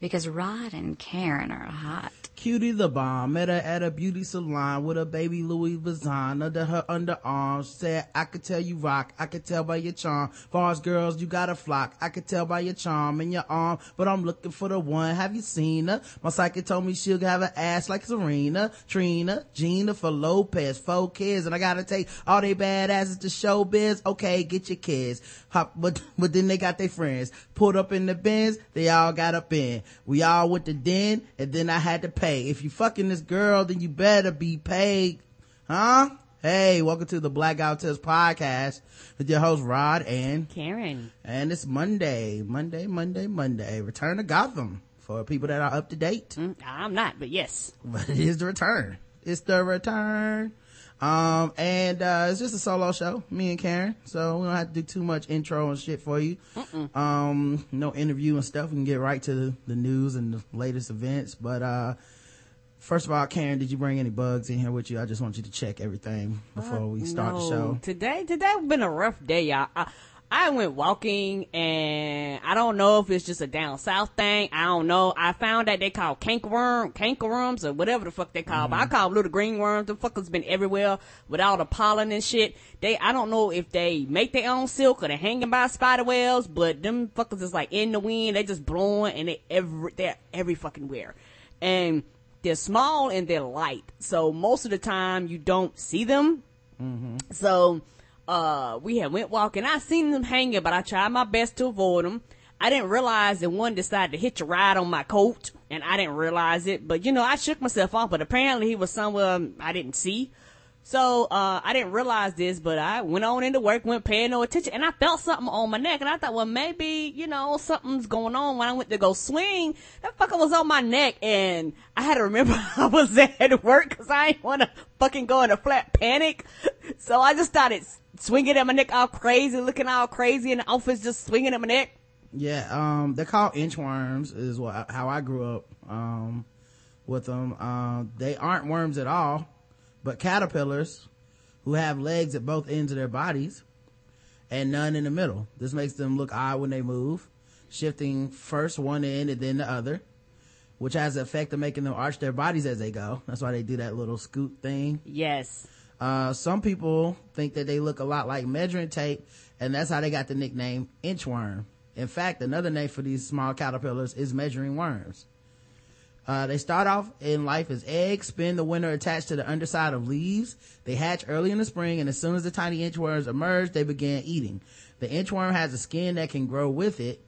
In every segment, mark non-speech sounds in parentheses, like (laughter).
because Rod and Karen are hot. Cutie the bomb met her at a beauty salon with a baby Louis Vuitton under her underarm. Said, I could tell you rock. I could tell by your charm. Fars girls, you got a flock. I could tell by your charm and your arm, but I'm looking for the one. Have you seen her? My psychic told me she'll have an ass like Serena, Trina, Gina for Lopez, four kids, and I gotta take all they badasses to showbiz. Okay, get your kids. Hop, but, but then they got their friends. Pulled up in the bins, they all got up in. We all went to den, and then I had to pay. If you fucking this girl, then you better be paid. Huh? Hey, welcome to the Blackout Test podcast with your host Rod and Karen. And it's Monday, Monday, Monday, Monday. Return to Gotham for people that are up to date. Mm, I'm not, but yes. But it is the return. It's the return. Um, and, uh, it's just a solo show, me and Karen. So we don't have to do too much intro and shit for you. Mm-mm. Um, no interview and stuff. We can get right to the, the news and the latest events. But, uh, first of all, Karen, did you bring any bugs in here with you? I just want you to check everything before we start no. the show. Today, today has been a rough day, y'all. I, I went walking and I don't know if it's just a down south thing. I don't know. I found that they call cankerworm, cankerworms or whatever the fuck they call. Mm-hmm. But I call them little green worms. The fuckers been everywhere with all the pollen and shit. They, I don't know if they make their own silk or they're hanging by spider webs, but them fuckers is like in the wind. They just blowing and they every, they're every fucking where. And they're small and they're light. So most of the time you don't see them. Mm-hmm. So, uh, we had went walking. I seen them hanging, but I tried my best to avoid them. I didn't realize that one decided to hitch a ride on my coat, and I didn't realize it. But you know, I shook myself off. But apparently, he was somewhere I didn't see. So uh, I didn't realize this, but I went on into work, went paying no attention, and I felt something on my neck, and I thought, well, maybe you know something's going on. When I went to go swing, that fucker was on my neck, and I had to remember (laughs) I was at work because I didn't want to fucking go in a flat panic. So I just started swinging at my neck all crazy, looking all crazy and the office, just swinging at my neck. Yeah, um, they're called inchworms, is what how I grew up um, with them. Um, they aren't worms at all but caterpillars who have legs at both ends of their bodies and none in the middle. This makes them look odd when they move, shifting first one end and then the other, which has the effect of making them arch their bodies as they go. That's why they do that little scoot thing. Yes. Uh, some people think that they look a lot like measuring tape, and that's how they got the nickname inchworm. In fact, another name for these small caterpillars is measuring worms. Uh, they start off in life as eggs, spend the winter attached to the underside of leaves. They hatch early in the spring, and as soon as the tiny inchworms emerge, they begin eating. The inchworm has a skin that can grow with it,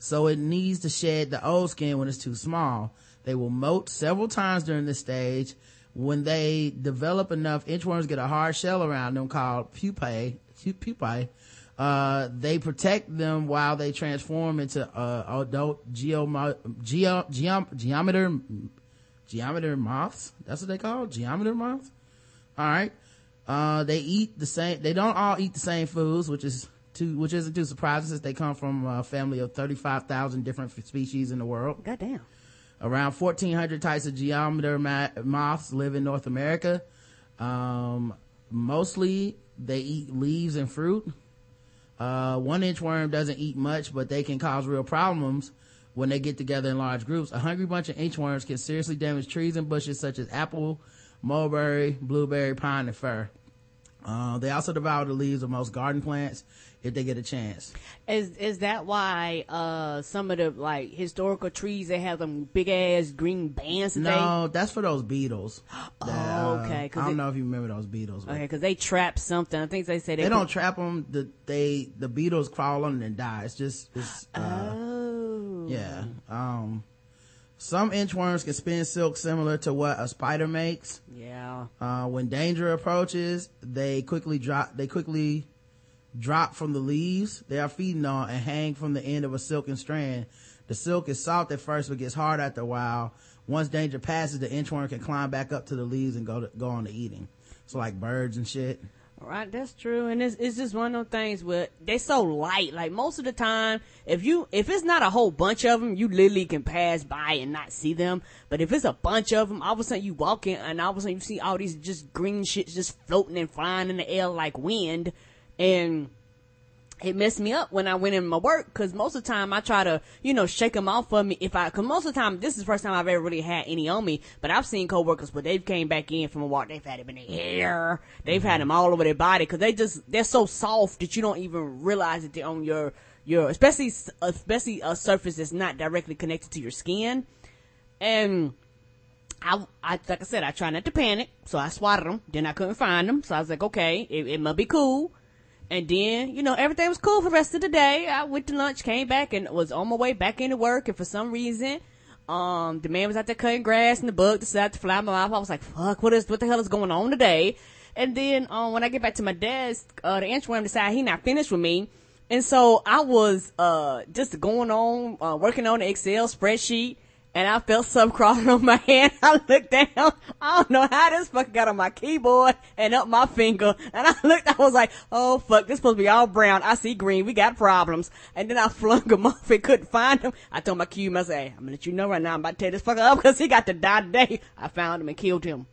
so it needs to shed the old skin when it's too small. They will molt several times during this stage. When they develop enough, inchworms get a hard shell around them called pupae, pupae, uh, they protect them while they transform into uh, adult geo, geo, geo, geometer geometer moths. That's what they call geometer moths. All right. Uh, they eat the same. They don't all eat the same foods, which is too, which isn't too surprising since they come from a family of thirty five thousand different species in the world. Goddamn. Around fourteen hundred types of geometer moths live in North America. Um, mostly they eat leaves and fruit. Uh, one inchworm doesn't eat much, but they can cause real problems when they get together in large groups. A hungry bunch of inchworms can seriously damage trees and bushes such as apple, mulberry, blueberry, pine, and fir. Uh, they also devour the leaves of most garden plants if they get a chance. Is is that why uh some of the like historical trees they have them big ass green bands? That no, they... that's for those beetles. That, (gasps) oh, okay. Uh, I don't it... know if you remember those beetles. Okay, because they trap something. I think they say they, they don't trap them. The they the beetles crawl on and die. It's just it's. Uh, oh. Yeah. Um. Some inchworms can spin silk similar to what a spider makes. Yeah. Uh, when danger approaches, they quickly drop. They quickly drop from the leaves they are feeding on and hang from the end of a silken strand. The silk is soft at first but gets hard after a while. Once danger passes, the inchworm can climb back up to the leaves and go to, go on to eating. So like birds and shit. Right, that's true, and it's it's just one of those things where they so light. Like most of the time, if you if it's not a whole bunch of them, you literally can pass by and not see them. But if it's a bunch of them, all of a sudden you walk in, and all of a sudden you see all these just green shits just floating and flying in the air like wind and it messed me up when I went in my work because most of the time I try to, you know, shake them off of me if I, cause most of the time this is the first time I've ever really had any on me, but I've seen coworkers where they've came back in from a walk, they've had them in their hair, they've had mm-hmm. them all over their body cause they just, they're so soft that you don't even realize that they're on your, your, especially, especially a surface that's not directly connected to your skin. And, I, I, like I said, I try not to panic, so I swatted them. Then I couldn't find them, so I was like, okay, it, it must be cool. And then, you know, everything was cool for the rest of the day. I went to lunch, came back, and was on my way back into work. And for some reason, um, the man was out there cutting grass, and the bug decided to fly my mouth. I was like, "Fuck, what is what the hell is going on today?" And then, um, when I get back to my desk, uh, the inchworm decided he not finished with me, and so I was uh just going on, uh, working on the Excel spreadsheet and I felt something crawling on my (laughs) hand. I looked down. I don't know how this fucking got on my keyboard and up my finger. And I (laughs) looked, I was like, oh fuck, this supposed to be all brown. I see green. We got problems. And then I (laughs) flung him off and couldn't find him. I told my cube, I said, I'm gonna let you know right now, I'm about to tear this fucker up because he got to die today. I found him and killed him.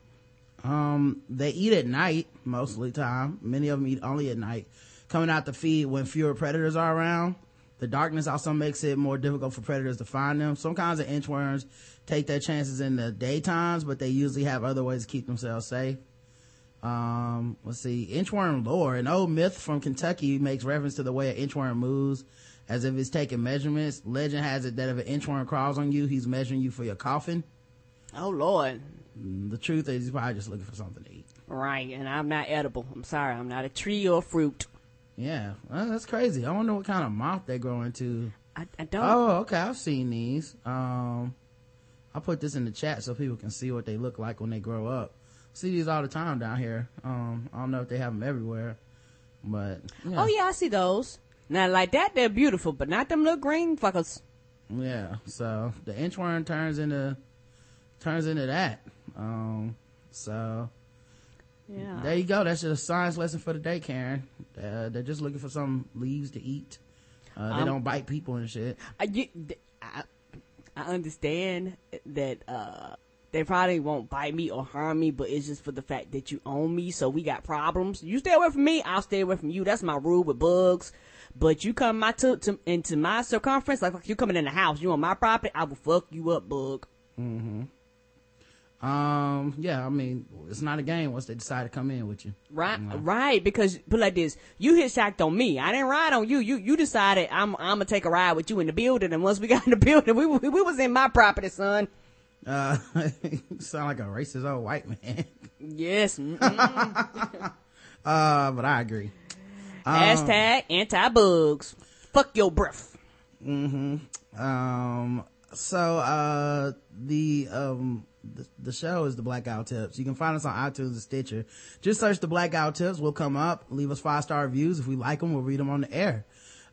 Um, they eat at night mostly time. Many of them eat only at night. Coming out to feed when fewer predators are around. The darkness also makes it more difficult for predators to find them. Some kinds of inchworms take their chances in the daytimes, but they usually have other ways to keep themselves safe. Um, let's see, inchworm lore. An old myth from Kentucky makes reference to the way an inchworm moves as if it's taking measurements. Legend has it that if an inchworm crawls on you, he's measuring you for your coffin. Oh Lord. Mm, the truth is he's probably just looking for something to eat. Right, and I'm not edible. I'm sorry, I'm not a tree or fruit. Yeah, well, that's crazy. I wonder what kind of moth they grow into. I, I don't. Oh, okay. I've seen these. Um, I'll put this in the chat so people can see what they look like when they grow up. See these all the time down here. Um, I don't know if they have them everywhere, but yeah. oh yeah, I see those. Now like that, they're beautiful, but not them little green fuckers. Yeah. So the inchworm turns into turns into that. Um, so yeah. There you go. That's just a science lesson for the day, Karen. Uh, they're just looking for some leaves to eat. Uh, they um, don't bite people and shit. I, I, I understand that, uh, they probably won't bite me or harm me, but it's just for the fact that you own me, so we got problems. You stay away from me, I'll stay away from you. That's my rule with bugs. But you come my to, to into my circumference, like, like you coming in the house, you on my property, I will fuck you up, bug. Mm-hmm. Um, yeah, I mean, it's not a game once they decide to come in with you. Right, you know? right. Because put like this, you hitchhiked on me. I didn't ride on you. You you decided I'm I'm gonna take a ride with you in the building, and once we got in the (laughs) building, we we, we was in my property, son. Uh, (laughs) sound like a racist old white man. Yes. (laughs) uh, but I agree. Hashtag um, anti bugs. Fuck your breath. Mm-hmm. Um. So uh, the um the, the show is the Blackout Tips. You can find us on iTunes and Stitcher. Just search the Blackout Tips. We'll come up. Leave us five star reviews. If we like them, we'll read them on the air.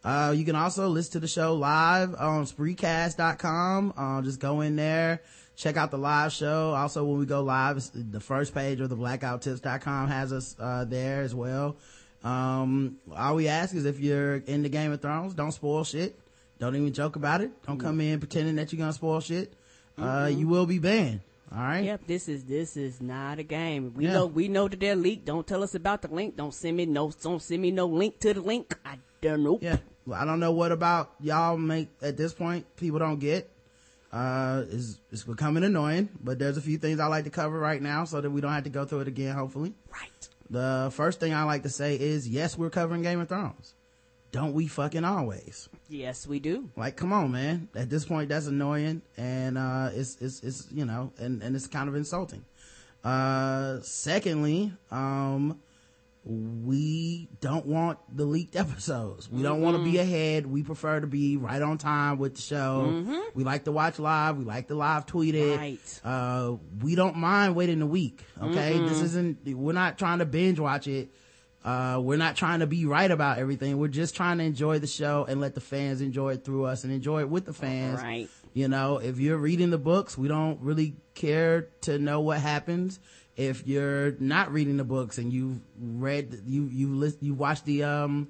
Uh, you can also listen to the show live on Spreecast.com. Uh, just go in there, check out the live show. Also, when we go live, the first page of the blackouttips.com has us, uh, there as well. Um, all we ask is if you're into Game of Thrones, don't spoil shit. Don't even joke about it. Don't come in pretending that you're gonna spoil shit. Uh, mm-hmm. you will be banned. All right. Yep. This is this is not a game. We yeah. know we know that they're leaked. Don't tell us about the link. Don't send me no. Don't send me no link to the link. I don't know. Yeah. Well, I don't know what about y'all make at this point. People don't get. Uh, is it's becoming annoying, but there's a few things I like to cover right now so that we don't have to go through it again. Hopefully. Right. The first thing I like to say is yes, we're covering Game of Thrones. Don't we fucking always? Yes, we do. Like, come on, man. At this point, that's annoying, and uh, it's it's it's you know, and and it's kind of insulting. Uh, secondly, um, we don't want the leaked (laughs) episodes. We don't mm-hmm. want to be ahead. We prefer to be right on time with the show. Mm-hmm. We like to watch live. We like to live tweet it. Right. Uh, we don't mind waiting a week. Okay. Mm-hmm. This isn't, we're not trying to binge watch it uh, we're not trying to be right about everything. We're just trying to enjoy the show and let the fans enjoy it through us and enjoy it with the fans. Right. You know, if you're reading the books, we don't really care to know what happens. If you're not reading the books and you've read, you, you list, you watch the, um,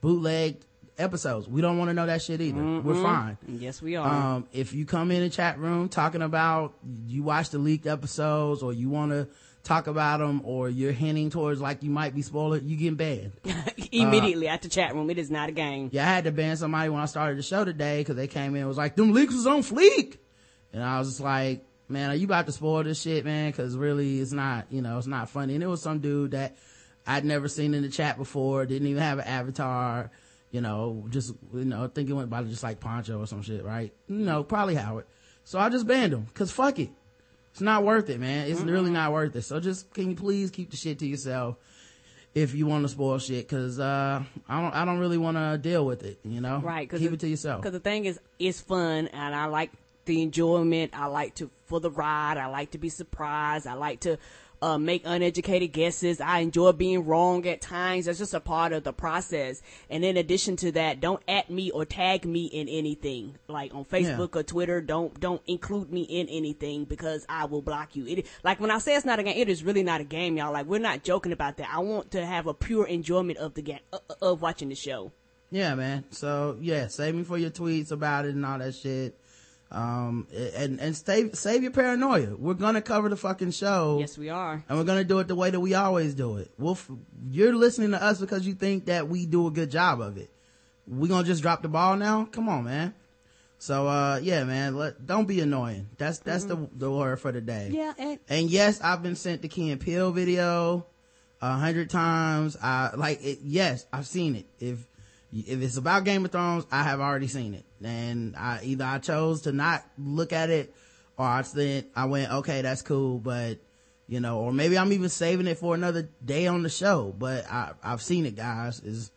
bootleg episodes. We don't want to know that shit either. Mm-hmm. We're fine. Yes, we are. Um, if you come in the chat room talking about you watch the leaked episodes or you want to talk about them or you're hinting towards like you might be spoiled, you getting banned. (laughs) Uh, Immediately at the chat room. It is not a game. Yeah, I had to ban somebody when I started the show today because they came in and was like, them leaks was on fleek. And I was just like, man, are you about to spoil this shit, man? Cause really it's not, you know, it's not funny. And it was some dude that I'd never seen in the chat before, didn't even have an avatar, you know, just, you know, I think it went by just like Poncho or some shit, right? You know, probably Howard. So I just banned him cause fuck it. It's not worth it, man. It's mm-hmm. really not worth it. So just, can you please keep the shit to yourself? if you want to spoil shit because uh, I don't I don't really want to deal with it. You know, right? Cause Keep it to yourself. Because the thing is, it's fun, and I like the enjoyment. I like to for the ride. I like to be surprised. I like to uh, make uneducated guesses. I enjoy being wrong at times. That's just a part of the process. And in addition to that, don't at me or tag me in anything like on Facebook yeah. or Twitter. Don't don't include me in anything because I will block you. It like when I say it's not a game, it is really not a game, y'all. Like we're not joking about that. I want to have a pure enjoyment of the game uh, uh of watching the show. Yeah, man. So yeah, save me for your tweets about it and all that shit um and and save save your paranoia. We're gonna cover the fucking show. Yes we are. And we're gonna do it the way that we always do it. We'll you're listening to us because you think that we do a good job of it. We gonna just drop the ball now? Come on man. So uh yeah man let, don't be annoying. That's that's mm-hmm. the the word for the day. Yeah and, and yes i've been sent the key and Peele video a hundred times. I like it yes i've seen it. If if it's about Game of Thrones, I have already seen it. And I, either I chose to not look at it or I said, I went, okay, that's cool, but, you know, or maybe I'm even saving it for another day on the show, but I, I've seen it, guys. Is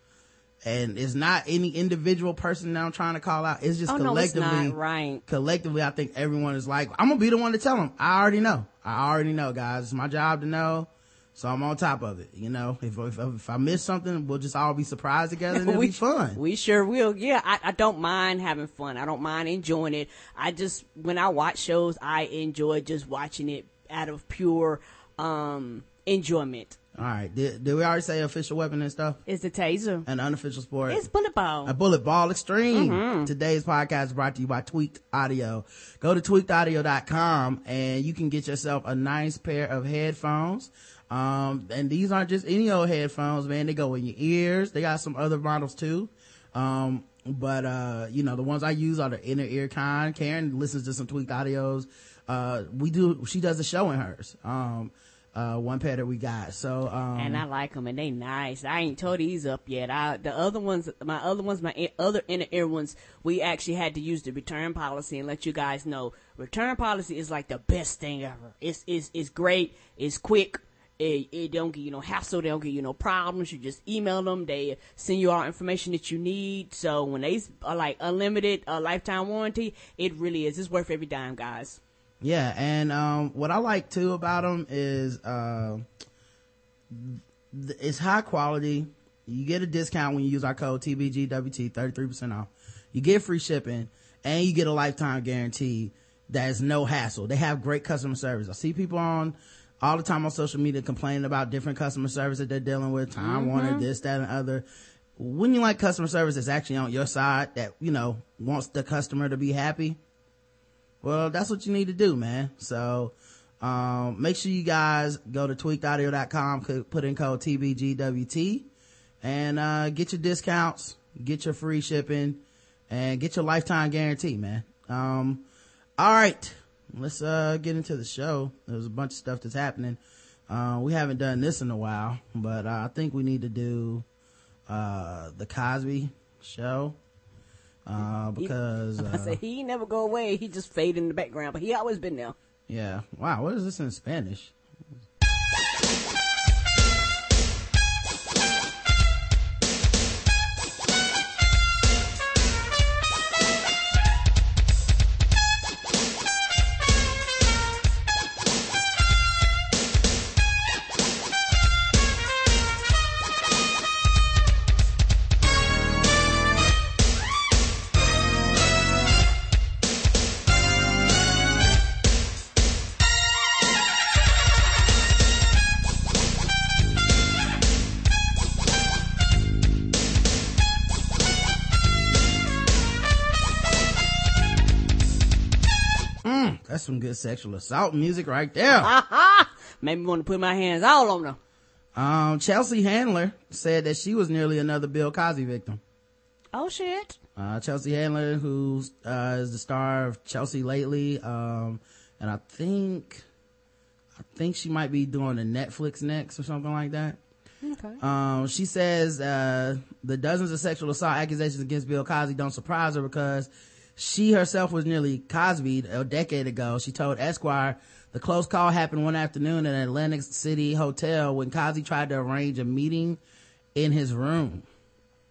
and it's not any individual person that I'm trying to call out. It's just oh, collectively, no, it's right? Collectively, I think everyone is like, I'm gonna be the one to tell them. I already know. I already know, guys. It's my job to know. So I'm on top of it. You know, if, if, if I miss something, we'll just all be surprised together and (laughs) it'll we, be fun. We sure will. Yeah, I, I don't mind having fun. I don't mind enjoying it. I just, when I watch shows, I enjoy just watching it out of pure, um, enjoyment. All right. Did, did we already say official weapon and stuff? It's the taser. An unofficial sport. It's bullet ball. A bullet ball extreme. Mm-hmm. Today's podcast is brought to you by Tweaked Audio. Go to tweakedaudio.com and you can get yourself a nice pair of headphones um, and these aren't just any old headphones, man. They go in your ears. They got some other models too. Um, but, uh, you know, the ones I use are the inner ear kind. Karen listens to some tweaked audios. Uh, we do, she does a show in hers. Um, uh, one pair that we got. So, um, and I like them and they nice. I ain't tore these up yet. I, the other ones, my other ones, my other inner ear ones, we actually had to use the return policy and let you guys know return policy is like the best thing ever. It's, it's, it's great. It's quick it, it don't get you no hassle. They don't get you no problems. You just email them. They send you all information that you need. So when they are like unlimited uh, lifetime warranty, it really is. It's worth every dime, guys. Yeah, and um, what I like too about them is uh, it's high quality. You get a discount when you use our code TBGWT, thirty three percent off. You get free shipping, and you get a lifetime guarantee. That is no hassle. They have great customer service. I see people on all the time on social media complaining about different customer service that they're dealing with, Time mm-hmm. Warner, this, that, and other. Wouldn't you like customer service that's actually on your side that, you know, wants the customer to be happy? Well, that's what you need to do, man. So, um, make sure you guys go to tweakedaudio.com, put in code TBGWT and, uh, get your discounts, get your free shipping and get your lifetime guarantee, man. Um, all right let's uh get into the show. There's a bunch of stuff that's happening. Uh, we haven't done this in a while, but uh, I think we need to do uh, the Cosby show uh, because he, (laughs) I say uh, he never go away. He just fade in the background, but he always been there. Yeah. Wow. What is this in Spanish? Good sexual assault music right there. (laughs) Made me want to put my hands all on them. Um, Chelsea Handler said that she was nearly another Bill Cosby victim. Oh shit. Uh, Chelsea Handler, who uh, is the star of Chelsea lately, um, and I think, I think she might be doing a Netflix next or something like that. Okay. Um, she says uh, the dozens of sexual assault accusations against Bill Cosby don't surprise her because she herself was nearly Cosby a decade ago. She told Esquire the close call happened one afternoon at an Atlantic City hotel when Cosby tried to arrange a meeting in his room.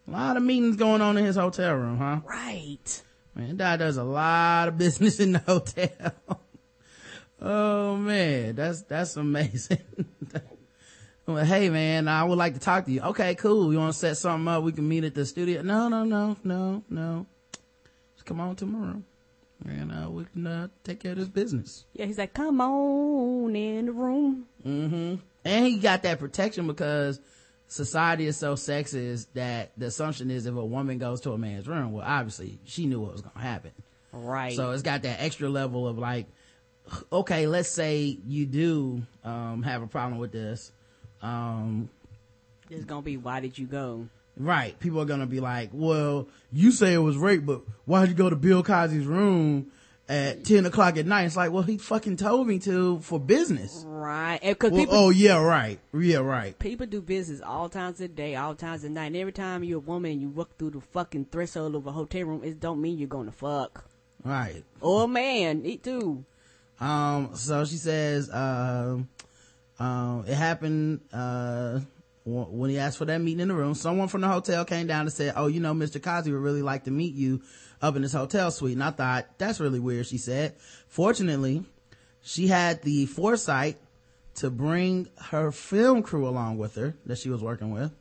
A lot of meetings going on in his hotel room, huh? Right. Man, Dad does a lot of (laughs) business in the hotel. oh man, that's, that's amazing. (laughs) well, hey man, I would like to talk to you. Okay, cool. You want to set something up? We can meet at the studio. No, no, no, no, no. Just come on to my room and uh, we can uh, take care of this business. Yeah, he's like, come on in the room. Mm-hmm. And he got that protection because society is so sexist that the assumption is if a woman goes to a man's room, well, obviously she knew what was going to happen. Right. So it's got that extra level of like, okay, let's say you do um, have a problem with this. Um, it's gonna be why did you go? Right. People are gonna be like, well, you say it was rape, but why'd you go to Bill Cosby's room at 10 o'clock at night? It's like, well, he fucking told me to for business. Right. Cause well, people, oh yeah, right. Yeah, right. People do business all times of the day, all times of the night. And every time you're a woman and you walk through the fucking threshold of a hotel room, it don't mean you're gonna fuck. Right. Or a man, it too. Um, so she says, um, um, it happened, uh, when he asked for that meeting in the room, someone from the hotel came down and said, Oh, you know, Mr. Cosby would really like to meet you up in this hotel suite. And I thought, that's really weird, she said. Fortunately, she had the foresight to bring her film crew along with her that she was working with,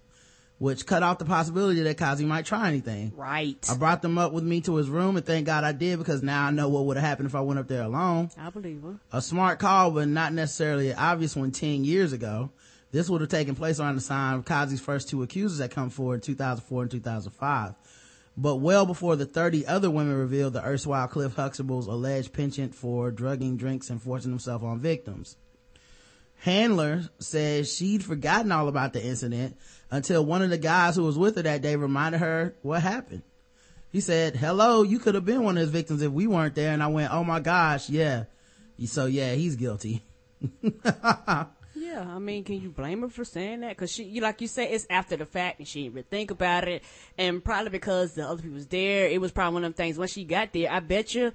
which cut off the possibility that Cosby might try anything. Right. I brought them up with me to his room and thank God I did because now I know what would have happened if I went up there alone. I believe her. A smart call, but not necessarily an obvious one 10 years ago. This would have taken place around the time of Cosby's first two accusers that come forward in 2004 and 2005. But well before the 30 other women revealed the erstwhile Cliff Huxtable's alleged penchant for drugging drinks and forcing himself on victims. Handler says she'd forgotten all about the incident until one of the guys who was with her that day reminded her what happened. He said, hello, you could have been one of his victims if we weren't there. And I went, oh my gosh, yeah. So yeah, he's guilty. (laughs) Yeah, I mean, can you blame her for saying that? Because she, you like you said, it's after the fact, and she didn't really think about it, and probably because the other people was there, it was probably one of them things. When she got there, I bet you,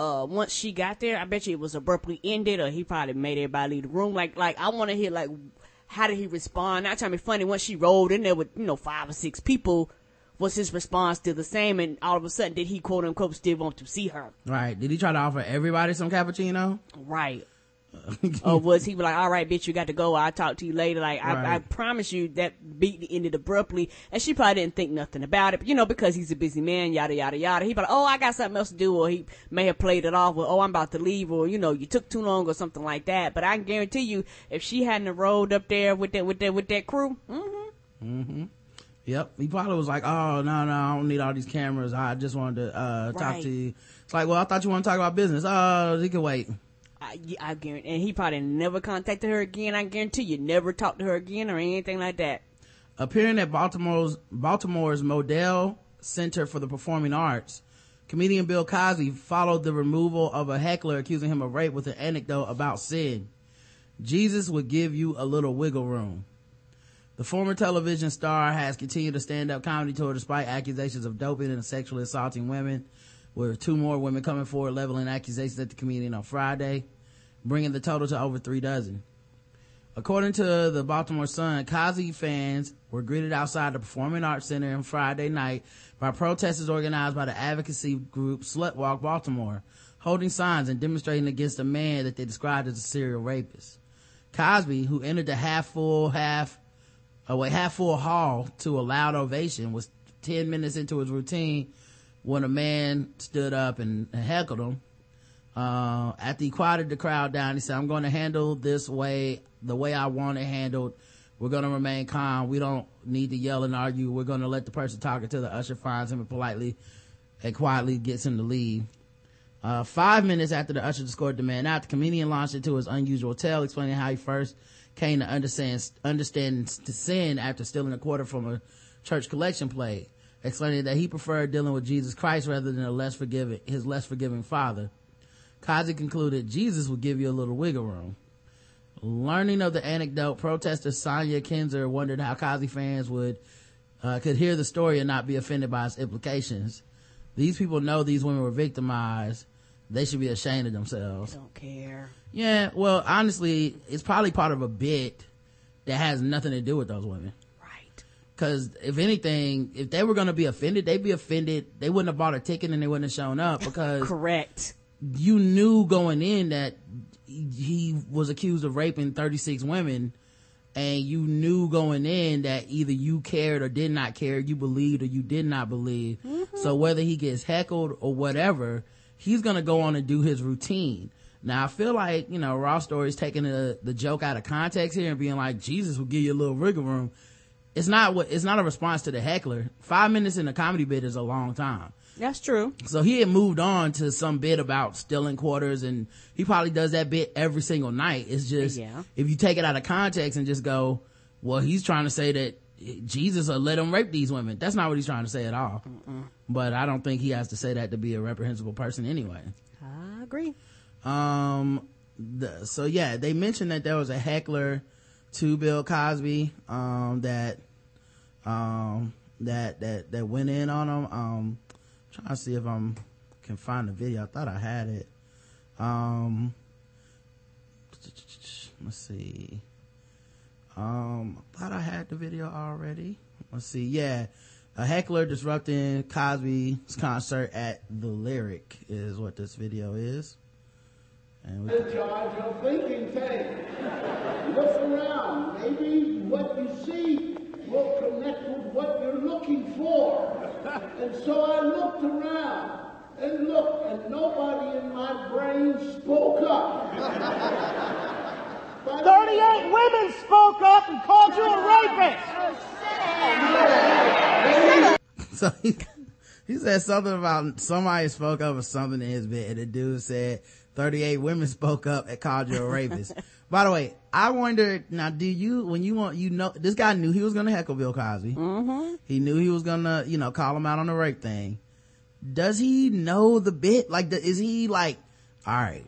uh, once she got there, I bet you it was abruptly ended, or he probably made everybody leave the room. Like, like I want to hear like, how did he respond? Not trying to be funny. Once she rolled in there with you know five or six people, was his response still the same? And all of a sudden, did he quote unquote still want to see her? Right? Did he try to offer everybody some cappuccino? Right (laughs) or was he like, all right, bitch, you got to go. I'll talk to you later. Like, Right. I, I promise you that beat ended abruptly. And she probably didn't think nothing about it, but, you know, because he's a busy man, yada, yada, yada. He probably, oh, I got something else to do. Or he may have played it off with, oh, I'm about to leave. Or, you know, you took too long or something like that. But I can guarantee you, if she hadn't rolled up there with that, with that, with that crew, mm-hmm. Mm-hmm. Yep. He probably was like, oh, no, no, I don't need all these cameras. I just wanted to, uh, talk to you. It's like, well, I thought you want to talk about business. Oh, he can wait. I, I guarantee, and he probably never contacted her again. I guarantee you, never talked to her again or anything like that. Appearing at Baltimore's, Baltimore's Modell Center for the Performing Arts, comedian Bill Cosby followed the removal of a heckler accusing him of rape with an anecdote about sin. Jesus would give you a little wiggle room. The former television star has continued a stand-up comedy tour despite accusations of doping and sexually assaulting women, with two more women coming forward leveling accusations at the comedian on Friday, bringing the total to over three dozen. According to the Baltimore Sun, Cosby fans were greeted outside the Performing Arts Center on Friday night by protesters organized by the advocacy group Slutwalk Baltimore, holding signs and demonstrating against a man that they described as a serial rapist. Cosby, who entered the half full, half, oh wait, half full hall to a loud ovation, was 10 minutes into his routine when a man stood up and heckled him. Uh, after he quieted the crowd down, he said, I'm going to handle this way, the way I want it handled. We're going to remain calm. We don't need to yell and argue. We're going to let the person talk until the usher finds him and politely and quietly gets him to leave. Uh, five minutes after the usher escorted the man out, the comedian launched into his unusual tale, explaining how he first came to understand, understand to sin after stealing a quarter from a church collection plate, explaining that he preferred dealing with Jesus Christ rather than a less forgiving, his less forgiving father. Cosby concluded Jesus would give you a little wiggle room. Learning of the anecdote, protester Sonia Kinzer wondered how Kazi fans would, uh, could hear the story and not be offended by its implications. These people know these women were victimized they should be ashamed of themselves. Don't care. Yeah, well, honestly, it's probably part of a bit that has nothing to do with those women. Right. Cause if anything, if they were gonna be offended, they'd be offended. They wouldn't have bought a ticket and they wouldn't have shown up because (laughs) correct. You knew going in that he was accused of raping 36 women and you knew going in that either you cared or did not care, you believed or you did not believe. Mm-hmm. So whether he gets heckled or whatever, he's gonna go on and do his routine. Now I feel like, you know, Raw Story's taking the, the joke out of context here and being like, Jesus will give you a little wiggle room. It's not what, it's not a response to the heckler. Five minutes in a comedy bit is a long time. That's true. So he had moved on to some bit about stealing quarters and he probably does that bit every single night. It's just, yeah. if you take it out of context and just go, well, he's trying to say that Jesus will let him rape these women. That's not what he's trying to say at all. Mm-mm. But I don't think he has to say that to be a reprehensible person anyway. I agree. Um, the, so yeah, they mentioned that there was a heckler to Bill Cosby, um, that, um, that, that, that went in on him. Um, trying to see if I'm, can find the video. I thought I had it. Um, let's see. Um, I thought I had the video already. Let's see. Yeah. A heckler disrupting Cosby's concert at the Lyric is what this video is. And we in charge of thinking tank. Look around. Maybe what you see will connect with what you're looking for. And so I looked around and looked, and nobody in my brain spoke up. 38 women spoke up and called you a rapist. (laughs) So he, he said something about somebody spoke up or something in his bit and the dude said 38 women spoke up and called you a rapist. (laughs) By the way, I wonder now, do you, when you want, you know, this guy knew he was going to heckle Bill Cosby. Mm-hmm. He knew he was going to, you know, call him out on the rape thing. Does he know the bit? Like, is he like, all right,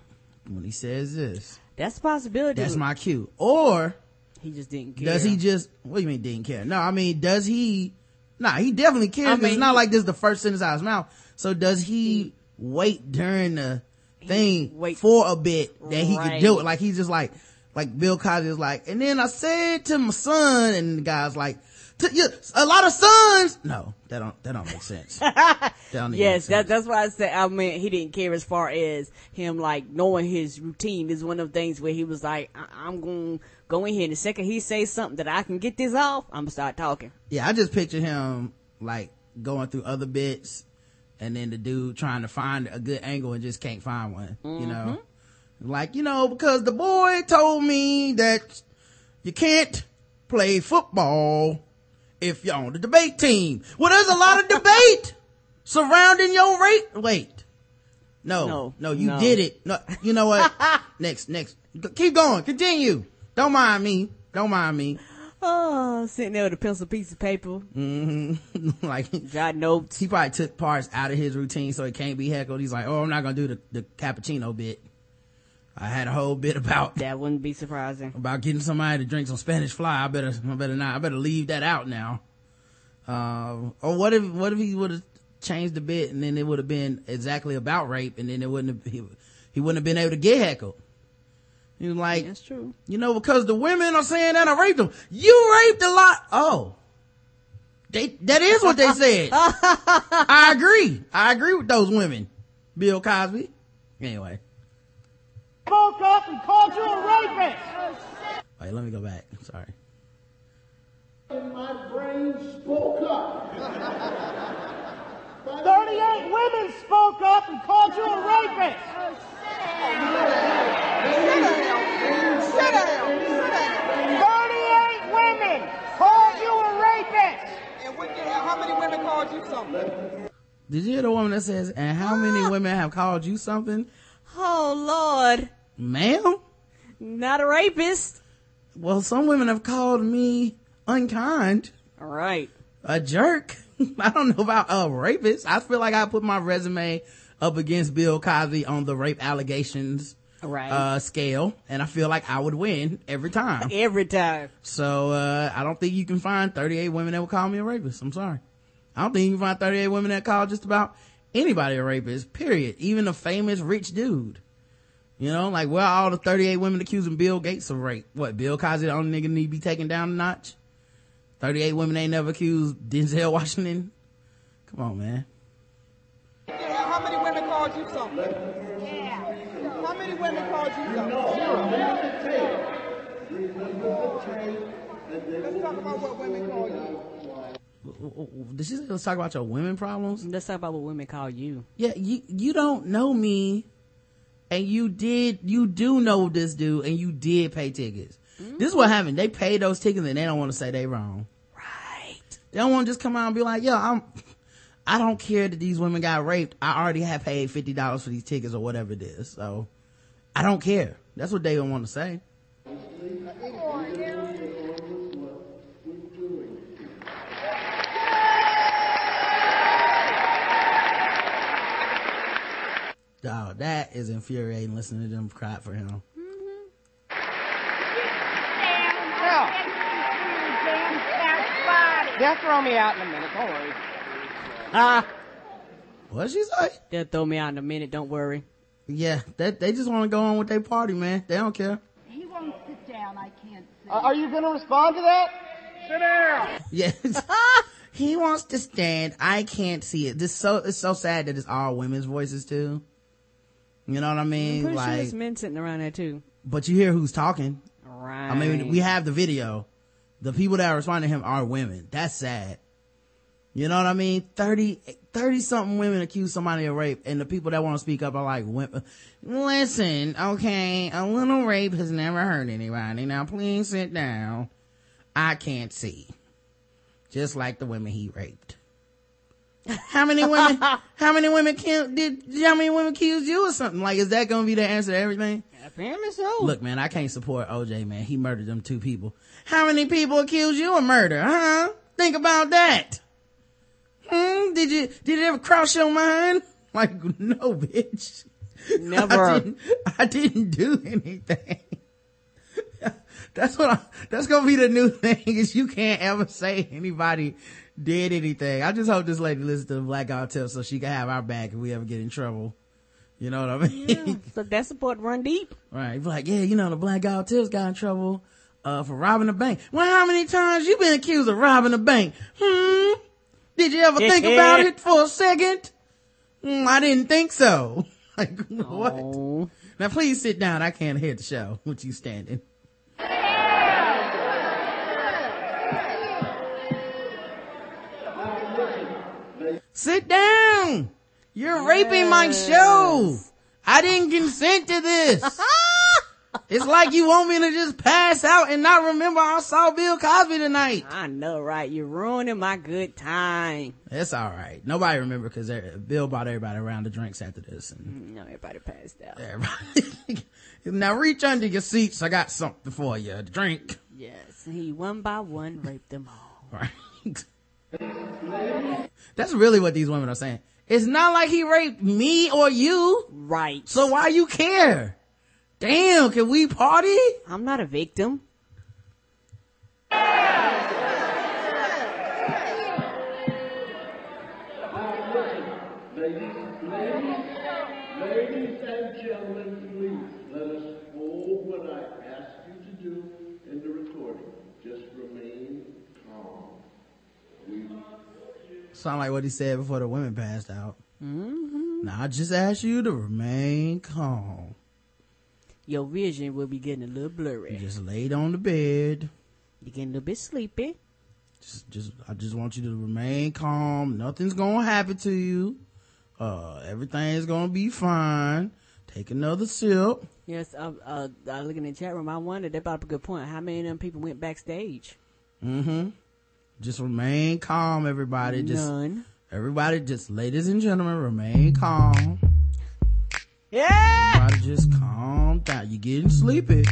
when he says this, that's a possibility. That's my cue. Or he just didn't care. Does he just? What do you mean didn't care? No, I mean, does he? Nah, he definitely cares. I mean, it's not like this is the first sentence out of his mouth. So does he, he wait during the thing wait, for a bit that he right. could do it? Like he's just like, like Bill Cosby is like, and then I said to my son, and the guy's like, to, you, a lot of sons. No, that don't that don't make sense. (laughs) that don't yes, that, that's why I said. I mean, he didn't care as far as him like knowing his routine is one of the things where he was like, I- am going to go in here. And the second he says something that I can get this off, I'm gonna start talking. Yeah, I just picture him like going through other bits, and then the dude trying to find a good angle and just can't find one. Mm-hmm. You know, like you know because the boy told me that you can't play football if you're on the debate team. Well, there's a lot of (laughs) debate surrounding your rate. Wait. No, no, no you no. did it. No, you know what? (laughs) next, next. Keep going. Continue. Don't mind me. Don't mind me. Oh, sitting there with a pencil piece of paper. Mm-hmm. (laughs) like, got notes. He probably took parts out of his routine so he can't be heckled. He's like, oh, I'm not gonna do the, the cappuccino bit. I had a whole bit about that wouldn't be surprising about getting somebody to drink some Spanish fly. I better, I better not. I better leave that out now. Uh, or what if, what if he would have changed the bit and then it would have been exactly about rape and then it wouldn't have, he, he wouldn't have been able to get heckled. He was like, that's true. You know, because the women are saying that I raped them. You raped a lot. Oh, they, that is what they said. (laughs) I agree. I agree with those women. Bill Cosby. Anyway spoke up and called you a rapist. Wait, let me go back. Sorry. And my brain spoke up. 38 women spoke up and called you a rapist. Sit down. 38 women called you a rapist. And what the hell, how many women called you something? Did you hear the woman that says, and how many ah. women have called you something? Oh Lord, Ma'am? not a rapist. Well, some women have called me unkind, All right. a jerk. (laughs) I don't know about a rapist. I feel like I put my resume up against Bill Cosby on the rape allegations All right. uh scale and I feel like I would win every time. Every time. So uh I don't think you can find 38 women that would call me a rapist. I'm sorry. I don't think you can find 38 women that call just about anybody a rapist, period. Even a famous rich dude. You know, like where are all the 38 women accusing Bill Gates of rape? What, Bill Cosby the only nigga need to be taken down a notch? 38 women ain't never accused Denzel (laughs) Washington? Come on, man. How many women called you something? Yeah. How many women called you something? Let's talk about what women call you. Did she say let's talk about your women problems? Let's talk about what women call you. Yeah, you, you don't know me and you did, you do know this dude and you did pay tickets. This is what happened. They paid those tickets and they don't want to say they wrong. Right. They don't want to just come out and be like, yo, I'm, I don't care that these women got raped. I already have paid $50 for these tickets or whatever it is. So I don't care. That's what they don't want to say. Dog, that is infuriating listening to them cry for him. They'll throw me out in a minute. Don't worry. Ah. What'd she say? They'll throw me out in a minute. Don't worry. Yeah, that, they just want to go on with their party, man. They don't care. He won't sit down. I can't see. Uh, are you going to respond to that? Sit down. Yes. (laughs) he wants to stand. I can't see it. This so it's so sad that it's all women's voices too. You know what I I'm mean? sure like, there's men sitting around there too. but you hear who's talking. Right. I mean, we have the video. The people that are responding to him are women. That's sad. You know what I mean? 30, 30 something women accuse somebody of rape and the people that want to speak up are like, listen, okay, a little rape has never hurt anybody. Now please sit down. I can't see. Just like the women he raped. How many women, how many women killed, did, how many women accused you or something? Like, is that gonna be the answer to everything? Apparently so. Look, man, I can't support OJ, man. He murdered them two people. How many people accused you of murder, huh? Think about that. Hmm? Did you, did it ever cross your mind? (laughs) Like, no, bitch. Never. I didn't, I didn't do anything. (laughs) that's what I, that's gonna be the new (laughs) thing is you can't ever say anybody did anything. I just hope this lady listens to the Blackout Tip so she can have our back if we ever get in trouble. You know what I mean? Yeah, so that support run deep. Right. Like, yeah, you know, the black guy Tips got in trouble, uh, for robbing a bank. Well, how many times you been accused of robbing a bank? Hmm? Did you ever think (laughs) about it for a second? Hmm, I didn't think so. (laughs) Like, what? Oh. Now please sit down. I can't hear the show (laughs) with you standing. Sit down. You're raping my show. I didn't consent to this. (laughs) it's like you want me to just pass out and not remember I saw Bill Cosby tonight. I know, right? You're ruining my good time. It's all right. Nobody remember because er, Bill bought everybody around the drinks after this, and mm, No, everybody passed out. everybody. (laughs) now reach under your seats. I got something for you. A drink. Yes, he one by one raped them all. Right. (laughs) That's really what these women are saying. It's not like he raped me or you. Right. So why you care? Damn, can we party? I'm not a victim. Ladies and gentlemen, please let us hold what I ask you to do in the recording. Just remain calm. We Sound like what he said before the women passed out. Mm-hmm. Now I just ask you to remain calm. Your vision will be getting a little blurry. You just laid on the bed. You're getting a little bit sleepy. Just, just, I just want you to remain calm. Nothing's gonna happen to you. Uh, everything's gonna be fine. Take another sip. Yes, uh, uh, I look in the chat room. I wondered, that brought up a good point. How many of them people went backstage? Mm-hmm. Just remain calm, everybody. Just None. Everybody just, ladies and gentlemen, remain calm. Yeah. Everybody just calm down. You're getting sleepy.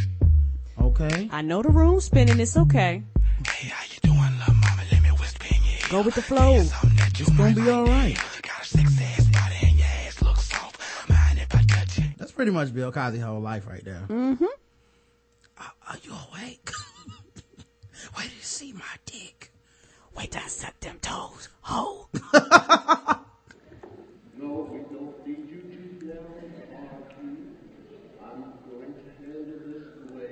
Okay? I know the room's spinning. It's okay. Hey, how you doing, little mama? Let me whisper in your ear. Go with the flow. Something that you It's gonna be like, alright. baby. Got a sexy ass body and your ass looks soft. Mind if I touch it? That's pretty much Bill Cosby's whole life right there. Mm-hmm. Are, are you awake? (laughs) Wait till you see my dick. Wait till I suck them toes. Ho. (laughs) No, we don't need you to yell and argue. I'm going to handle this the way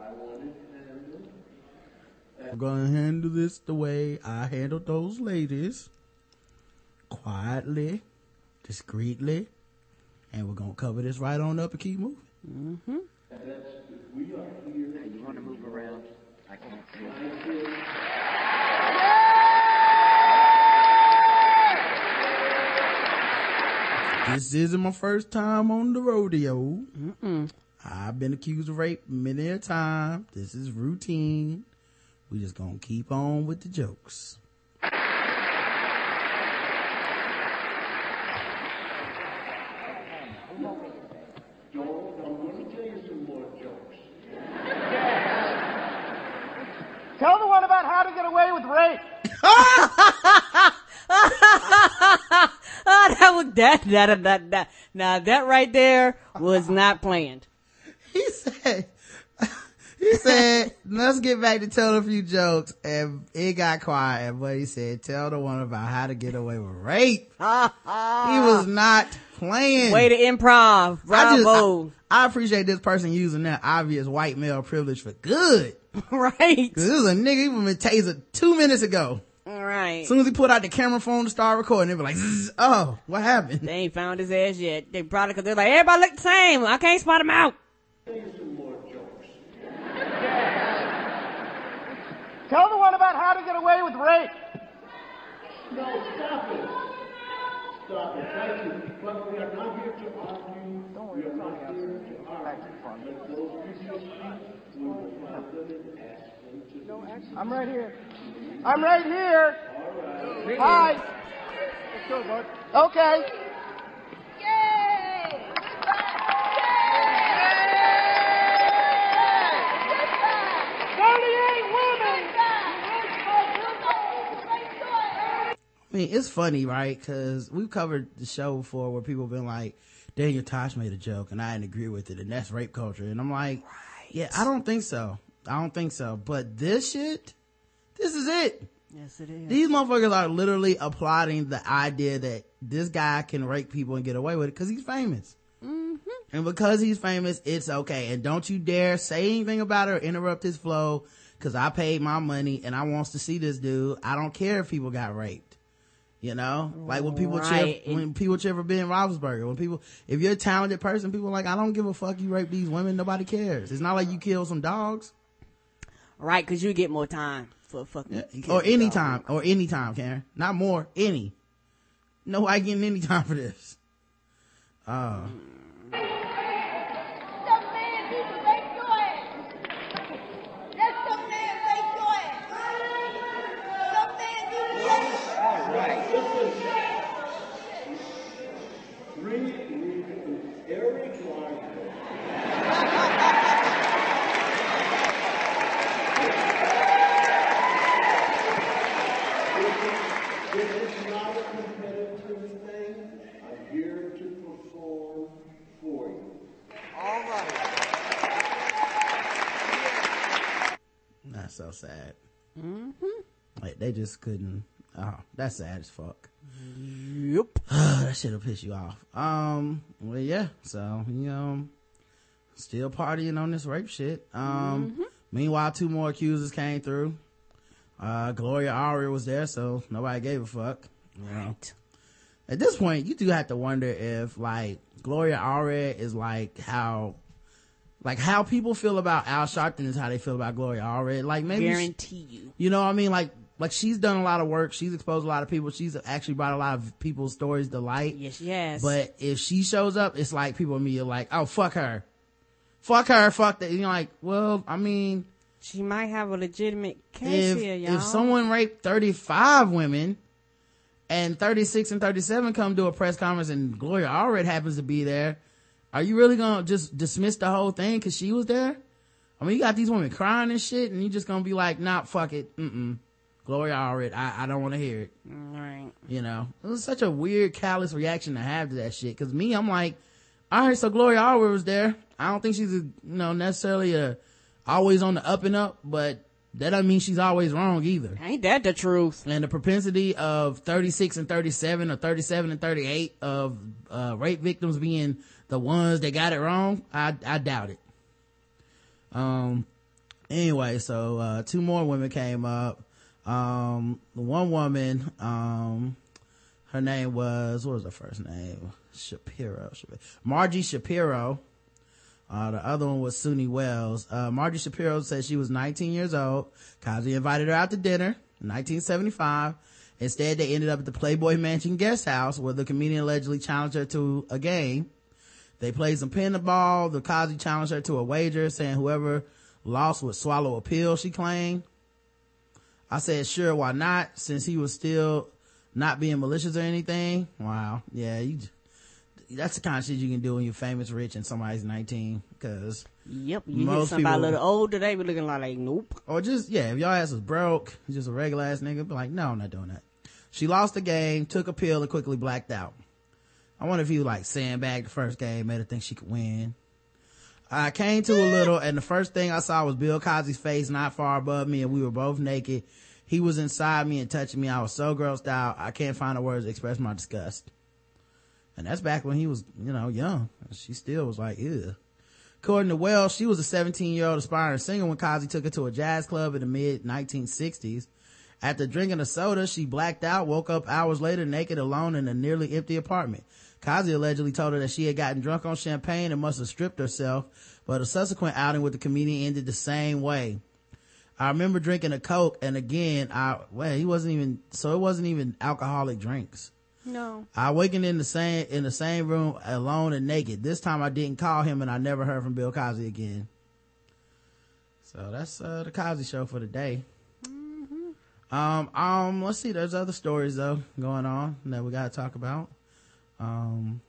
I want it handled. I'm gonna handle this the way I handled those ladies. Quietly, discreetly, and we're gonna cover this right on up and keep moving. Mm-hmm. Now you want to move around? I can't see. This isn't my first time on the rodeo. I've been accused of rape many a time. This is routine. We just gonna keep on with the jokes. Don't, I'm going to tell you some more jokes. Tell the one about how to get away with rape. Oh, (laughs) that that that that. Now that right there was not planned. (laughs) He said, (laughs) he said, let's get back to telling a few jokes. And it got quiet, and but he said, tell the one about how to get away with rape. he was not playing. Way to improv. I just- Bravo. I, I appreciate this person using that obvious white male privilege for good. right. Cause this is a nigga, he was been tasered two minutes ago. All right. As soon as he put out the camera phone to start recording, they be like, "Zzz, oh, what happened? They ain't found his ass yet. They probably cause they're like, everybody look the same. I can't spot him out. Tell you some more jokes. Tell the one about how to get away with rape. No, stop it. Stop it. Thank you. But we are not here to argue. we are not here to argue. Let those people speak. We will find them and ask them to. I'm right here. I'm right here. Hi. Let's go, bud. Okay. Thirty-eight women. I mean, it's funny, right? Cause we've covered the show before where people have been like, Daniel Tosh made a joke and I didn't agree with it and that's rape culture. And I'm like, yeah, I don't think so. I don't think so. But this shit, this is it. Yes, it is. These motherfuckers are literally applauding the idea that this guy can rape people and get away with it because he's famous. Mm-hmm. And because he's famous, it's okay. And don't you dare say anything about it or interrupt his flow because I paid my money and I wants to see this dude. I don't care if people got raped. You know, like when people Right. cheer, when people cheer for Ben Roethlisberger, when people, if you're a talented person, people are like, I don't give a fuck you rape these women. Nobody cares. It's not like you kill some dogs. Right, cause you get more time for fucking. or any time, or any time, Karen. Not more, any. No, I getting any time for this. Uh, Three, we- Eric Weisberg. This is not a competitive thing. I'm here to perform for you. that's so sad. Like, they just couldn't, oh, that's sad as fuck. Yep. (sighs) that shit'll piss you off. Um, well, yeah, so, you know, still partying on this rape shit. Um, meanwhile, two more accusers came through. Uh, Gloria Allred was there, so nobody gave a fuck. Know? At this point, you do have to wonder if, like, Gloria Allred is like how, like how people feel about Al Sharpton is how they feel about Gloria Allred. Like maybe, Guarantee you. you know what I mean? Like, like she's done a lot of work. She's exposed a lot of people. She's actually brought a lot of people's stories to light. Yes, yes. But if she shows up, it's like people immediately like, oh, fuck her. Fuck her, fuck that. You're like, well, I mean, she might have a legitimate case if, here, y'all. if someone raped 35 women and 36 and 37 come to a press conference and Gloria Allred happens to be there, are you really gonna just dismiss the whole thing because she was there? I mean, you got these women crying and shit, and you just gonna be like, nah, fuck it, mm-mm. Gloria Allred, I, I don't want to hear it. Right. You know, it was such a weird, callous reaction to have to that shit. Cause me, I'm like, all right, so Gloria Allred was there. I don't think she's a, you know, necessarily a, always on the up and up, but that doesn't mean she's always wrong either. Ain't that the truth? And the propensity of 36 and 37 or 37 and 38 of, uh, rape victims being the ones that got it wrong, I, I doubt it. Um, anyway, so, uh, two more women came up. Um, the one woman, um, her name was, what was her first name? Shapiro. Shapiro. Margie Shapiro. Uh, the other one was Sunni Welles. Uh, Margie Shapiro said she was 19 years old. Cosby invited her out to dinner in 1975. Instead, they ended up at the Playboy Mansion guest house where the comedian allegedly challenged her to a game. They played some pinball. The Cosby challenged her to a wager saying whoever lost would swallow a pill, she claimed. I said, sure, why not? Since he was still not being malicious or anything. Wow. Yeah, you, that's the kind of shit you can do when you're famous, rich, and somebody's 19. Cause Yep. You Most get somebody people- a little older, they be looking like, like nope. or just yeah if y'all ass was broke just a regular ass nigga be like no i'm not doing that she lost the game took a pill and quickly blacked out i wonder if he like sandbagged the first game made her think she could win i came to a little and the first thing i saw was bill cosby's face not far above me and we were both naked. He was inside me and touching me. I was so grossed out i can't find the words to express my disgust. And that's back when he was you know young. She still was like ew. According to Welles, she was a 17 year old aspiring singer when Cosby took her to a jazz club in the mid 1960s. After drinking a soda, she blacked out, woke up hours later naked alone in a nearly empty apartment. Cosby allegedly told her that she had gotten drunk on champagne and must have stripped herself, but a subsequent outing with the comedian ended the same way. I remember drinking a Coke and again, I, well, he wasn't even, so it wasn't even alcoholic drinks. No. I awakened in the same in the same room alone and naked. This time I didn't call him and I never heard from Bill Cosby again. So that's uh, the Cosby show for the day. Um, um, let's see. There's other stories though going on that we gotta talk about. Um,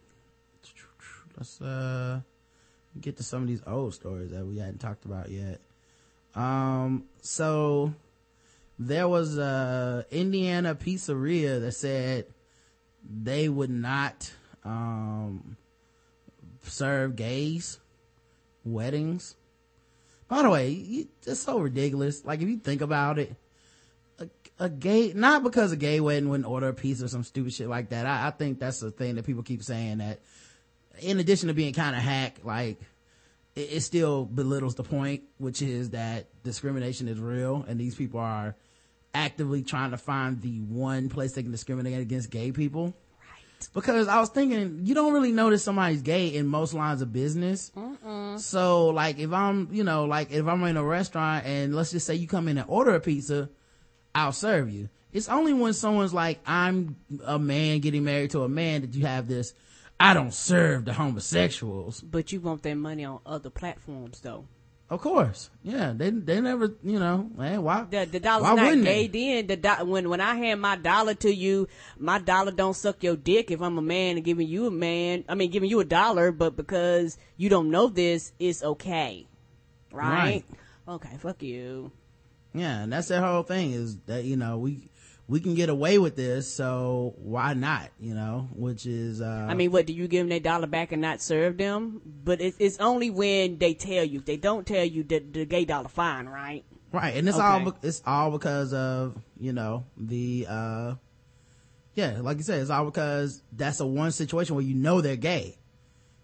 let's uh get to some of these old stories that we hadn't talked about yet. Um, so there was a Indiana pizzeria that said they would not um serve gays weddings by the way it's so ridiculous like if you think about it a, gay not because a gay wedding wouldn't order a pizza or some stupid shit like that i, I think that's the thing that people keep saying that in addition to being kind of hack like it, it still belittles the point which is that discrimination is real and these people are actively trying to find the one place they can discriminate against gay people. Right. Because I was thinking, you don't really notice somebody's gay in most lines of business. So like if I'm, you know, like if I'm in a restaurant and let's just say you come in and order a pizza, I'll serve you. It's only when someone's like, I'm a man getting married to a man that you have this, I don't serve the homosexuals. But you want that money on other platforms though. Of course. Yeah. They, they never, you know, man, why? The, the dollar's why not gay they? then. The do- when, when I hand my dollar to you, my dollar don't suck your dick if I'm a man and giving you a man, I mean, giving you a dollar, but because you don't know this, it's okay. Right? Right. Okay, fuck you. Yeah, and that's their whole thing is that, you know, we, we can get away with this, so why not, you know, which is, uh, I mean, what do you give them their dollar back and not serve them? But it's it's only when they tell you. If they don't tell you, the, the gay dollar fine, right? right. And it's Okay. all, it's all because of, you know, the, uh, yeah, like you said, it's all because that's a one situation where you know they're gay.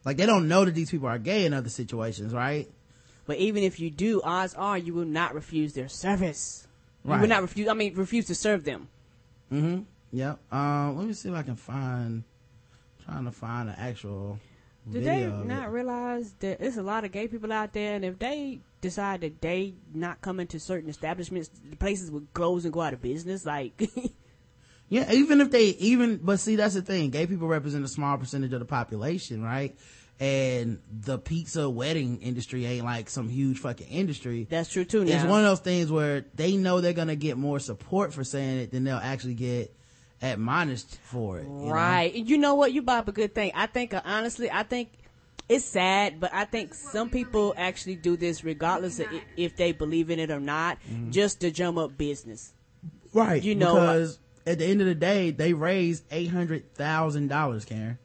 Like they don't know that these people are gay in other situations, right? But even if you do, odds are you will not refuse their service. Right. You will not refuse. I mean, refuse to serve them. Mm-hmm. Yep. Um, let me see if I can find, trying to find an actual Did they video of not realize that there's a lot of gay people out there, and if they decide that they not coming to certain establishments, the places would close and go out of business. Like, (laughs) Yeah, even if they even, but see, that's the thing. Gay people represent a small percentage of the population, right? And the pizza wedding industry ain't like some huge fucking industry. that's true too. Now, It's one of those things where they know they're gonna get more support for saying it than they'll actually get admonished for it. you? Right. And you know what? You brought up a good thing. I think, uh, honestly, I think it's sad, but I think some people actually do this regardless of if they believe in it or not, Mm-hmm. just to drum up business. Right. You know, because at the end of the day, they raised eight hundred thousand dollars, Karen.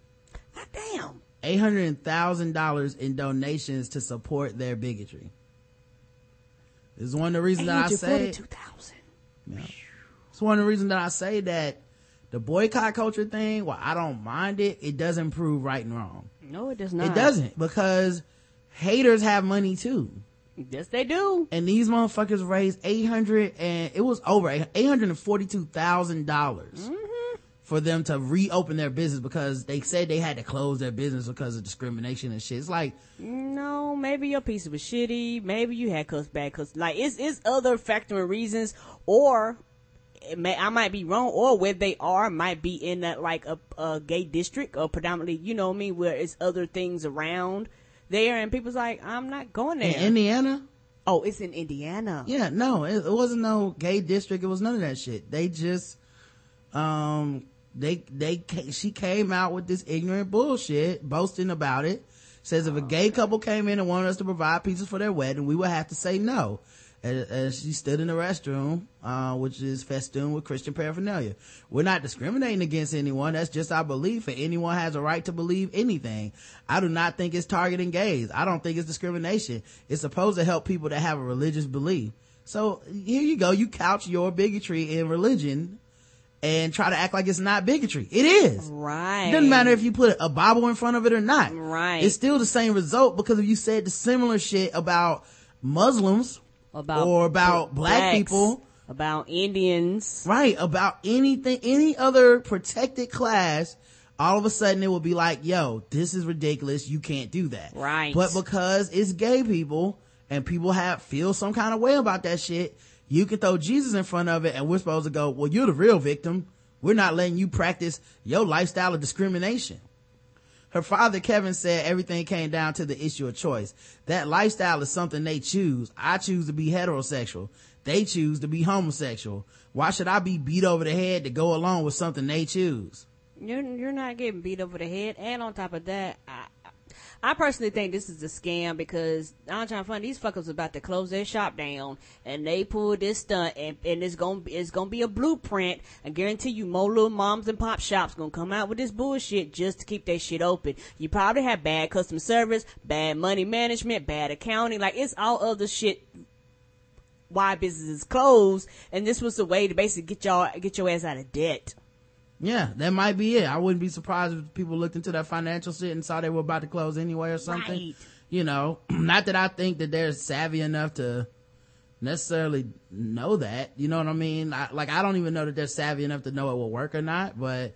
God Damn. Eight hundred thousand dollars in donations to support their bigotry. This is one of the reasons that I say. 842,000. Yeah. It's one of the reasons that I say that the boycott culture thing, while I don't mind it, it doesn't prove right and wrong. No, it does not. It doesn't because haters have money too. Yes, they do. And these motherfuckers raised 800 and it was over $842,000 Mm-hmm. For them to reopen their business because they said they had to close their business because of discrimination and shit. It's like, No, maybe your piece was shitty. Maybe you had cuss bad cuss. Like it's it's other factoring reasons, or it may, I might be wrong, or where they are might be in that like a, a gay district or predominantly, you know I mean, where it's other things around there, and people's like, I'm not going there. in Indiana, oh, it's in Indiana. Yeah, no, it, it wasn't no gay district. It was none of that shit. They just, um, they, they, she came out with this ignorant bullshit, boasting about it. Says if a gay couple came in and wanted us to provide pizzas for their wedding, we would have to say no. As she stood in the restroom, uh, which is festooned with Christian paraphernalia. We're not discriminating against anyone. That's just our belief. And anyone has a right to believe anything. I do not think it's targeting gays. I don't think it's discrimination. It's supposed to help people that have a religious belief. So here you go. You couch your bigotry in religion and try to act like it's not bigotry. It is. Right. It doesn't matter if you put a Bible in front of it or not. Right. It's still the same result because if you said the similar shit about Muslims about or about black people, about Indians, right, about anything, any other protected class, all of a sudden it will be like, yo, this is ridiculous. You can't do that. Right. But because it's gay people and people have feel some kind of way about that shit, you can throw Jesus in front of it and we're supposed to go, well, you're the real victim. We're not letting you practice your lifestyle of discrimination. Her father, Kevin, said everything came down to the issue of choice. That lifestyle is something they choose. I choose to be heterosexual. They choose to be homosexual. Why should I be beat over the head to go along with something they choose? you're you're not getting beat over the head. And on top of that, I I personally think this is a scam because I'm trying to find these fuckers about to close their shop down and they pulled this stunt and, and it's gonna it's gonna be a blueprint. I guarantee you more little moms and pop shops gonna come out with this bullshit just to keep their shit open. You probably have bad customer service, bad money management, bad accounting, like it's all other shit why businesses closed and this was the way to basically get y'all get your ass out of debt. Yeah, that might be it. I wouldn't be surprised if people looked into that financial shit and saw they were about to close anyway or something. Right. You know, (clears throat) not that I think that they're savvy enough to necessarily know that. You know what I mean? I, like, I don't even know that they're savvy enough to know it will work or not, but,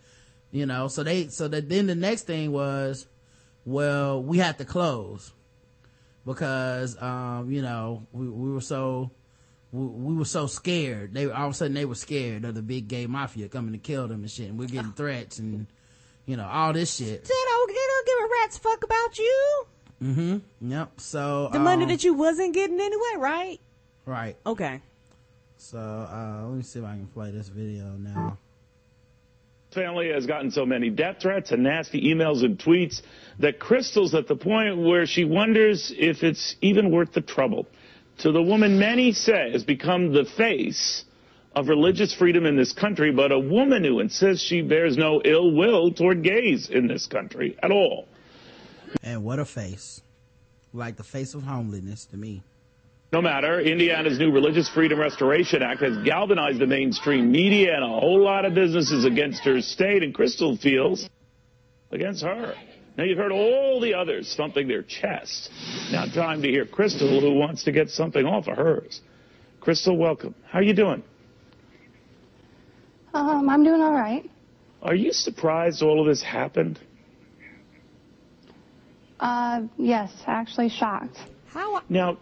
you know, so they, so that then the next thing was, well, we had to close because, um, you know, we, we were so, we, we were so scared. They all of a sudden they were scared of the big gay mafia coming to kill them and shit. And we're getting threats and you know all this shit. They don't, they don't give a rat's fuck about you. Mm-hmm. Yep. So The money um, that you wasn't getting anyway, right? right. Okay. So uh, let me see if I can play this video now. family has gotten so many death threats and nasty emails and tweets that Crystal's at the point where she wonders if it's even worth the trouble. To the woman many say has become the face of religious freedom in this country, but a woman who insists she bears no ill will toward gays in this country at all. And what a face. Like the face of homeliness to me. No matter, Indiana's new Religious Freedom Restoration Act has galvanized the mainstream media and a whole lot of businesses against her state, and Crystal feels against her. Now you've heard all the others thumping their chests. Now time to hear Crystal, who wants to get something off of hers. Crystal, welcome. How are you doing? Um, I'm doing all right. Are you surprised all of this happened? Uh, yes, actually shocked. How? Now,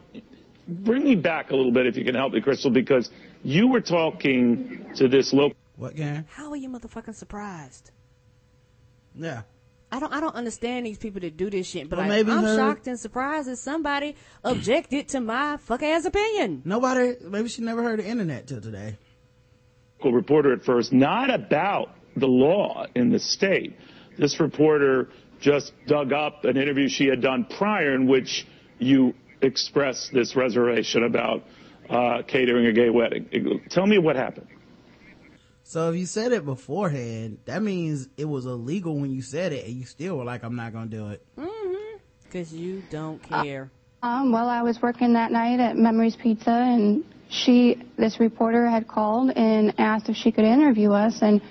bring me back a little bit if you can help me, Crystal, because you were talking to this local. What, Karen? How are you motherfucking surprised? Yeah. I don't I don't understand these people that do this shit, but Well, like, maybe I'm her- shocked and surprised that somebody objected to my fuck ass opinion. Nobody, maybe she never heard the internet till today. reporter at first, not about the law in the state. This reporter just dug up an interview she had done prior in which you expressed this reservation about uh, catering a gay wedding. Tell me what happened. So if you said it beforehand, that means it was illegal when you said it, and you still were like, "I'm not gonna do it." Mm-hmm. Because you don't care. Um, well, I was working that night at Memories Pizza, and she, this reporter, had called and asked if she could interview us, and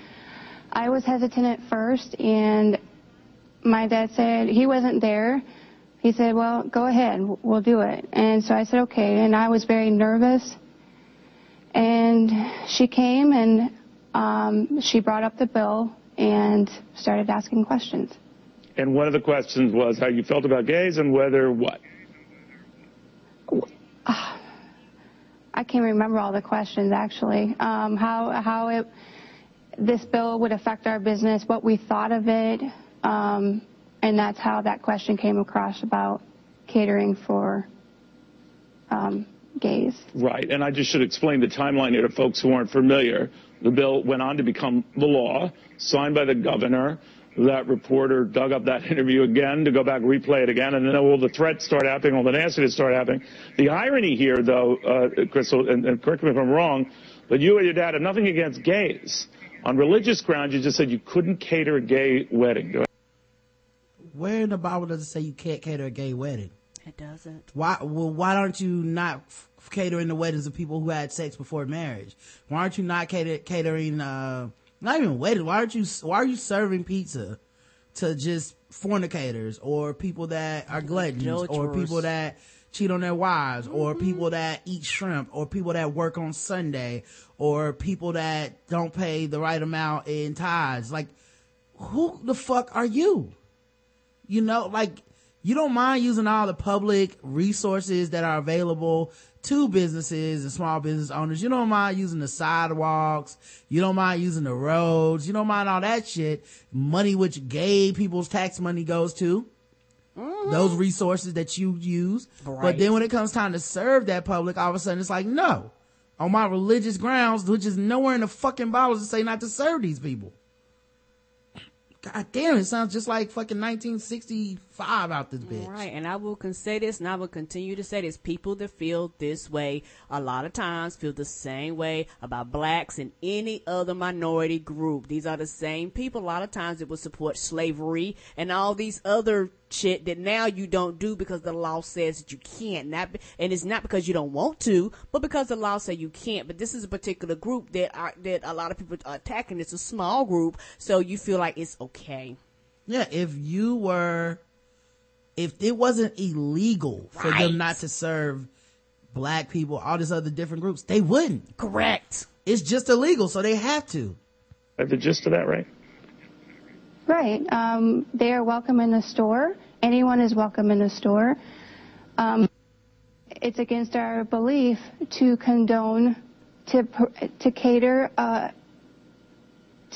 I was hesitant at first, and my dad said he wasn't there. He said, "Well, go ahead, we'll do it." And so I said, "Okay," and I was very nervous. And she came and um, she brought up the bill and started asking questions. And one of the questions was how you felt about gays and whether what? I can't remember all the questions actually. Um, how how it this bill would affect our business, what we thought of it, um, and that's how that question came across about catering for um, gays. Right, and I just should explain the timeline here to folks who aren't familiar. The bill went on to become the law, signed by the governor. That reporter dug up that interview again to go back replay it again, and then all the threats start happening, all the nastiness start happening. The irony here, though, uh, Crystal, and, and correct me if I'm wrong, but you and your dad have nothing against gays. On religious grounds, you just said you couldn't cater a gay wedding. Where in the Bible does it say you can't cater a gay wedding? It doesn't. Why? Well, why aren't you not f- catering the weddings of people who had sex before marriage? Why aren't you not cater- catering? Uh, not even weddings. Why aren't you? Why are you serving pizza to just fornicators or people that are gluttons or people that cheat on their wives or people that eat shrimp or people that work on Sunday or people that don't pay the right amount in tithes? Like, who the fuck are you? You know, like, you don't mind using all the public resources that are available to businesses and small business owners. You don't mind using the sidewalks. You don't mind using the roads. You don't mind all that shit. Money which gay people's tax money goes to. Mm-hmm. Those resources that you use. But then when it comes time to serve that public, all of a sudden it's like, no. On my religious grounds, which is nowhere in the fucking Bible to say not to serve these people. God damn, it sounds just like fucking 1965 out this bitch. Right, and I will say this, and I will continue to say this. People that feel this way a lot of times feel the same way about blacks and any other minority group. These are the same people. A lot of times that will support slavery and all these other shit that now you don't do because the law says that you can't. Not, be- and it's not because you don't want to, but because the law says you can't. But this is a particular group that are that a lot of people are attacking. It's a small group, so you feel like it's okay. Yeah, if you were, if it wasn't illegal for them not to serve black people, all these other different groups, they wouldn't. Correct. It's just illegal, so they have to. I have the gist of that, right? Right. Um, they are welcome in the store. Anyone is welcome in the store. Um, it's against our belief to condone, to to cater uh,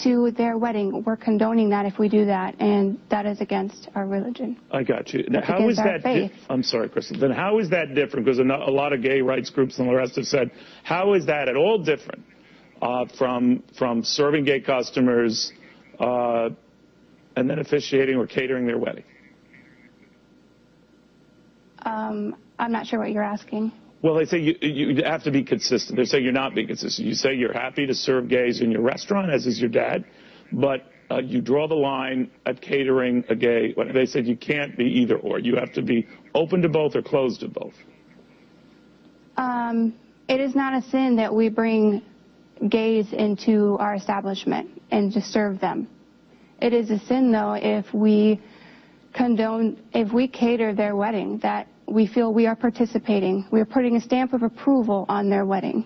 to their wedding. We're condoning that if we do that, and that is against our religion. I got you. Now, how is that? Di- I'm sorry, Crystal. Then how is that different? Because a a lot of gay rights groups and the rest have said, how is that at all different uh, from from serving gay customers uh, and then officiating or catering their wedding? Um, I'm not sure what you're asking. Well, they say you, you have to be consistent. They say you're not being consistent. You say you're happy to serve gays in your restaurant, as is your dad, but uh, you draw the line at catering a gay. They said you can't be either or. You have to be open to both or closed to both. Um, it is not a sin that we bring gays into our establishment and just serve them. It is a sin, though, if we condone, if we cater their wedding, that we feel we are participating. We are putting a stamp of approval on their wedding.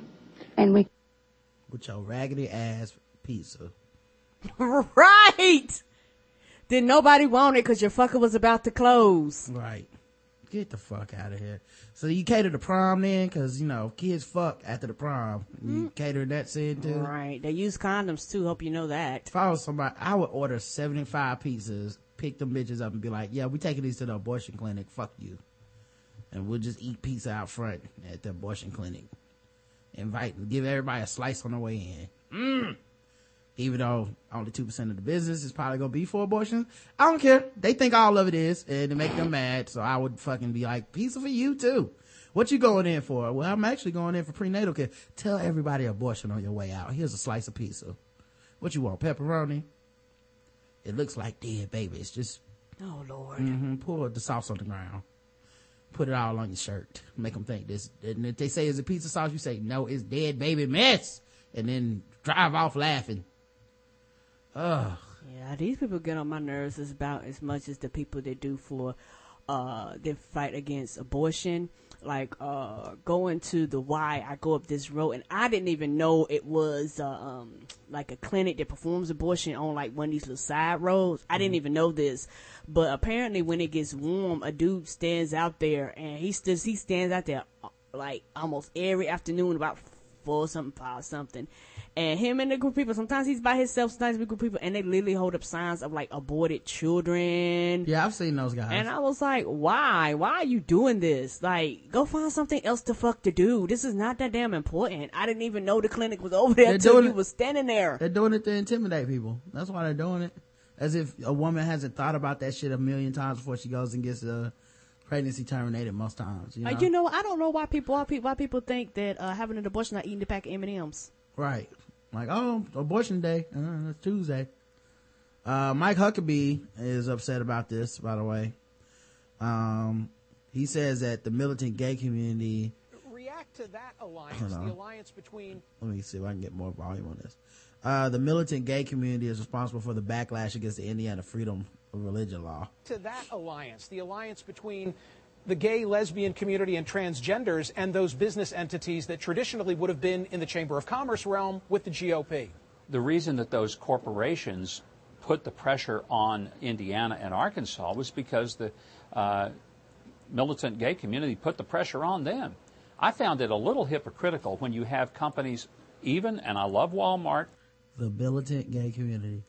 And we With your raggedy ass pizza. (laughs) right. Then nobody want it because your fucker was about to close. Right. Get the fuck out of here. So you cater the prom then? Cause, you know, kids fuck after the prom. You mm-hmm. cater that sin too? Right. They use condoms too. Hope you know that. If I was somebody, I would order 75 pizzas, pick them bitches up and be like, yeah, we taking these to the abortion clinic. Fuck you. And we'll just eat pizza out front at the abortion clinic. Invite, give everybody a slice on the way in. Mmm. even though only 2% of the business is probably gonna be for abortion. I don't care. They think all of it is, and it make them mad, so I would fucking be like, pizza for you too. What you going in for? Well, I'm actually going in for prenatal care. Tell everybody abortion on your way out. Here's a slice of pizza. What you want? Pepperoni? It looks like dead babies. Just Oh Lord. hmm Pour the sauce on the ground. Put it all on your shirt. Make them think this. And if they say it's a pizza sauce, you say no, it's dead baby mess, and then drive off laughing. Ugh. Yeah, these people get on my nerves about as much as the people that do for uh that fight against abortion. Like uh going to the Y, I go up this road and I didn't even know it was uh, um like a clinic that performs abortion on like one of these little side roads. I didn't even know this. But apparently when it gets warm, a dude stands out there and he just he stands out there uh, like almost every afternoon about four something, five something. And him and the group of people, sometimes he's by himself, sometimes with a group of people, and they literally hold up signs of like aborted children. Yeah, I've seen those guys. And I was like, why? Why are you doing this? Like, go find something else to fuck to do. This is not that damn important. I didn't even know the clinic was (laughs) over there until you was standing there. They're doing it to intimidate people. That's why they're doing it. As if a woman hasn't thought about that shit a million times before she goes and gets a, pregnancy terminated most times. You know? Like, you know, I don't know why people, why people, why people think that uh, having an abortion not eating the pack of M and M's. Right. Like, oh, abortion day. Uh, it's Tuesday. Uh, Mike Huckabee is upset about this, by the way. Um, he says that the militant gay community, React to that alliance, the alliance between let me see if I can get more volume on this. Uh, the militant gay community is responsible for the backlash against the Indiana Freedom of Religion law. to that alliance, the alliance between the gay, lesbian community and transgenders and those business entities that traditionally would have been in the Chamber of Commerce realm with the GOP. the reason that those corporations put the pressure on Indiana and Arkansas was because the uh, militant gay community put the pressure on them. I found it a little hypocritical when you have companies, even, and I love Walmart, The militant gay community.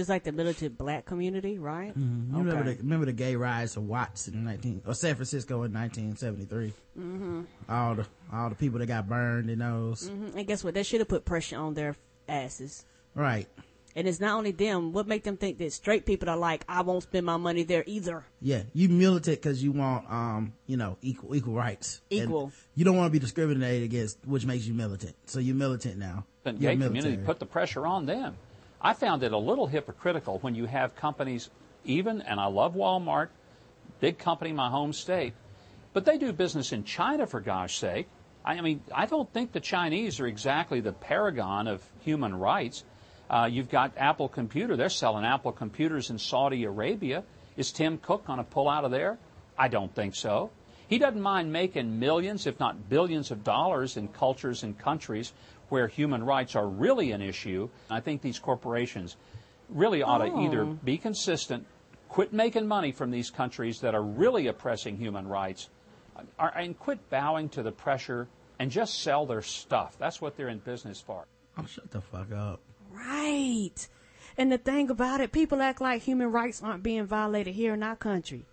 Just like the militant black community, right? Mhm. You remember the remember the gay riots of Watts in nineteen or San Francisco in nineteen seventy three. Mhm. All the all the people that got burned in those. hmm And guess what? They should have put pressure on their asses. Right. And it's not only them. What make them think that straight people are like, I won't spend my money there either. Yeah, you militant because you want um you know equal equal rights. And Equal. you don't want to be discriminated against, which makes you militant. So you're militant now. the gay community put the pressure on them. I found it a little hypocritical when you have companies, even, and I love Walmart, big company in my home state, but they do business in China for gosh sake. I mean, I don't think the Chinese are exactly the paragon of human rights. Uh, you've got Apple Computer; they're selling Apple computers in Saudi Arabia. Is Tim Cook going to pull out of there? I don't think so. He doesn't mind making millions, if not billions, of dollars in cultures and countries where human rights are really an issue. I think these corporations really ought to Oh. either be consistent, quit making money from these countries that are really oppressing human rights, and quit bowing to the pressure and just sell their stuff. That's what they're in business for. Oh, shut the fuck up. Right. And the thing about it, people act like human rights aren't being violated here in our country.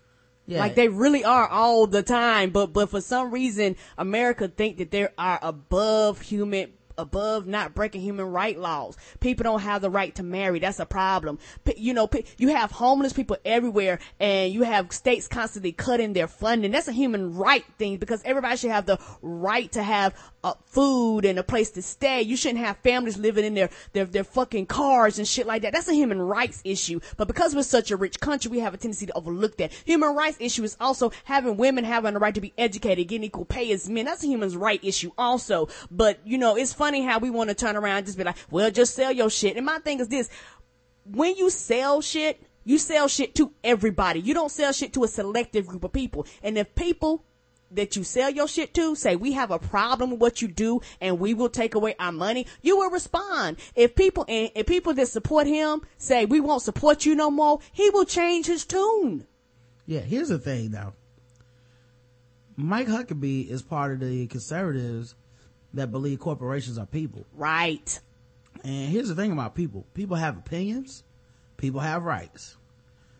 Yeah. Like they really are all the time, but but for some reason America think that they are above human above not breaking human right laws. People don't have the right to marry. That's a problem. You know, you have homeless people everywhere and you have states constantly cutting their funding. That's a human right thing because everybody should have the right to have uh, food and a place to stay. You shouldn't have families living in their, their, their fucking cars and shit like that. That's a human rights issue. But because we're such a rich country, we have a tendency to overlook that. Human rights issue is also having women having the right to be educated, getting equal pay as men. That's a human right issue also. But, you know, it's funny how we want to turn around and just be like, well, just sell your shit. And my thing is this, when you sell shit, you sell shit to everybody. You don't sell shit to a selective group of people. And if people that you sell your shit to say we have a problem with what you do and we will take away our money, you will respond. If people and if people that support him say we won't support you no more, he will change his tune. Yeah, here's the thing though. Mike Huckabee is part of the conservatives that believe corporations are people. Right. And here's the thing about people. People have opinions. People have rights.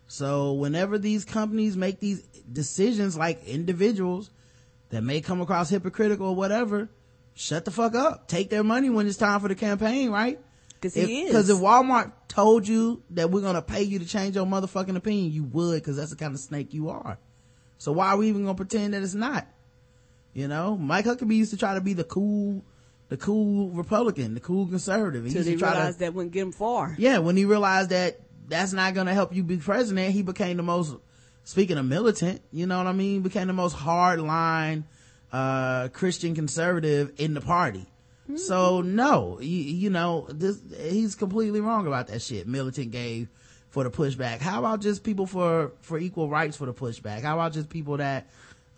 So whenever these companies make these decisions like individuals that may come across hypocritical or whatever, shut the fuck up. Take their money when it's time for the campaign, right? 'Cause he is. Because if Walmart told you that we're gonna pay you to change your motherfucking opinion, you would, because that's the kind of snake you are. So why are we even gonna pretend that it's not? You know, Mike Huckabee used to try to be the cool, the cool Republican, the cool conservative. He Till used they to try realized to, that wouldn't get him far. yeah, when he realized that that's not gonna help you be president, he became the most, speaking of militant, you know what I mean, became the most hard line, uh, Christian conservative in the party. So no, you, you know, this, he's completely wrong about that shit. Militant gave for the pushback. How about just people for, for equal rights for the pushback? How about just people that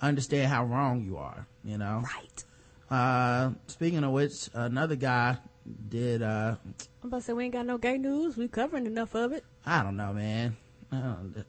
understand how wrong you are, you know? Right. Uh, speaking of which, another guy did, uh, I'm about to say we ain't got no gay news. We covering enough of it. I don't know, man. I don't,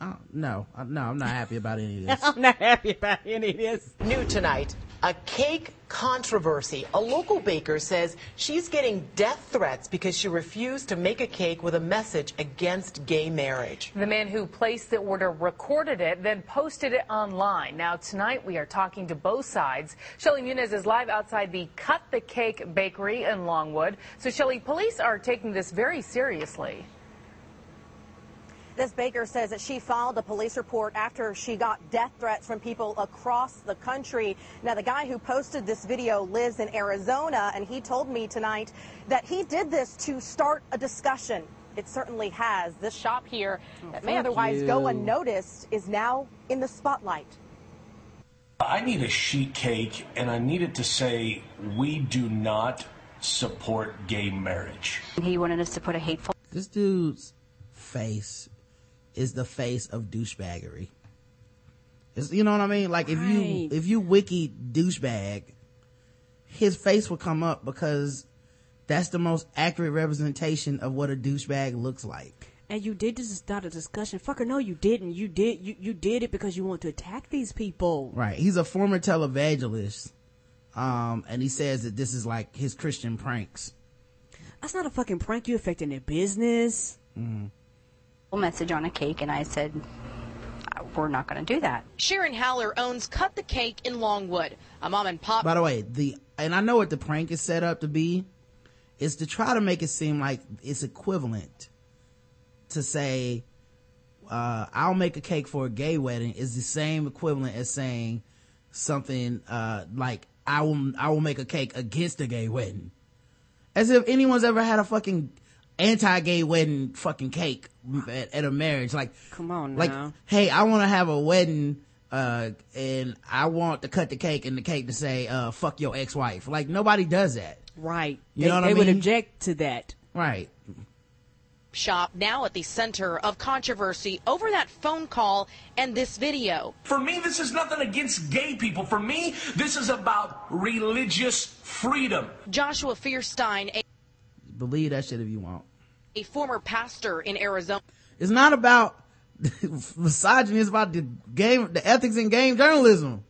I don't, no, no, I'm not happy about any of this. (laughs) I'm not happy about any of this. New tonight, a cake controversy. A local baker says she's getting death threats because she refused to make a cake with a message against gay marriage. The man who placed the order recorded it, then posted it online. Now, tonight we are talking to both sides. Shelly Muniz is live outside the Cut the Cake Bakery in Longwood. So, Shelly, police are taking this very seriously. This baker says that she filed a police report after she got death threats from people across the country. Now, the guy who posted this video lives in Arizona, and he told me tonight that he did this to start a discussion. It certainly has. This shop here oh, that may fuck otherwise go unnoticed is now in the spotlight. I need a sheet cake, and I need it to say, "We do not support gay marriage." He wanted us to put a hateful. This dude's face is the face of douchebaggery. It's, you know what I mean? Like if you, if you wiki douchebag, his face will come up because that's the most accurate representation of what a douchebag looks like. And you did this to start a discussion. Fucker, no, you didn't. You did. You, you did it because you want to attack these people. Right. He's a former televangelist. Um, and he says that this is like his Christian pranks. That's not a fucking prank. You affecting their business. Mm-hmm. Message on a cake, and I said, "Uh, "We're not going to do that." Sharon Haller owns Cut the Cake in Longwood, a mom and pop. By the way, the, and I know what the prank is set up to be, is to try to make it seem like it's equivalent to say, uh, I'll make a cake for a gay wedding is the same equivalent as saying something, uh, like, I will, I will make a cake against a gay wedding. As if anyone's ever had a fucking anti-gay wedding fucking cake at, at a marriage. Like, come on like, now. hey, I want to have a wedding, uh, and I want to cut the cake and the cake to say, uh, fuck your ex-wife. Like, nobody does that. Right. You they know what they I mean? They would object to that. Right. shop now at the center of controversy over that phone call and this video. For me, this is nothing against gay people. For me, this is about religious freedom. Joshua Feuerstein, a, Believe that shit if you want. a former pastor in Arizona, It's not about (laughs) misogyny. It's about the game, the ethics in game journalism.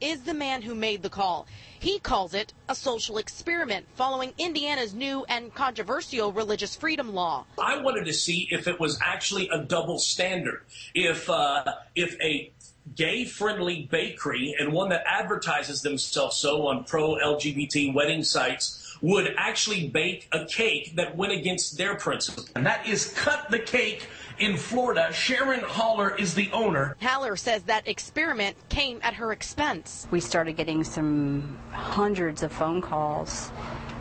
is the man who made the call. He calls it a social experiment following Indiana's new and controversial religious freedom law. I wanted to see if it was actually a double standard. If uh, if a gay-friendly bakery and one that advertises themselves so on pro-LGBT wedding sites would actually bake a cake that went against their principles. And that is cut the cake in Florida. Sharon Haller is the owner. Haller says that experiment came at her expense. We started getting some hundreds of phone calls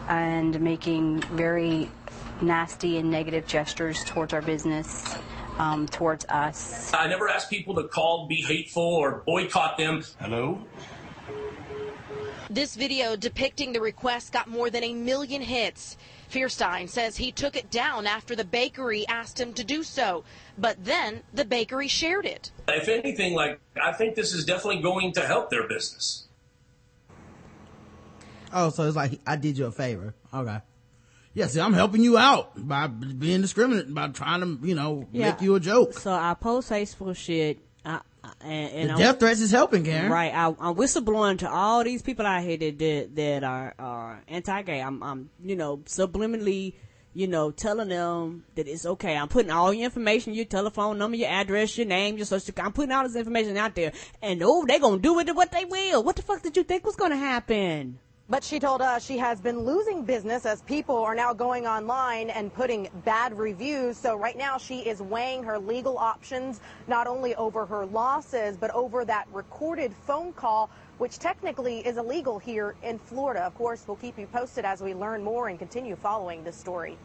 and making very nasty and negative gestures towards our business, um, towards us. I never asked people to call, be hateful, or boycott them. Hello? This video depicting the request got more than a million hits. Feuerstein says he took it down after the bakery asked him to do so, but then the bakery shared it. If anything, like I think this is definitely going to help their business. Oh, so it's like, I did you a favor. Okay. Yeah, see, I'm helping you out by being discriminate, by trying to, you know, make you a joke. So I post hateful shit. I- and, and The I'm- death threats is helping, Karen. Right. I, I'm whistleblowing to all these people out here that that, that are, are anti-gay. I'm, I'm, you know, subliminally, you know, telling them that it's okay. I'm putting all your information, your telephone number, your address, your name, your social. I'm putting all this information out there, and oh, they're gonna do with it what they will. What the fuck did you think was gonna happen? But she told us she has been losing business as people are now going online and putting bad reviews. So right now she is weighing her legal options, not only over her losses, but over that recorded phone call, which technically is illegal here in Florida. Of course, we'll keep you posted as we learn more and continue following this story.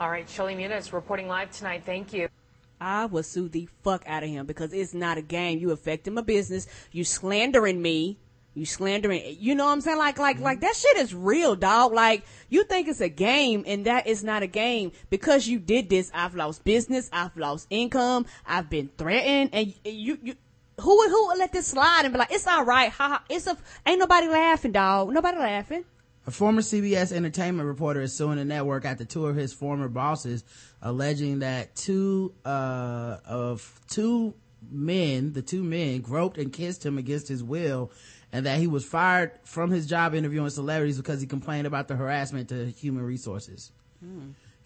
All right, Shelly Muniz reporting live tonight. Thank you. I will sue the fuck out of him because it's not a game. You affecting my business. You slandering me. You slandering, you know what I'm saying? Like, like, like that shit is real, dog. Like, you think it's a game and that is not a game because you did this. I've lost business. I've lost income. I've been threatened and you, you, who would, who would let this slide and be like, it's all right. Ha ha. It's a, ain't nobody laughing, dog. Nobody laughing. A former CBS entertainment reporter is suing the network after two of his former bosses alleging that two, uh, of two men, the two men groped and kissed him against his will and that he was fired from his job interviewing celebrities because he complained about the harassment to human resources.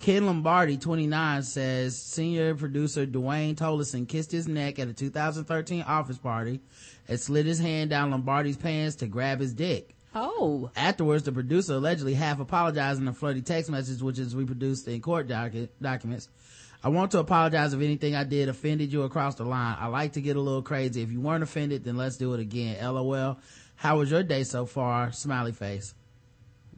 Ken Lombardi, 29, says senior producer Dwayne Tolleson kissed his neck at a 2013 office party and slid his hand down Lombardi's pants to grab his dick. Oh. Afterwards, the producer allegedly half apologized in a flirty text message, which is reproduced in court docu- documents. I want to apologize if anything I did offended you across the line. I like to get a little crazy. If you weren't offended, then let's do it again. LOL. How was your day so far? Smiley face.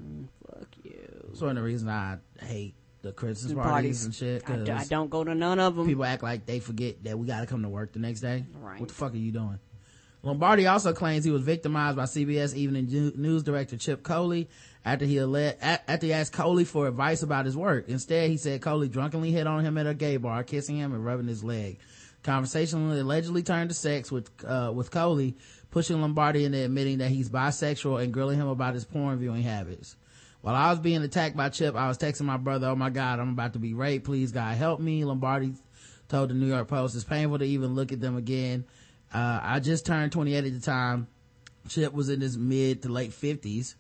Mm, fuck you. One of the reasons I hate the Christmas The parties, parties. and shit. I 'cause d- I don't go to none of them. People act like they forget that we gotta come to work the next day. Right. What the fuck are you doing? Lombardi also claims he was victimized by CBS Evening News director Chip Coley after he alle- a- after he asked Coley for advice about his work. Instead, he said Coley drunkenly hit on him at a gay bar, kissing him and rubbing his leg. Conversation allegedly turned to sex with uh, with Coley, pushing Lombardi into admitting that he's bisexual and grilling him about his porn viewing habits. While I was being attacked by Chip, I was texting my brother, "Oh my God, I'm about to be raped. Please, God, help me." Lombardi told the New York Post, "It's painful to even look at them again." Uh, I just turned 28 at the time. Chip was in his mid to late 50s,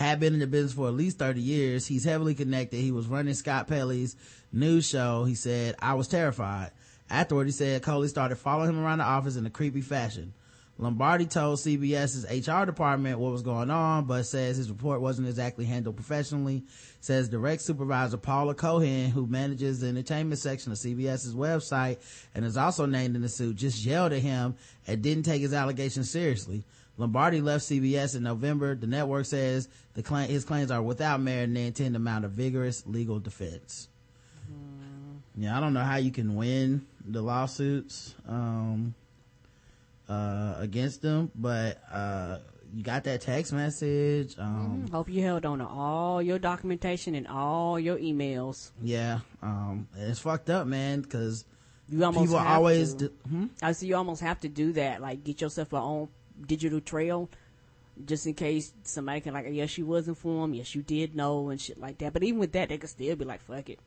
had been in the business for at least 30 years. He's heavily connected. He was running Scott Pelley's news show. He said, I was terrified. Afterward, he said Coley started following him around the office in a creepy fashion. Lombardi told CBS's HR department what was going on, but says his report wasn't exactly handled professionally. Says direct supervisor Paula Cohen, who manages the entertainment section of CBS's website and is also named in the suit, just yelled at him and didn't take his allegations seriously. Lombardi left CBS in November. The network says the claim, his claims are without merit and they intend to mount a vigorous legal defense. Yeah, I don't know how you can win the lawsuits. Um, uh, against them, but, uh, you got that text message. Um, Hope you held on to all your documentation and all your emails. yeah, um, it's fucked up, man, cause You almost people always, do, hmm? I see you almost have to do that. Like get yourself a own digital trail, just in case somebody can like, yes, you was informed, yes, you did know, and shit like that. But even with that, they could still be like, fuck it.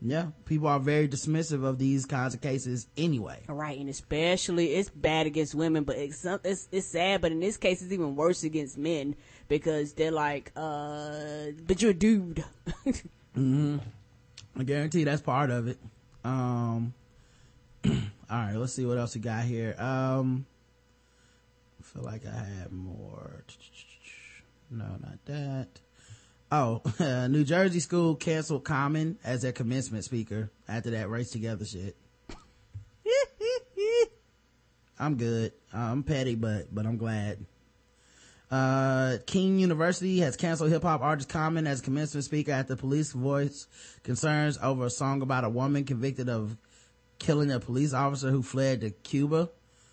yeah, people are very dismissive of these kinds of cases anyway. Right, and especially it's bad against women, but it's it's, it's sad. But in this case, it's even worse against men because they're like, uh, but you're a dude. (laughs) hmm I guarantee that's part of it. Um, (clears throat) all right, let's see what else we got here. Um, feel like I had more. No, not that. Oh, (laughs) New Jersey school canceled Common as their commencement speaker after that race together shit. (laughs) I'm good. I'm petty, but but I'm glad. Uh, Kean University has canceled hip hop artist Common as commencement speaker after police voiced concerns over a song about a woman convicted of killing a police officer who fled to Cuba.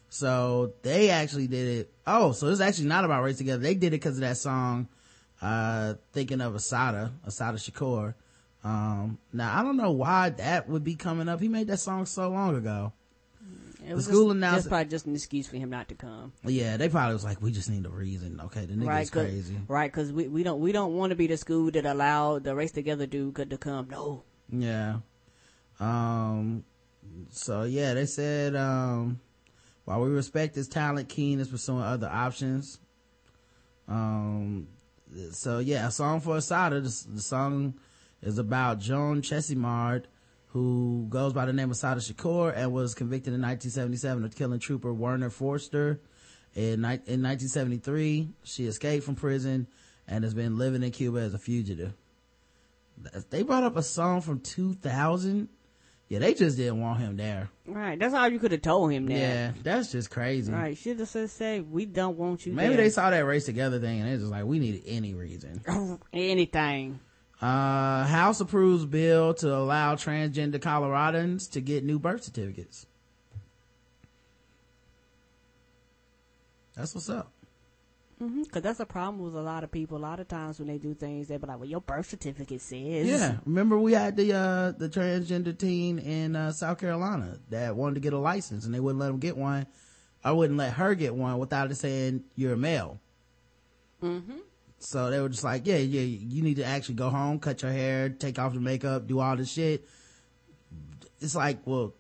So they actually did it. Oh, so it's actually not about race together. They did it because of that song, uh, thinking of Assata, Assata Shakur. Um, now I don't know why that would be coming up. He made that song so long ago. It The was school just, announced- That's probably just an excuse for him not to come. Yeah, they probably was like, we just need a reason. Okay, the nigga's right, cause, crazy. right? Because we, we don't we don't want to be the school that allowed the race together dude to come. No, Yeah. Um, so yeah, they said, um, while we respect his talent, Kean is pursuing other options. Um, so yeah, a song for Assata. The, the song is about Joan Chesimard, who goes by the name of Assata Shakur and was convicted in 1977 of killing trooper Werner Forster. In, in 1973, she escaped from prison and has been living in Cuba as a fugitive. They brought up a song from 2000. Yeah, they just didn't want him there. Right. That's all you could have told him. That. Yeah, that's just crazy. Right. She just said, "Say we don't want you." Maybe there. they saw that race together thing and it's just like we needed any reason. (laughs) anything. Uh, House approves bill to allow transgender Coloradans to get new birth certificates. That's what's up. Mm-hmm. Cause that's a problem with a lot of people. A lot of times when they do things, they be like, "Well, your birth certificate says." Yeah, remember we had the uh the transgender teen in uh, South Carolina that wanted to get a license and they wouldn't let him get one. I wouldn't let her get one without it saying you're a male. Mm-hmm. So they were just like, yeah, yeah, you need to actually go home, cut your hair, take off the makeup, do all this shit. It's like, well,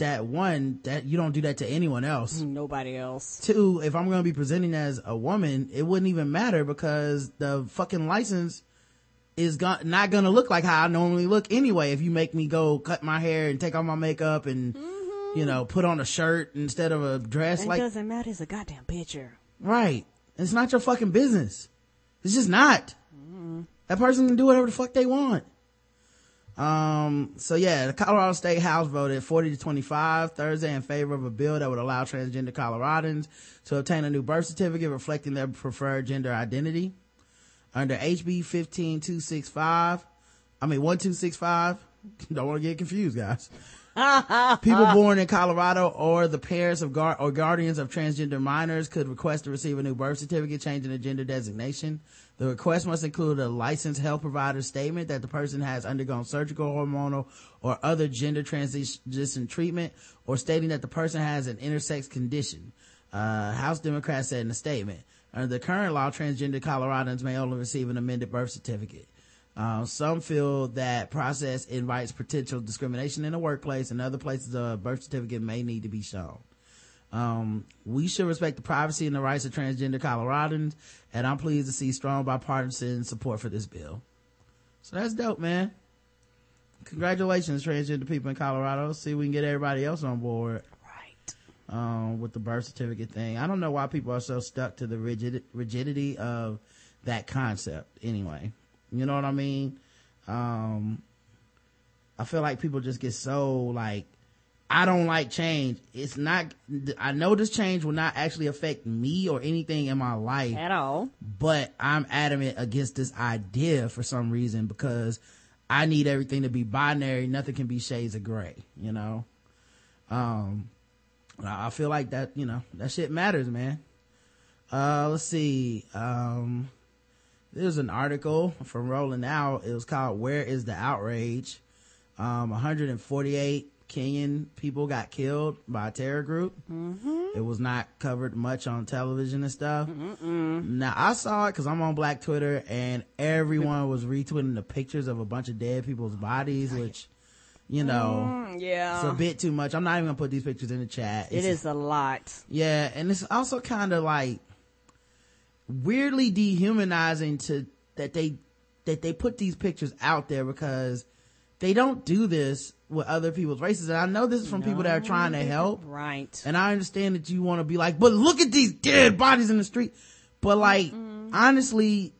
that one, that you don't do that to anyone else. Nobody else. Two, if I'm going to be presenting as a woman, it wouldn't even matter because the fucking license is go- not going to look like how I normally look anyway. If you make me go cut my hair and take off my makeup and, mm-hmm. you know, put on a shirt instead of a dress, It like, doesn't matter. It's a goddamn picture. right. It's not your fucking business. It's just not. That person can do whatever the fuck they want. Um, so yeah, the Colorado State House voted 40 to 25 Thursday in favor of a bill that would allow transgender Coloradans to obtain a new birth certificate reflecting their preferred gender identity. Under HB 15265, I mean 1265, (laughs) don't want to get confused guys. (laughs) People born in Colorado or the parents of guard or guardians of transgender minors could request to receive a new birth certificate changing the gender designation. The request must include a licensed health provider statement that the person has undergone surgical, hormonal, or other gender transition treatment, or stating that the person has an intersex condition. Uh, House Democrats said in a statement. Under the current law, transgender Coloradans may only receive an amended birth certificate. Uh, some feel that process invites potential discrimination in the workplace and other places a birth certificate may need to be shown. Um, we should respect the privacy and the rights of transgender Coloradans, and I'm pleased to see strong bipartisan support for this bill. So that's dope, man. Congratulations, transgender people in Colorado. See if we can get everybody else on board. Right. Um, with the birth certificate thing. I don't know why people are so stuck to the rigid, rigidity of that concept anyway. You know what I mean? Um, I feel like people just get so like, I don't like change. It's not, I know this change will not actually affect me or anything in my life At all. but I'm adamant against this idea for some reason because I need everything to be binary. Nothing can be shades of gray, you know? Um, I feel like that, you know, that shit matters, man. Uh, let's see. Um, there's an article from Rolling Out. It was called Where is the Outrage? Um, 148 Kenyan people got killed by a terror group. Mm-hmm. It was not covered much on television and stuff. Now I saw it because I'm on Black Twitter and everyone was retweeting the pictures of a bunch of dead people's bodies, which, you know, Mm, yeah. it's a bit too much. I'm not even gonna put these pictures in the chat. It It's- a lot. yeah, and it's also kind of like weirdly dehumanizing to that they that they put these pictures out there because they don't do this with other people's races. And I know this is from people that are trying to help. Right. And I understand that you want to be like, but look at these dead bodies in the street. But like, honestly,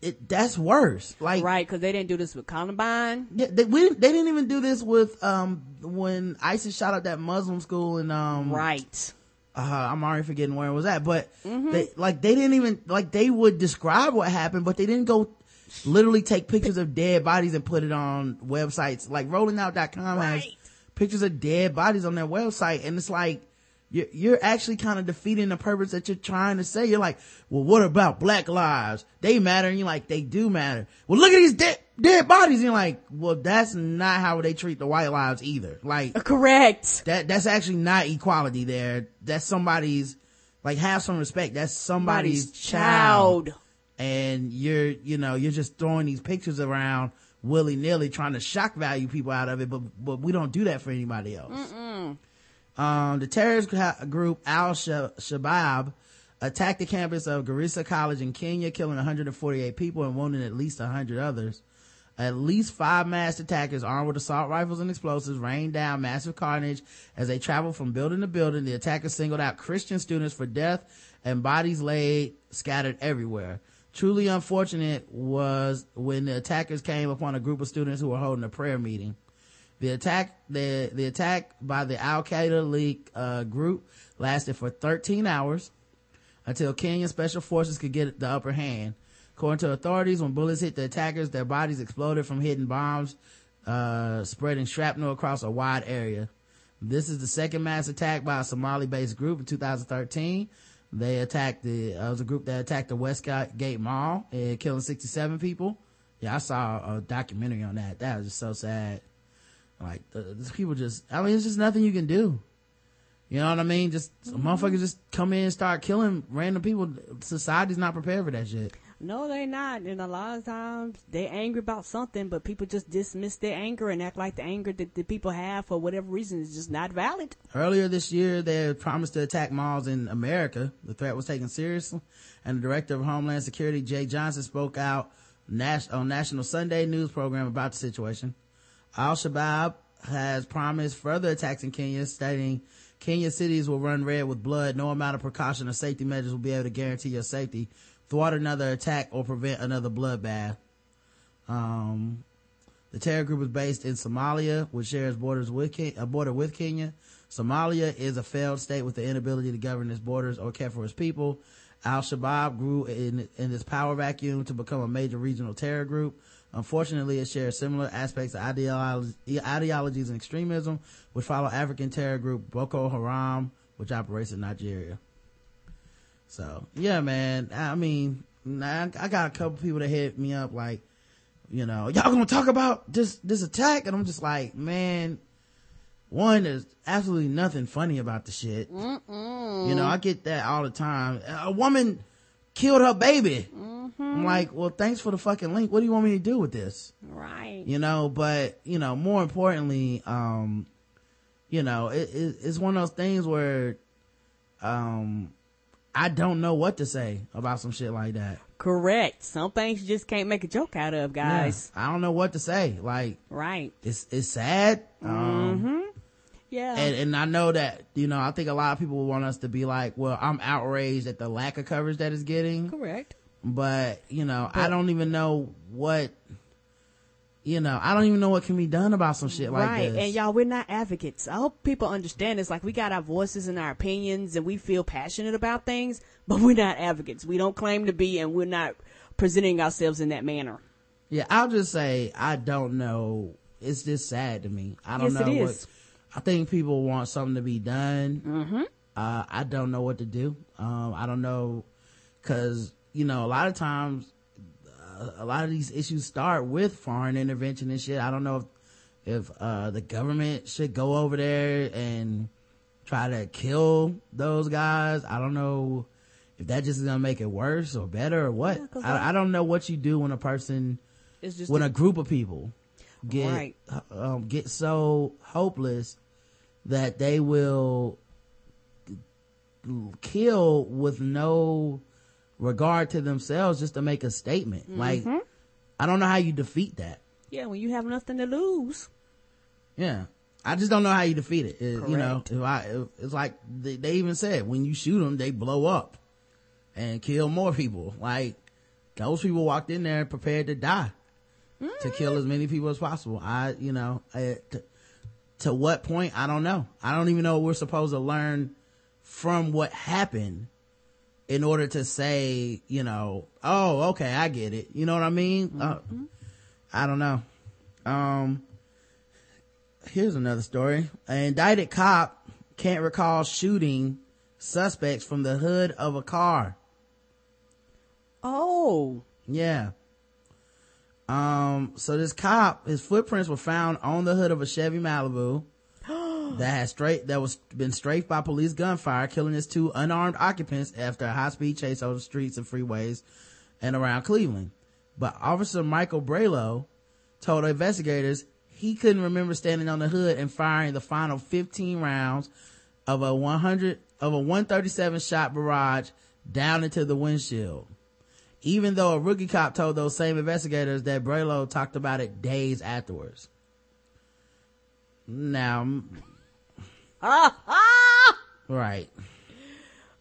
it, that's worse. Like, right, because they didn't do this with Columbine. Yeah, they, we, didn't- they didn't even do this with, um, when ISIS shot up that Muslim school in, um, right. Uh, I'm already forgetting where it was at, but Mm-hmm. they, like, they didn't even, like, they would describe what happened, but they didn't go literally take pictures of dead bodies and put it on websites. Like, rollingout.com has pictures of dead bodies on their website, and it's like, you're, you're actually kind of defeating the purpose that you're trying to say. You're like, well, what about black lives? They matter. And you're like, they do matter. Well, look at these dead, dead bodies. And you're like, well, that's not how they treat the white lives either. Like, uh, correct. That, that's actually not equality there. That's somebody's, like, have some respect. That's somebody's Somebody's child. child. And you're, you know, you're just throwing these pictures around willy nilly trying to shock value people out of it. But, but we don't do that for anybody else. Um, the terrorist group Al Shabaab attacked the campus of Garissa College in Kenya, killing 148 people and wounding at least 100 others. At least five masked attackers armed with assault rifles and explosives rained down massive carnage as they traveled from building to building. The attackers singled out Christian students for death and bodies laid scattered everywhere. Truly unfortunate was when the attackers came upon a group of students who were holding a prayer meeting. The attack, the, the attack by the Al Qaeda League, uh, group lasted for 13 hours until Kenyan special forces could get the upper hand. According to authorities, when bullets hit the attackers, their bodies exploded from hidden bombs, uh, spreading shrapnel across a wide area. This is the second mass attack by a Somali-based group in 2013. They attacked the, uh, it was a group that attacked the Westgate Mall and killing 67 people. Yeah, I saw a documentary on that. That was just so sad. Like, the, people just, I mean, it's just nothing you can do. You know what I mean? Just, motherfuckers just come in and start killing random people. Society's not prepared for that shit. No, they not. And a lot of times they angry about something, but people just dismiss their anger and act like the anger that the people have for whatever reason is just not valid. Earlier this year, they promised to attack malls in America. The threat was taken seriously, and the director of Homeland Security, Jeh Johnson, spoke out on National Sunday News program about the situation. Al Shabaab has promised further attacks in Kenya, stating Kenya cities will run red with blood. No amount of precaution or safety measures will be able to guarantee your safety, thwart another attack, or prevent another bloodbath. Um, the terror group is based in Somalia, which shares borders with a border with Kenya. Somalia is a failed state with the inability to govern its borders or care for its people. Al Shabaab grew in, in this power vacuum to become a major regional terror group. Unfortunately, it shares similar aspects of ideologies and extremism, which follow African terror group Boko Haram, which operates in Nigeria. So, yeah, man. I mean, I, I got a couple people that hit me up like, you know, y'all gonna talk about this, this attack? And I'm just like, man, one, there's absolutely nothing funny about the shit. Mm-mm. You know, I get that all the time. A woman killed her baby. Mm-hmm. I'm like, well, thanks for the fucking link. What do you want me to do with this? Right. You know, but, you know, more importantly, um, you know, it, it, it's one of those things where, um, I don't know what to say about some shit like that. Correct. Some things you just can't make a joke out of, guys. Yeah, I don't know what to say. Like, right. It's, it's sad. Um, mm-hmm. Yeah. and, and I know that, you know, I think a lot of people want us to be like, well, I'm outraged at the lack of coverage that it's getting. Correct. But, you know, I don't even know what, you know, I don't even know what can be done about some shit like right. this. And y'all, we're not advocates. I hope people understand this. Like, we got our voices and our opinions and we feel passionate about things, but we're not advocates. We don't claim to be and we're not presenting ourselves in that manner. Yeah, I'll just say I don't know. It's just sad to me. I don't Yes, know what. I think people want something to be done. Mm-hmm. Uh, I don't know what to do. Um, I don't know because you know a lot of times a lot of these issues start with foreign intervention and shit. I don't know if if uh, the government should go over there and try to kill those guys. I don't know if that just is gonna make it worse or better or what. I, I- I don't know what you do when a person It's just when a- a group of people get Right. um, get so hopeless that they will kill with no regard to themselves just to make a statement. Like, Mhm. I don't know how you defeat that. Yeah, when you have nothing to lose. Yeah. I just don't know how you defeat it. It- you know, if I, if, it's like they, they even said when you shoot them, they blow up and kill more people. Like those people walked in there prepared to die to kill as many people as possible. I, you know, I, to, to what point? I don't know. I don't even know what we're supposed to learn from what happened in order to say, you know, oh, okay, I get it. You know what I mean? Uh, I don't know. Um, here's another story. An indicted cop can't recall shooting suspects from the hood of a car. Oh. Yeah. Um, so this cop, his footprints were found on the hood of a Chevy Malibu that had straight, that was been strafed by police gunfire, killing his two unarmed occupants after a high speed chase over the streets and freeways and around Cleveland. But Officer Michael Brelo told investigators he couldn't remember standing on the hood and firing the final 15 rounds of a 100, of a 137 shot barrage down into the windshield. even though a rookie cop told those same investigators that Brelo talked about it days afterwards. Now, (laughs) Right.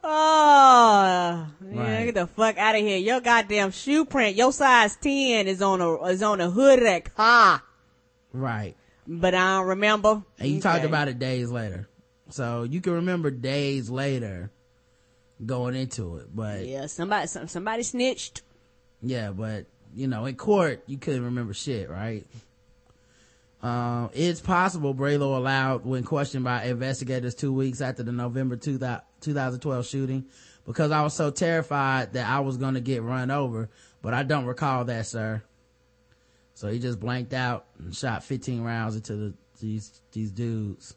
Oh, yeah, Right. get the fuck out of here. Your goddamn shoe print, your size 10 is on a, is on the hood of that car. Right. But I don't remember. And you talked about it days later. So you can remember days later going into it. But Yeah, somebody, somebody snitched. yeah, but you know, in court, you couldn't remember shit, right? Um, it's possible Brelo allowed when questioned by investigators two weeks after the November 2000 2012 shooting because I was so terrified that I was going to get run over, but I don't recall that, sir. So he just blanked out and shot 15 rounds into the, these, these dudes.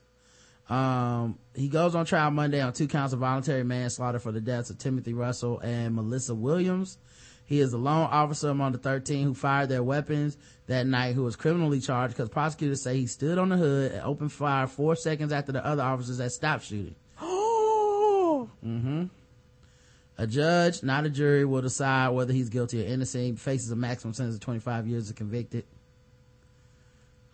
Um, he goes on trial Monday on two counts of voluntary manslaughter for the deaths of Timothy Russell and Melissa Williams. He is the lone officer among the 13 who fired their weapons that night who was criminally charged because prosecutors say he stood on the hood and opened fire four seconds after the other officers had stopped shooting. Oh, (gasps) Mm-hmm. A judge, not a jury, will decide whether he's guilty or innocent. He faces a maximum sentence of 25 years if convicted.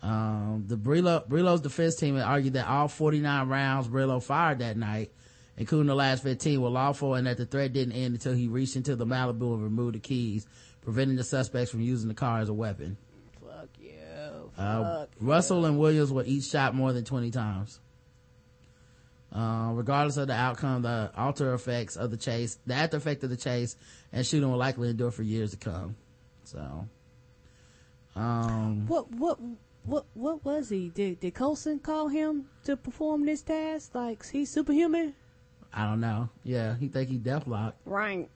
Um, the Brelo, Brelo's defense team had argued that all 49 rounds Brelo fired that night, including the last 15, were lawful and that the threat didn't end until he reached into the Malibu and removed the keys, preventing the suspects from using the car as a weapon. fuck you. Uh, Fuck. Russell and Williams were each shot more than 20 times. Uh, regardless of the outcome, the after effects of the chase, the after effect of the chase and shooting will likely endure for years to come. So, um, What, what, what, what was he? Did, did Coulson call him to perform this task? Like, he's superhuman? I don't know. Yeah, he think he deathlocked. Right.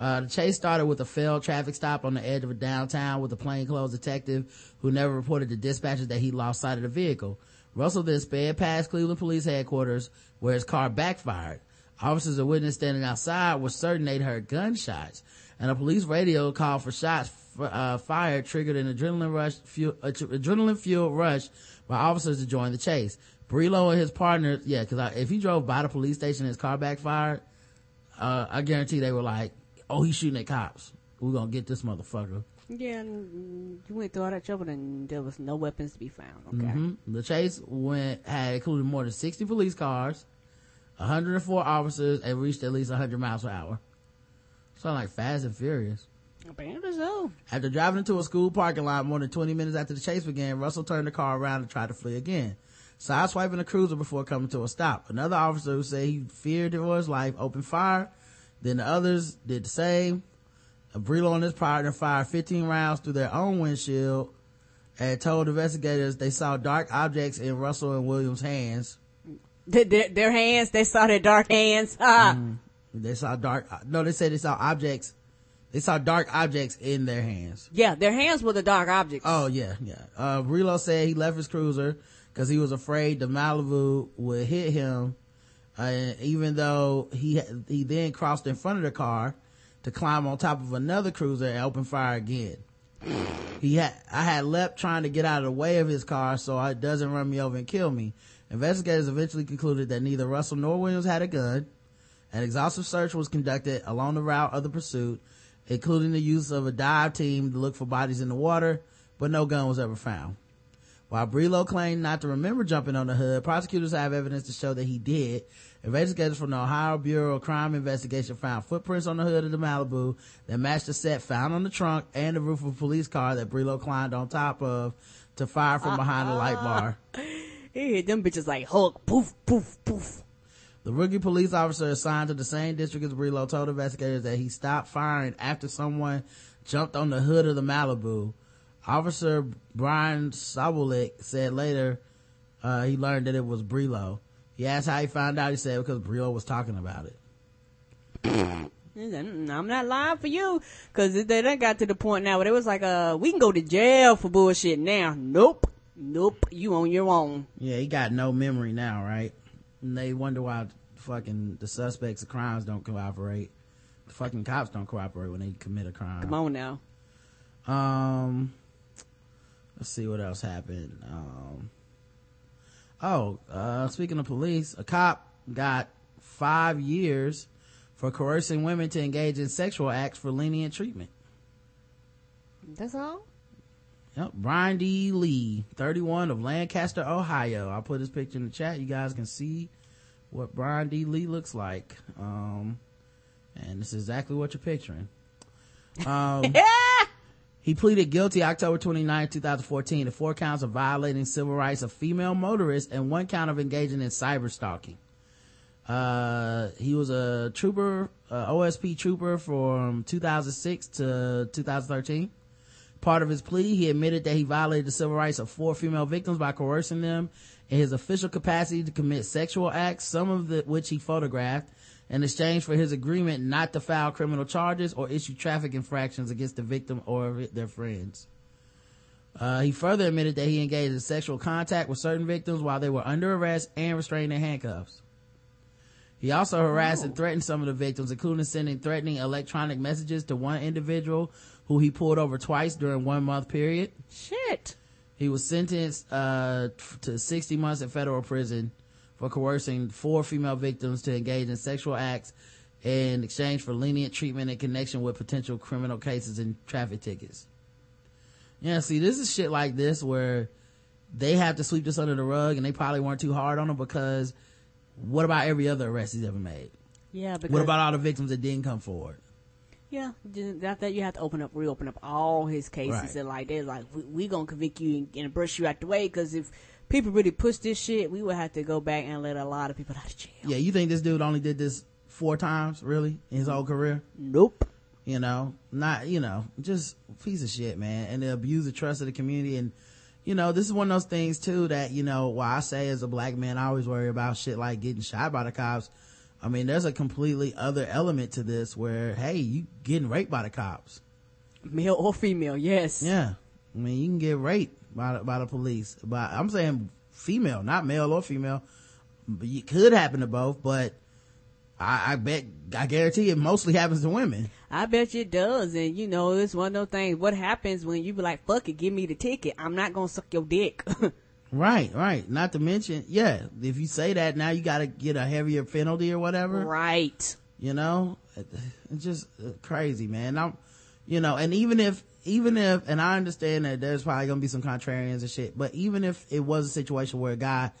Uh, the chase started with a failed traffic stop on the edge of a downtown with a plainclothes detective who never reported to dispatchers that he lost sight of the vehicle. Russell then sped past Cleveland Police headquarters where his car backfired. Officers and witnesses standing outside were certain they'd heard gunshots and a police radio call for shots uh, fired triggered an adrenaline rush, fuel, adrenaline fueled rush by officers to join the chase. Brelo and his partner, yeah, cause if he drove by the police station and his car backfired, uh, I guarantee they were like, oh, he's shooting at cops. We're gonna get this motherfucker. Yeah, you went through all that trouble and there was no weapons to be found. Okay. hmm The chase went, had included more than 60 police cars, 104 officers, and reached at least 100 miles per hour. Sound like Fast and Furious. Apparently so. After driving into a school parking lot more than 20 minutes after the chase began, Russell turned the car around and tried to flee again. Sideswiping a cruiser before coming to a stop. Another officer who said he feared for his life opened fire. Then the others did the same. Brelo and his partner fired 15 rounds through their own windshield and told investigators they saw dark objects in Russell and Williams' hands. Their, their, hands, they saw their dark hands. Ah. Mhm. They saw dark, no, they said they saw objects. They saw dark objects in their hands. Yeah, their hands were the dark objects. Oh yeah, yeah. Uh, Relo said he left his cruiser because he was afraid the Malibu would hit him. Uh, even though he he then crossed in front of the car to climb on top of another cruiser and open fire again. He had I had leapt trying to get out of the way of his car so it doesn't run me over and kill me. Investigators eventually concluded that neither Russell nor Williams had a gun. An exhaustive search was conducted along the route of the pursuit, including the use of a dive team to look for bodies in the water, but no gun was ever found. While Brelo claimed not to remember jumping on the hood, prosecutors have evidence to show that he did. Investigators from the Ohio Bureau of Crime Investigation found footprints on the hood of the Malibu that matched the set found on the trunk and the roof of a police car that Brelo climbed on top of to fire from behind the light uh-uh. bar. (laughs) He hit them bitches like Hulk. Poof, poof, poof. The rookie police officer assigned to the same district as Brelo told investigators that he stopped firing after someone jumped on the hood of the Malibu. Officer Brian Sabulik said later uh, he learned that it was Brelo. He asked how he found out. He said because Brelo was talking about it. "Mm, I'm not lying for you. Cause they done got to the point now where it was like, uh, we can go to jail for bullshit now. Nope. Nope. You on your own. Yeah, he got no memory now, right? And they wonder why fucking the suspects of crimes don't cooperate. The fucking cops don't cooperate when they commit a crime. Come on now. Um, let's see what else happened. Um, oh, uh, speaking of police, a cop got five years for coercing women to engage in sexual acts for lenient treatment. That's all. Yep. Brian D. Lee, 31 of Lancaster, Ohio. I'll put his picture in the chat. You guys can see what Brian D. Lee looks like. Um, and this is exactly what you're picturing. (laughs) Um, he pleaded guilty October 29, 2014 to four counts of violating civil rights of female motorists and one count of engaging in cyber stalking. Uh, he was a trooper, uh, OSP trooper from 2006 to 2013. Part of his plea, he admitted that he violated the civil rights of four female victims by coercing them in his official capacity to commit sexual acts, some of the, which he photographed, in exchange for his agreement not to file criminal charges or issue traffic infractions against the victim or their friends. Uh, he further admitted that he engaged in sexual contact with certain victims while they were under arrest and restrained in handcuffs. He also harassed and threatened some of the victims, including sending threatening electronic messages to one individual who he pulled over twice during one month period. Shit. He was sentenced uh, to 60 months in federal prison for coercing four female victims to engage in sexual acts in exchange for lenient treatment in connection with potential criminal cases and traffic tickets. Yeah, see, this is shit like this where they have to sweep this under the rug and they probably weren't too hard on him because what about every other arrest he's ever made? Yeah, because What about all the victims that didn't come forward? Yeah, that that you have to open up, reopen up all his cases, Right. and like they're like, we, we gonna convict you and, and brush you out the way because if people really push this shit, we would have to go back and let a lot of people out of jail. Yeah, you think this dude only did this four times, really, in his whole career? Nope. You know, not, you know, just a piece of shit, man. And they abuse the trust of the community. And, you know, this is one of those things too that, you know, why I say as a black man, I always worry about shit like getting shot by the cops. I mean, there's a completely other element to this where, hey, you getting raped by the cops. Male or female, yes. Yeah. I mean, you can get raped by, the- by the police. But I'm saying female, not male or female. It could happen to both, but I, I bet, I guarantee it mostly happens to women. I bet you it does, and you know it's one of those things. What happens when you be like, "Fuck it, give me the ticket. I'm not gonna suck your dick." (laughs) Right, right. Not to mention, yeah, if you say that now you gotta get a heavier penalty or whatever. Right. You know, it's just uh, crazy, man. I'm, you know, and even if, even if, and I understand that there's probably gonna be some contrarians and shit, but even if it was a situation where a guy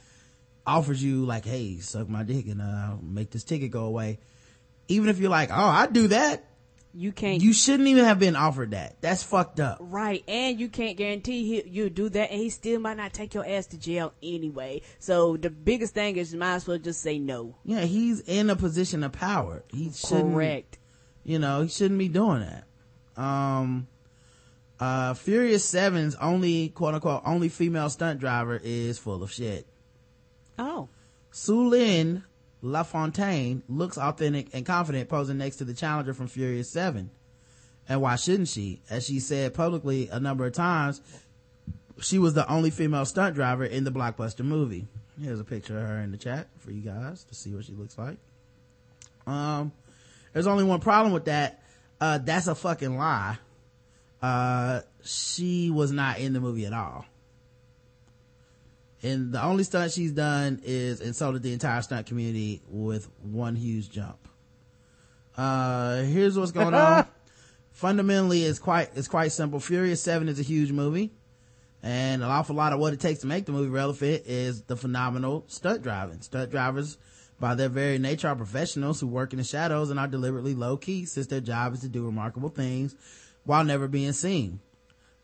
offers you like, hey, suck my dick and, uh, make this ticket go away. Even if you're like, oh, I'd do that. You can't. You shouldn't even have been offered that. That's fucked up. Right, and you can't guarantee he, you do that, and he still might not take your ass to jail anyway. So the biggest thing is, you might as well just say no. Yeah, he's in a position of power. He shouldn't. Correct. You know, he shouldn't be doing that. Um, uh, Furious Seven's only quote unquote only female stunt driver is full of shit. Oh. Sulin LaFontaine looks authentic and confident posing next to the challenger from Furious 7. And why shouldn't she? As she said publicly a number of times, she was the only female stunt driver in the blockbuster movie. Here's a picture of her in the chat for you guys to see what she looks like. Um, there's only one problem with that. Uh, that's a fucking lie. Uh, she was not in the movie at all. And the only stunt she's done is insulted the entire stunt community with one huge jump. Uh, here's what's going on. (laughs) Fundamentally, it's quite, it's quite simple. Furious 7 is a huge movie. And an awful lot of what it takes to make the movie relevant is the phenomenal stunt driving. Stunt drivers, by their very nature, are professionals who work in the shadows and are deliberately low key since their job is to do remarkable things while never being seen.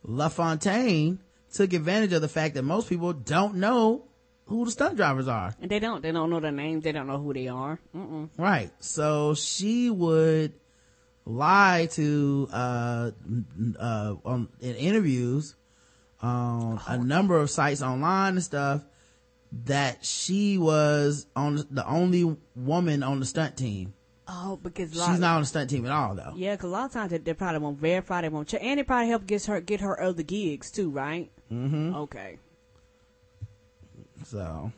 LaFontaine took advantage of the fact that most people don't know who the stunt drivers are. And they don't. They don't know their names. They don't know who they are. Mm-mm. Right. So she would lie to, uh, uh, on, in interviews, on a number of sites online and stuff that she was on the only woman on the stunt team. Oh, because She's lot- not on the stunt team at all though. Yeah, because a lot of times they, they probably won't verify. They won't check, and it probably help get her get her other gigs too, right? Mm-hmm. Okay. So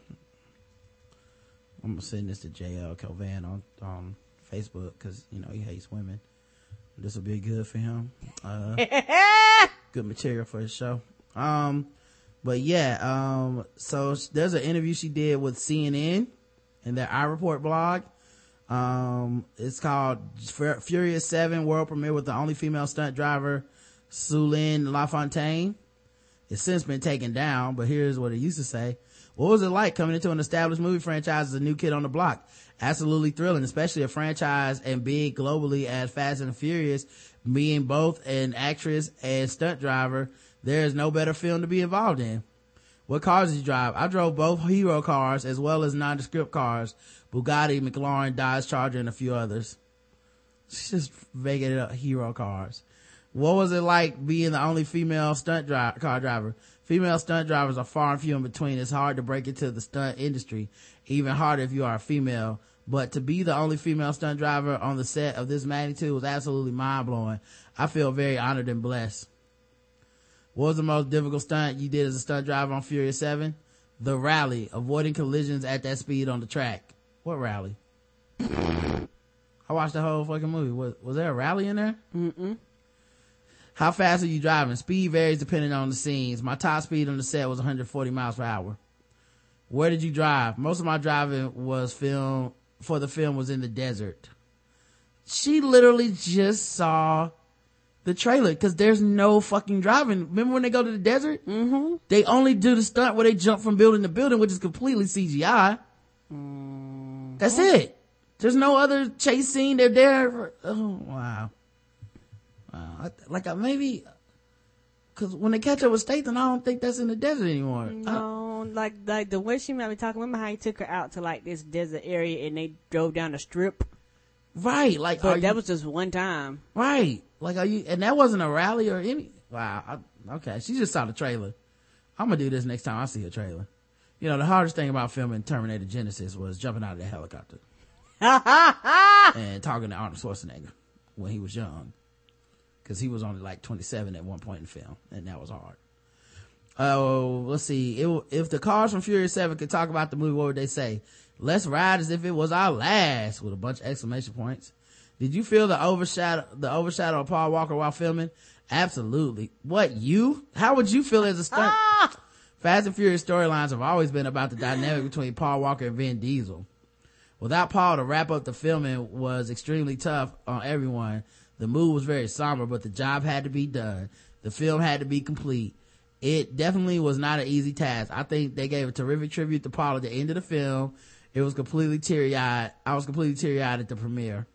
I'm gonna send this to JL Kelvan on on Facebook because you know he hates women. This will be good for him. Uh, (laughs) good material for his show. Um, but yeah, um, so there's an interview she did with CNN in their iReport blog. Um, it's called Fur- Furious 7 world premiere with the only female stunt driver, Sulin LaFontaine. It's since been taken down, but here's what it used to say. What was it like coming into an established movie franchise as a new kid on the block? Absolutely thrilling, especially a franchise and big globally as Fast and Furious, being both an actress and stunt driver. There is no better film to be involved in. What cars did you drive? I drove both hero cars as well as nondescript cars. Bugatti, McLaren, Dodge Charger, and a few others. It's just it up hero cars. What was it like being the only female stunt car driver? Female stunt drivers are far and few in between. It's hard to break into the stunt industry. Even harder if you are a female. But to be the only female stunt driver on the set of this magnitude was absolutely mind blowing. I feel very honored and blessed. What was the most difficult stunt you did as a stunt driver on Furious 7? The rally, avoiding collisions at that speed on the track. What rally? I watched the whole fucking movie. Was, was there a rally in there? Mm-mm. How fast are you driving? Speed varies depending on the scenes. My top speed on the set was 140 miles per hour. Where did you drive? Most of my driving was film for the film was in the desert. She literally just saw the trailer because there's no fucking driving. Remember when they go to the desert? Mm-hmm. They only do the stunt where they jump from building to building, which is completely CGI. That's it. There's no other chase scene. They're there. For, oh wow, wow. I, like I, maybe because when they catch up with Statham, I don't think that's in the desert anymore. No, like like the way she might be talking. Remember how he took her out to like this desert area and they drove down the strip? right, like But that you- was just one time. right. Like are you? And that wasn't a rally or any. Wow. I, okay, she just saw the trailer. I'm gonna do this next time I see a trailer. You know, the hardest thing about filming Terminator Genisys was jumping out of the helicopter (laughs) and talking to Arnold Schwarzenegger when he was young. Cause he was only like 27 at one point in film and that was hard. Oh, let's see. It, if the cars from Furious 7 could talk about the movie, what would they say? Let's ride as if it was our last with a bunch of exclamation points. Did you feel the overshadow, the overshadow of Paul Walker while filming? Absolutely. What, you? How would you feel as a stunt? (laughs) Fast and Furious storylines have always been about the dynamic between Paul Walker and Vin Diesel. Without Paul to wrap up the filming was extremely tough on everyone. The mood was very somber, but the job had to be done. The film had to be complete. It definitely was not an easy task. I think they gave a terrific tribute to Paul at the end of the film. It was completely teary eyed. I was completely teary eyed at the premiere.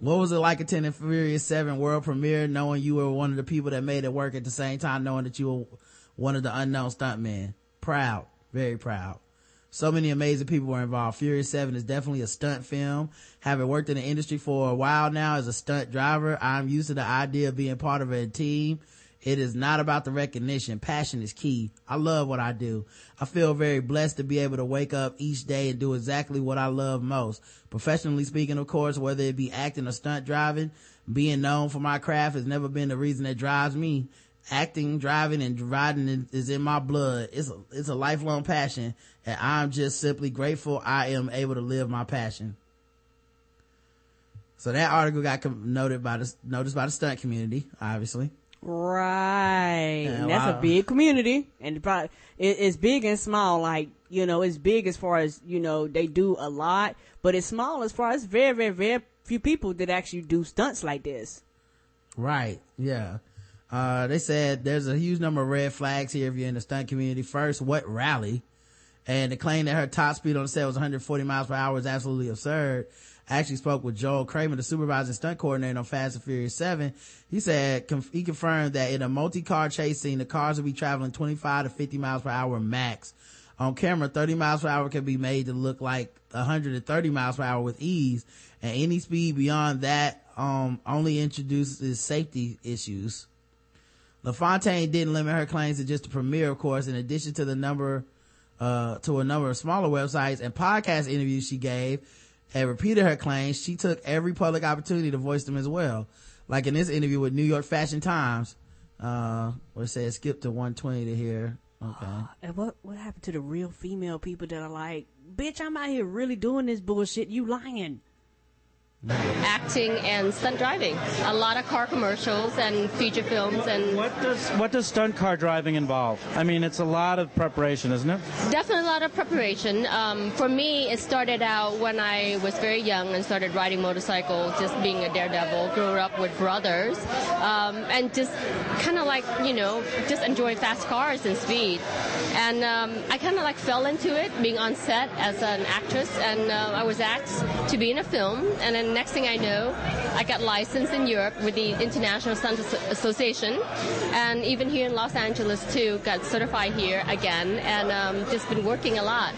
What was it like attending Furious 7 world premiere, knowing you were one of the people that made it work at the same time, knowing that you were one of the unknown stuntmen? Proud. Very proud. So many amazing people were involved. Furious 7 is definitely a stunt film. Having worked in the industry for a while now as a stunt driver, I'm used to the idea of being part of a team. It is not about the recognition. Passion is key. I love what I do. I feel very blessed to be able to wake up each day and do exactly what I love most. Professionally speaking, of course, whether it be acting or stunt driving, being known for my craft has never been the reason that drives me. Acting, driving, and riding is in my blood. It's a, it's a lifelong passion and I'm just simply grateful I am able to live my passion. So that article got noted by the, noticed by the stunt community, obviously. Right. Yeah, that's wow. a big community. And probably, it, it's big and small. Like, you know, it's big as far as, you know, they do a lot, but it's small as far as very, very, very few people that actually do stunts like this. Right. Yeah. Uh, they said there's a huge number of red flags here if you're in the stunt community. First, what rally? And the claim that her top speed on the set was 140 miles per hour is absolutely absurd. I actually spoke with Joel Kramer, the supervising stunt coordinator on Fast and Furious 7. He said, conf- he confirmed that in a multi-car chase scene, the cars will be traveling 25 to 50 miles per hour max. On camera, 30 miles per hour can be made to look like 130 miles per hour with ease. And any speed beyond that, um, only introduces safety issues. LaFontaine didn't limit her claims to just the premiere, of course, in addition to the number, uh, to a number of smaller websites and podcast interviews she gave and repeated her claims. She took every public opportunity to voice them as well. Like in this interview with New York Fashion Times, uh, where it says skip to 120 to hear. Okay. And what, what happened to the real female people that are like, bitch, I'm out here really doing this bullshit. You lying. Acting and stunt driving. A lot of car commercials and feature films and What does what does stunt car driving involve? I mean, it's a lot of preparation, isn't it? definitely a lot of preparation. Um, for me, it started out when I was very young and started riding motorcycles, just being a daredevil. Grew up with brothers, um, and just kind of like you know, just enjoying fast cars and speed. And um, I kind of like fell into it, being on set as an actress, and uh, I was asked to be in a film. And then next thing I know, I got licensed in Europe with the International Stunt Association, and even here in Los Angeles too, got certified here again, and um, just been working a lot.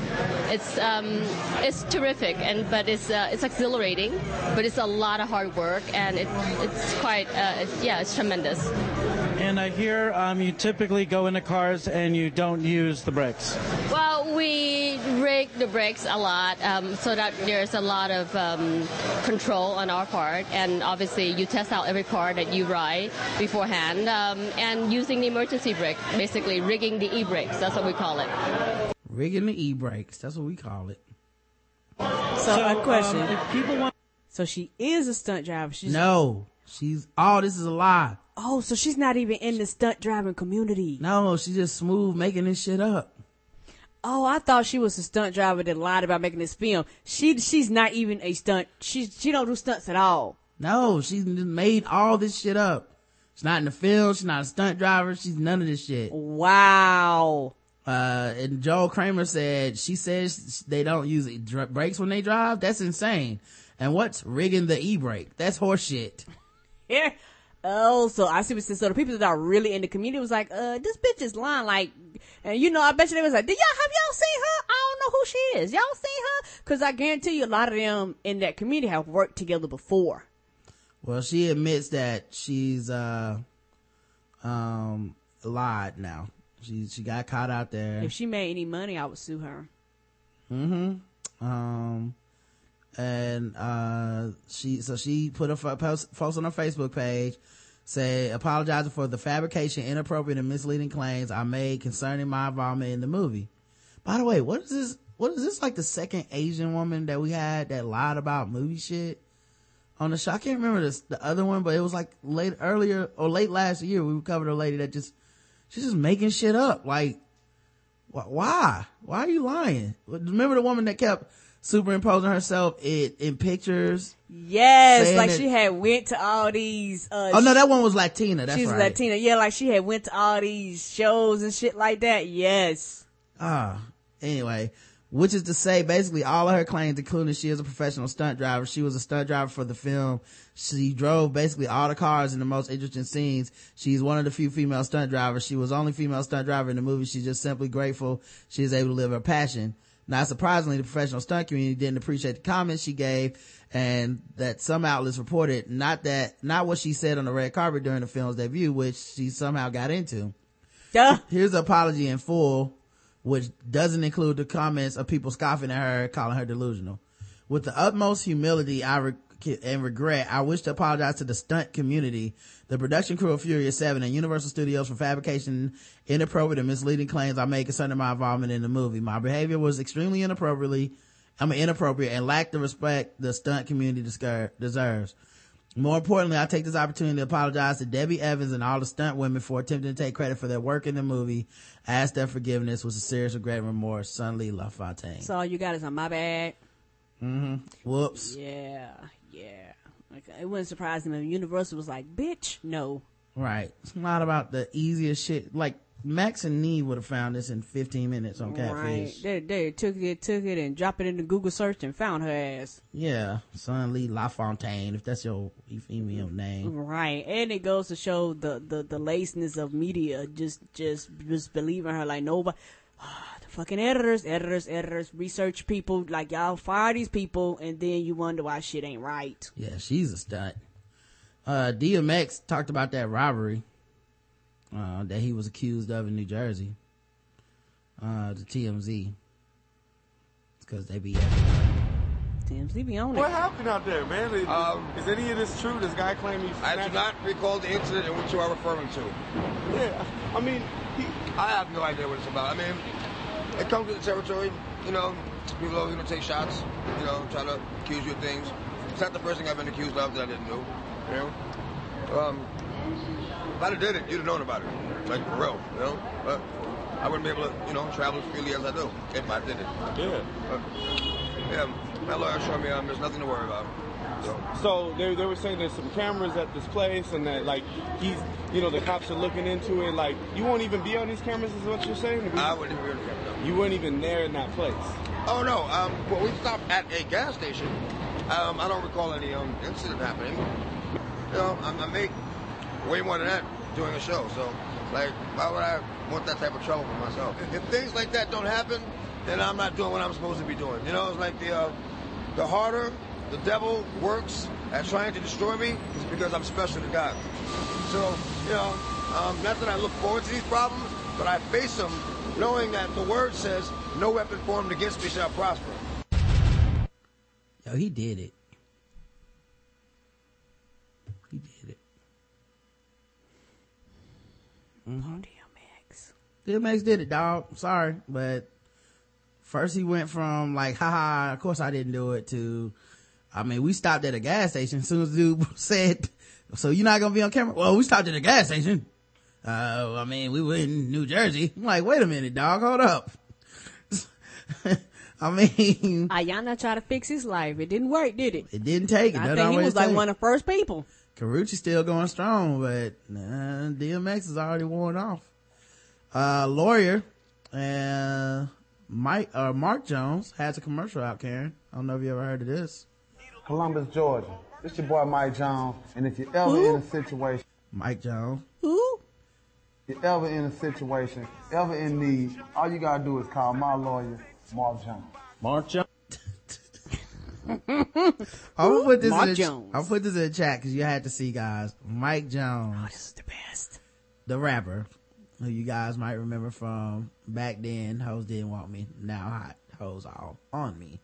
It's um, it's terrific, and but it's uh, it's exhilarating, but it's a lot of hard work, and it, it's quite uh, yeah, it's tremendous. And I hear um, you typically go into cars and you don't use the brakes. Well, we rig the brakes a lot um, so that there's a lot of um, control on our part, and obviously you test out every car that you ride beforehand, um, and using the emergency brake, basically rigging the e-brakes. That's what we call it. Rigging the e-brakes. That's what we call it. So, a question. um, if people want, so she is a stunt driver. She's No, she's. Oh, this is a lie. Oh, so she's not even in the stunt driving community. No, she just smooth making this shit up. Oh, I thought she was a stunt driver that lied about making this film. She she's not even a stunt. She she don't do stunts at all. No, she made all this shit up. She's not in the field. She's not a stunt driver. She's none of this shit. Wow. Uh, and Joel Kramer said she says they don't use brakes when they drive. That's insane. And what's rigging the e-brake? That's horseshit. Yeah. (laughs) (laughs) Oh, so I see what you said. So the people that are really in the community was like, uh, this bitch is lying. Like, and you know, I bet you they was like, did y'all, have y'all seen her? I don't know who she is. Y'all seen her? Cause I guarantee you a lot of them in that community have worked together before. Well, she admits that she's, uh, um, lied now. She, she got caught out there. If she made any money, I would sue her. Mm-hmm. Um, and, uh, she, so she put a post, on her Facebook page, say, apologizing for the fabrication, inappropriate and misleading claims I made concerning my involvement in the movie. By the way, what is this? What is this like the second Asian woman that we had that lied about movie shit on the show? I can't remember this, the other one, but it was like late earlier or late last year. We covered a lady that just, she's just making shit up. Like, why? Why are you lying? Remember the woman that kept superimposing herself in, in pictures? Yes, like that- she had went to all these. Uh, Oh no, that one was Latina. That's she's right. Latina. Yeah, like she had went to all these shows and shit like that. Yes. Ah, anyway, which is to say, basically all of her claims, including she is a professional stunt driver. She was a stunt driver for the film. She drove basically all the cars in the most interesting scenes. She's one of the few female stunt drivers. She was only female stunt driver in the movie. She's just simply grateful she is able to live her passion. Not surprisingly, the professional stunt community didn't appreciate the comments she gave and that some outlets reported not that, not what she said on the red carpet during the film's debut, which she somehow got into. Here's the apology in full, which doesn't include the comments of people scoffing at her, calling her delusional. With the utmost humility I re- and regret, I wish to apologize to the stunt community, the production crew of Furious 7 and Universal Studios for fabrication, inappropriate and misleading claims I made concerning my involvement in the movie. My behavior was extremely inappropriately, I mean inappropriate and lacked the respect the stunt community deserves. More importantly, I take this opportunity to apologize to Debbie Evans and all the stunt women for attempting to take credit for their work in the movie. Ask their forgiveness with a serious regret and remorse. Sulin LaFontaine. So all you got is on my bad. hmm Whoops. Yeah, yeah. Like, it wouldn't surprise me if Universal was like, "Bitch, no." Right. It's not about the easiest shit. Like Max and Nev would have found this in 15 minutes on Catfish. Right. They, they took it, took it, and dropped it into Google search and found her ass. Yeah. Sulin LaFontaine, if that's your female name. Right, and it goes to show the the the laziness of media. Just just just believing her like nobody. (sighs) the fucking editors, editors, editors, research people like y'all fire these people, and then you wonder why shit ain't right. Yeah, she's a stunt. Uh, DMX talked about that robbery, uh, that he was accused of in New Jersey. Uh, the TMZ. It's cause they be TMZ be on it. What it. happened out there, man? Is, Um, is any of this true? This guy claimed he I do not recall the incident in which you are referring to. Yeah, I mean, he, I have no idea what it's about. I mean, it comes with the territory. You know, people always gonna take shots. You know, try to accuse you of things. it's not the first thing I've been accused of that I didn't do. You know, um, if I'd have did it, you'd have known about it, like for real. You know, but I wouldn't be able to, you know, travel as freely as I do if I did it. Yeah. But, yeah, my lawyer showed me um, there's nothing to worry about. So. They, they were saying there's some cameras at this place and that like he's you know the cops are looking into it like you won't even be on these cameras is what you're saying? I wouldn't be on the camera. You weren't even there in that place. Oh no, um, well we stopped at a gas station. Um, I don't recall any um, incident happening. You know, I, I make way more than that doing a show. So, like, why would I want that type of trouble for myself? If things like that don't happen, then I'm not doing what I'm supposed to be doing. You know, it's like the uh, the harder the devil works at trying to destroy me is because I'm special to God. So, you know, um, not that I look forward to these problems, but I face them knowing that the word says, no weapon formed against me shall prosper. Yo, he did it. He did it. Mm-hmm. DMX. DMX did it, dog. Sorry, but first he went from like, haha, of course I didn't do it to, I mean, we stopped at a gas station. As soon as dude (laughs) said, so you're not gonna be on camera? Well, we stopped at a gas station. Uh, I mean, we were in New Jersey. I'm like, wait a minute, dog, hold up. (laughs) I mean, (laughs) Iyanla tried to fix his life. It didn't work, did it? it didn't take it. I think he was like one of the first people. Karuchi's still going strong, but nah, DMX is already worn off. Uh, lawyer and Mike, uh, Mark Jones has a commercial out, Karen. I don't know if you ever heard of this. Columbus, Georgia. This your boy Mike Jones, and if you're ever Who? in a situation, Mike Jones. Who? You're ever in a situation, ever in need, all you gotta do is call my lawyer, Mark Jones. Mark Jones. I'm gonna put this Mark in the, Jones. I'll put this in the chat because you had to see guys. Mike Jones. Oh, this is the best. The rapper, who you guys might remember from back then. Hoes didn't want me. Now hot hoes all on me.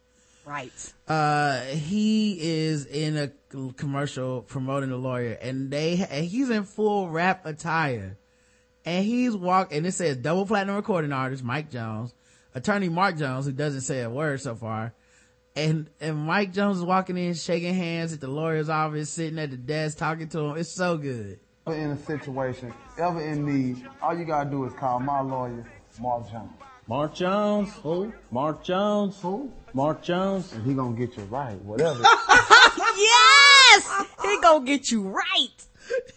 Right. Uh, he is in a commercial promoting a lawyer and they, and he's in full rap attire. And he's walk, and it says double platinum recording artist Mike Jones, attorney Mark Jones, who doesn't say a word so far. And, and Mike Jones is walking in, shaking hands at the lawyer's office, sitting at the desk, talking to him. It's so good. Ever in a situation, ever in need, all you gotta do is call my lawyer, Mark Jones. Mark Jones. Who? Mark Jones. Who? Mark Jones. And he gonna get you right, whatever. (laughs) yes! He gonna get you right.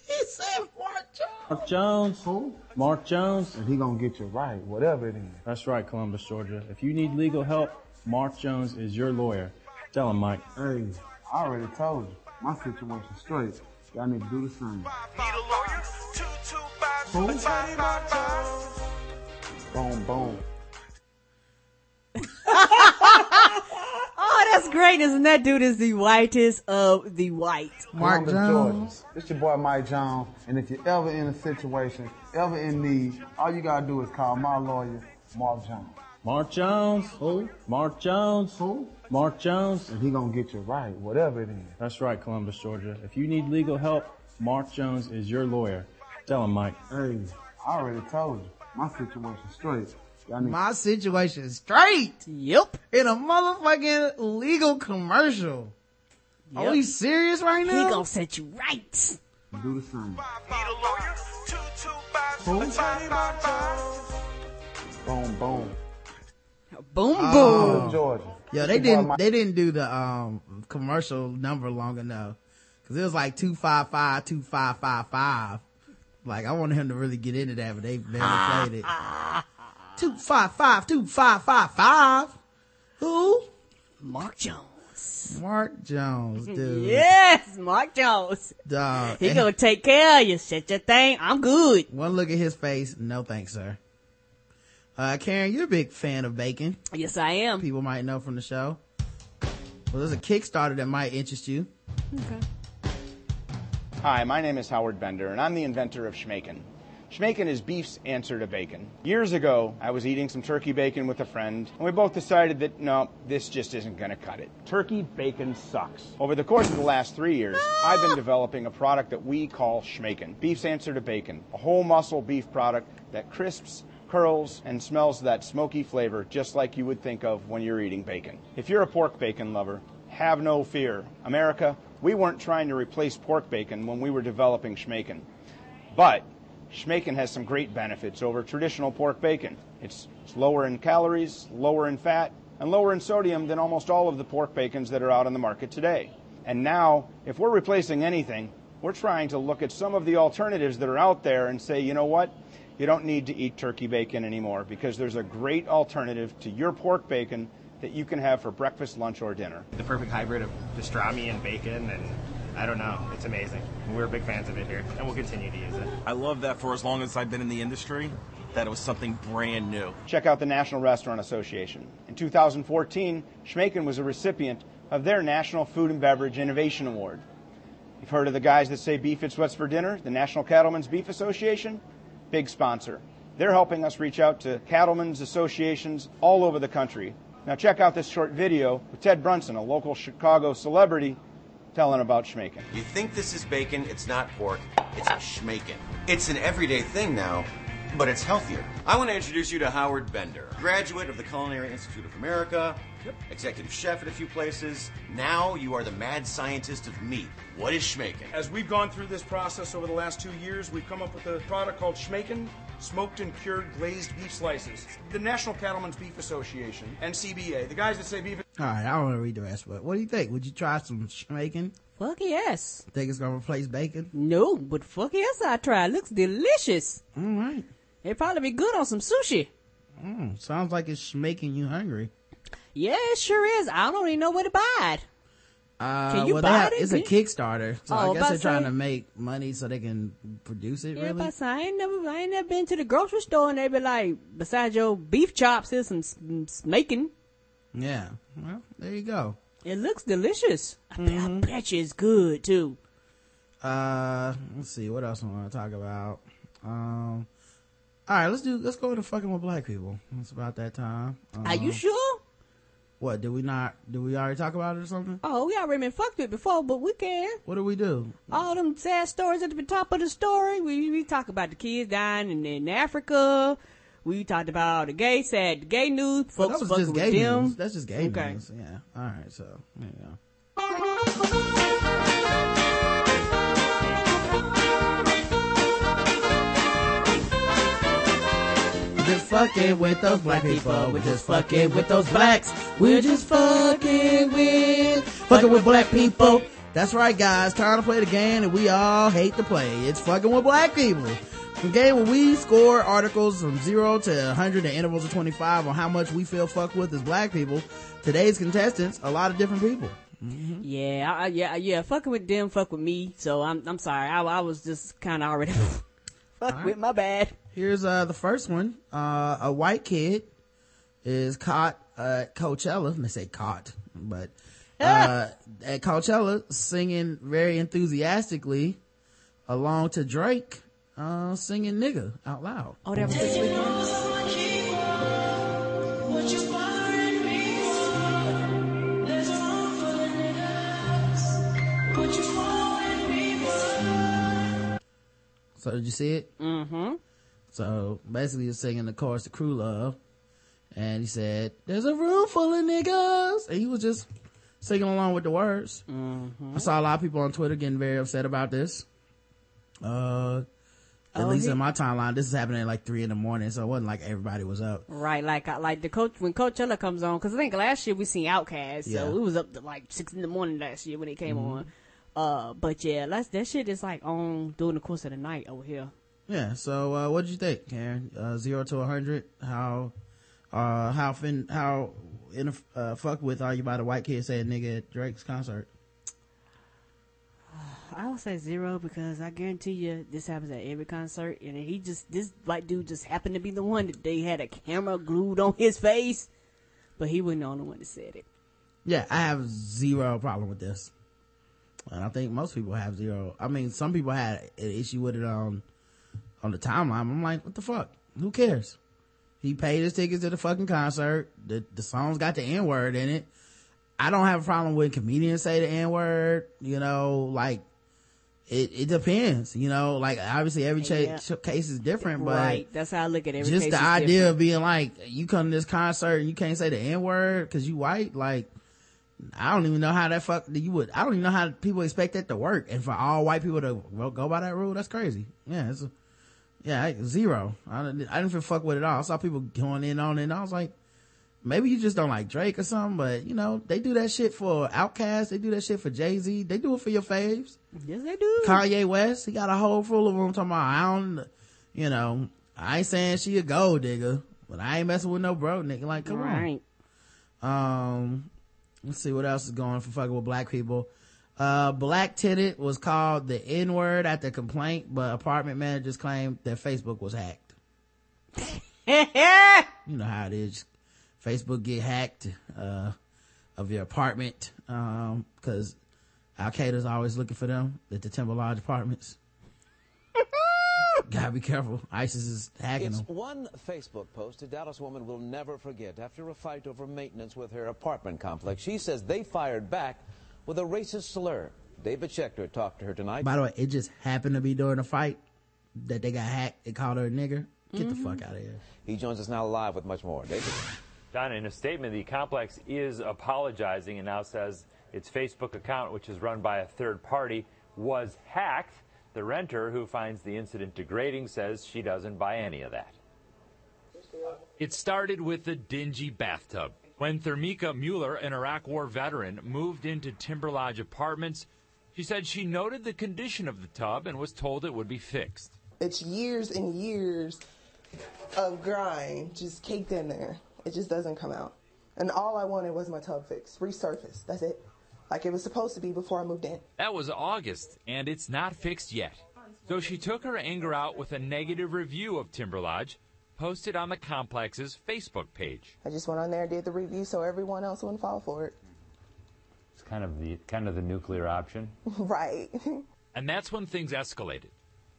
He said Mark Jones. Mark Jones. Who? Mark Jones. And he gonna get you right, whatever it is. That's right, Columbus, Georgia. If you need legal help, Mark Jones is your lawyer. Tell him, Mike. Hey, I already told you, my situation's straight. Y'all need to do the same. Need a lawyer? Two two five. Boom, boom. (laughs) (laughs) Oh, that's great. Isn't that dude is the whitest of the white? Mark Jones. It's your boy Mike Jones, and if you're ever in a situation, ever in need, all you gotta do is call my lawyer, Mark Jones. Mark Jones. Who? Mark Jones. Who? Mark Jones. And he gonna get you right, whatever it is. That's right, Columbus, Georgia. If you need legal help, Mark Jones is your lawyer. Tell him, Mike. Hey, I already told you, my situation's straight. Y'all need My situation straight. Yep. In a motherfucking legal commercial. Are we serious right He now? gonna set you right. do the same. Boom, boom. Boom, Oh. boom. Georgia. Yo, they didn't, they didn't do the, um, commercial number long enough. Cause it was like 255, 2555. Like, I wanted him to really get into that, but they barely played it. 255, 2555. Who? Mark Jones. Mark Jones, dude. Yes, Mark Jones. Dog. He gonna take care of you. Shut your thing. I'm good. One look at his face. No thanks, sir. Uh, Karen, you're a big fan of bacon. Yes, I am. People might know from the show. Well, there's a Kickstarter that might interest you. Okay. Hi, my name is Howard Bender, and I'm the inventor of Schmacon. Schmacon is beef's answer to bacon. Years ago, I was eating some turkey bacon with a friend, and we both decided that no, this just isn't going to cut it. Turkey bacon sucks. Over the course of the last three years, I've been developing a product that we call Schmacon, beef's answer to bacon, a whole muscle beef product that crisps, curls, and smells that smoky flavor just like you would think of when you're eating bacon. If you're a pork bacon lover, have no fear. America, we weren't trying to replace pork bacon when we were developing Schmacon. But Schmacon has some great benefits over traditional pork bacon. It's, it's lower in calories, lower in fat, and lower in sodium than almost all of the pork bacons that are out on the market today. And now, if we're replacing anything, we're trying to look at some of the alternatives that are out there and say, you know what? You don't need to eat turkey bacon anymore because there's a great alternative to your pork bacon that you can have for breakfast, lunch, or dinner. The perfect hybrid of pastrami and bacon, and I don't know, it's amazing. We're big fans of it here, and we'll continue to use it. I love that for as long as I've been in the industry, that it was something brand new. Check out the National Restaurant Association. In 2014, Schmacon was a recipient of their National Food and Beverage Innovation Award. You've heard of the guys that say beef it's what's for dinner, the National Cattlemen's Beef Association? Big sponsor. They're helping us reach out to cattlemen's associations all over the country. Now check out this short video with Ted Brunson, a local Chicago celebrity, telling about Schmacon. You think this is bacon, it's not pork, it's a schmacon. It's an everyday thing now, but it's healthier. I want to introduce you to Howard Bender, graduate of the Culinary Institute of America, executive chef at a few places. Now you are the mad scientist of meat. What is schmacon? As we've gone through this process over the last two years, we've come up with a product called Schmacon Smoked and Cured Glazed Beef Slices. The National Cattlemen's Beef Association, NCBA, the guys that say beef. All right, I don't want to read the rest, but what do you think? Would you try some schmacon? Fuck yes. Think it's gonna replace bacon? No, but fuck yes, I try. It looks delicious. All right. It'd probably be good on some sushi. Mm, sounds like it's making you hungry. Yeah, it sure is. I don't even know where to buy it. Uh, Can you well, buy have, it? It's a Kickstarter, so Oh, I guess they're trying to make money so they can produce it. Yeah, really? but I ain't never, I ain't never been to the grocery store and they be like, besides your beef chops, here's some, some smaking. Yeah. Well, there you go. It looks delicious. I, bet, Mm-hmm. I bet you it's good too. Uh, let's see what else I want to talk about. Um, all right, let's do. Let's go to fucking with black people. It's about that time. Are you Um, sure? What did we not? Did we already talk about it or something? Oh, we already been fucked with before, but we can. What do we do? All them sad stories at the top of the story. We we talk about the kids dying in, in Africa. We talked about the gay sad the gay news. Well, that was just gay them. news. That's just gay Okay. news. Yeah. All right. So there just fucking with those black people. We're just fucking with those blacks. We're just fucking with fucking with black people. That's right, guys. Time to play the game that we all hate to play. It's fucking with black people. The game where we score articles from zero to 100 in intervals of 25 on how much we feel fucked with as black people. Today's contestants, a lot of different people. Mm-hmm. Yeah, I, I- yeah, yeah. Fucking with them, fuck with me. So I'm I'm sorry. I, I was just kind of already (laughs) (laughs) fuck with my bad. Here's uh the first one. Uh a white kid is caught at Coachella. They say caught, but uh at Coachella singing very enthusiastically along to Drake uh singing nigga out loud. Oh, that was this weekend. So did you see it? Mm-hmm. So basically he's singing the chorus to Crew Love and he said, There's a room full of niggas and he was just singing along with the words. Mm-hmm. I saw a lot of people on Twitter getting very upset about this. Uh, at Oh, least he- in my timeline, this is happening at like three in the morning, so it wasn't like everybody was up. Right, like like the coach when Coachella comes on, because I think last year we seen Outkast, Yeah. so it was up to like six in the morning last year when it came Mhm. on. Uh, but yeah, that's, that shit is like on during the course of the night over here. Yeah. So, uh, what did you think, Karen? Uh, zero to a hundred. How, uh, how fin, how in a, uh, fuck with are you by the white kid saying nigga at Drake's concert? I would say zero because I guarantee you this happens at every concert, and he just this white dude just happened to be the one that they had a camera glued on his face, but he wasn't the only one that said it. Yeah, I have zero problem with this. And I think most people have zero. I mean, some people had an issue with it on, on the timeline. I'm like, what the fuck? Who cares? He paid his tickets to the fucking concert. The, the song's got the N word in it. I don't have a problem when comedians say the N word, you know, like, it, it depends, you know, like obviously every cha- Yeah. case is different, but right, that's how I look at every just the idea different. of being like you come to this concert and you can't say the n word because you white like I don't even know how that fuck you would. I don't even know how people expect that to work. And for all white people to go by that rule, that's crazy. Yeah, it's a, yeah I- zero. I didn't, I didn't even fuck with it all. I saw people going in on it, and I was like, maybe you just don't like Drake or something. But you know, they do that shit for Outkast. They do that shit for Jay Z. They do it for your faves. Yes, they do. Kanye West, he got a whole full of them talking about, I don't, you know, I ain't saying she a gold digger, but I ain't messing with no bro nigga. Like, come Right. on. Um, let's see what else is going for fucking with black people. Uh, Black Tenant was called the N word at the complaint, but apartment managers claimed that Facebook was hacked. (laughs) you know how it is. Facebook get hacked, uh, of your apartment, um, cause Al Qaeda's always looking for them at the Timber Lodge apartments. (laughs) Gotta be careful. ISIS is hacking It's them. one Facebook post a Dallas woman will never forget after a fight over maintenance with her apartment complex. She says they fired back with a racist slur. David Schechter talked to her tonight. By the way, it just happened to be during a fight that they got hacked. They called her a nigger. Get the fuck out of here. He joins us now live with much more. David. Don, in a statement, the complex is apologizing and now says its Facebook account, which is run by a third party, was hacked. The renter, who finds the incident degrading, says she doesn't buy any of that. It started with the dingy bathtub. When Thermika Mueller, an Iraq War veteran, moved into Timber Lodge Apartments, she said she noted the condition of the tub and was told it would be fixed. It's years and years of grime just caked in there. It just doesn't come out. And all I wanted was my tub fixed, resurfaced. That's it. Like it was supposed to be before I moved in. That was August, and it's not fixed yet. So she took her anger out with a negative review of Timber Lodge, posted on the complex's Facebook page. I just went on there and did the review so everyone else wouldn't fall for it. It's kind of the kind of the nuclear option. (laughs) right. (laughs) And that's when things escalated.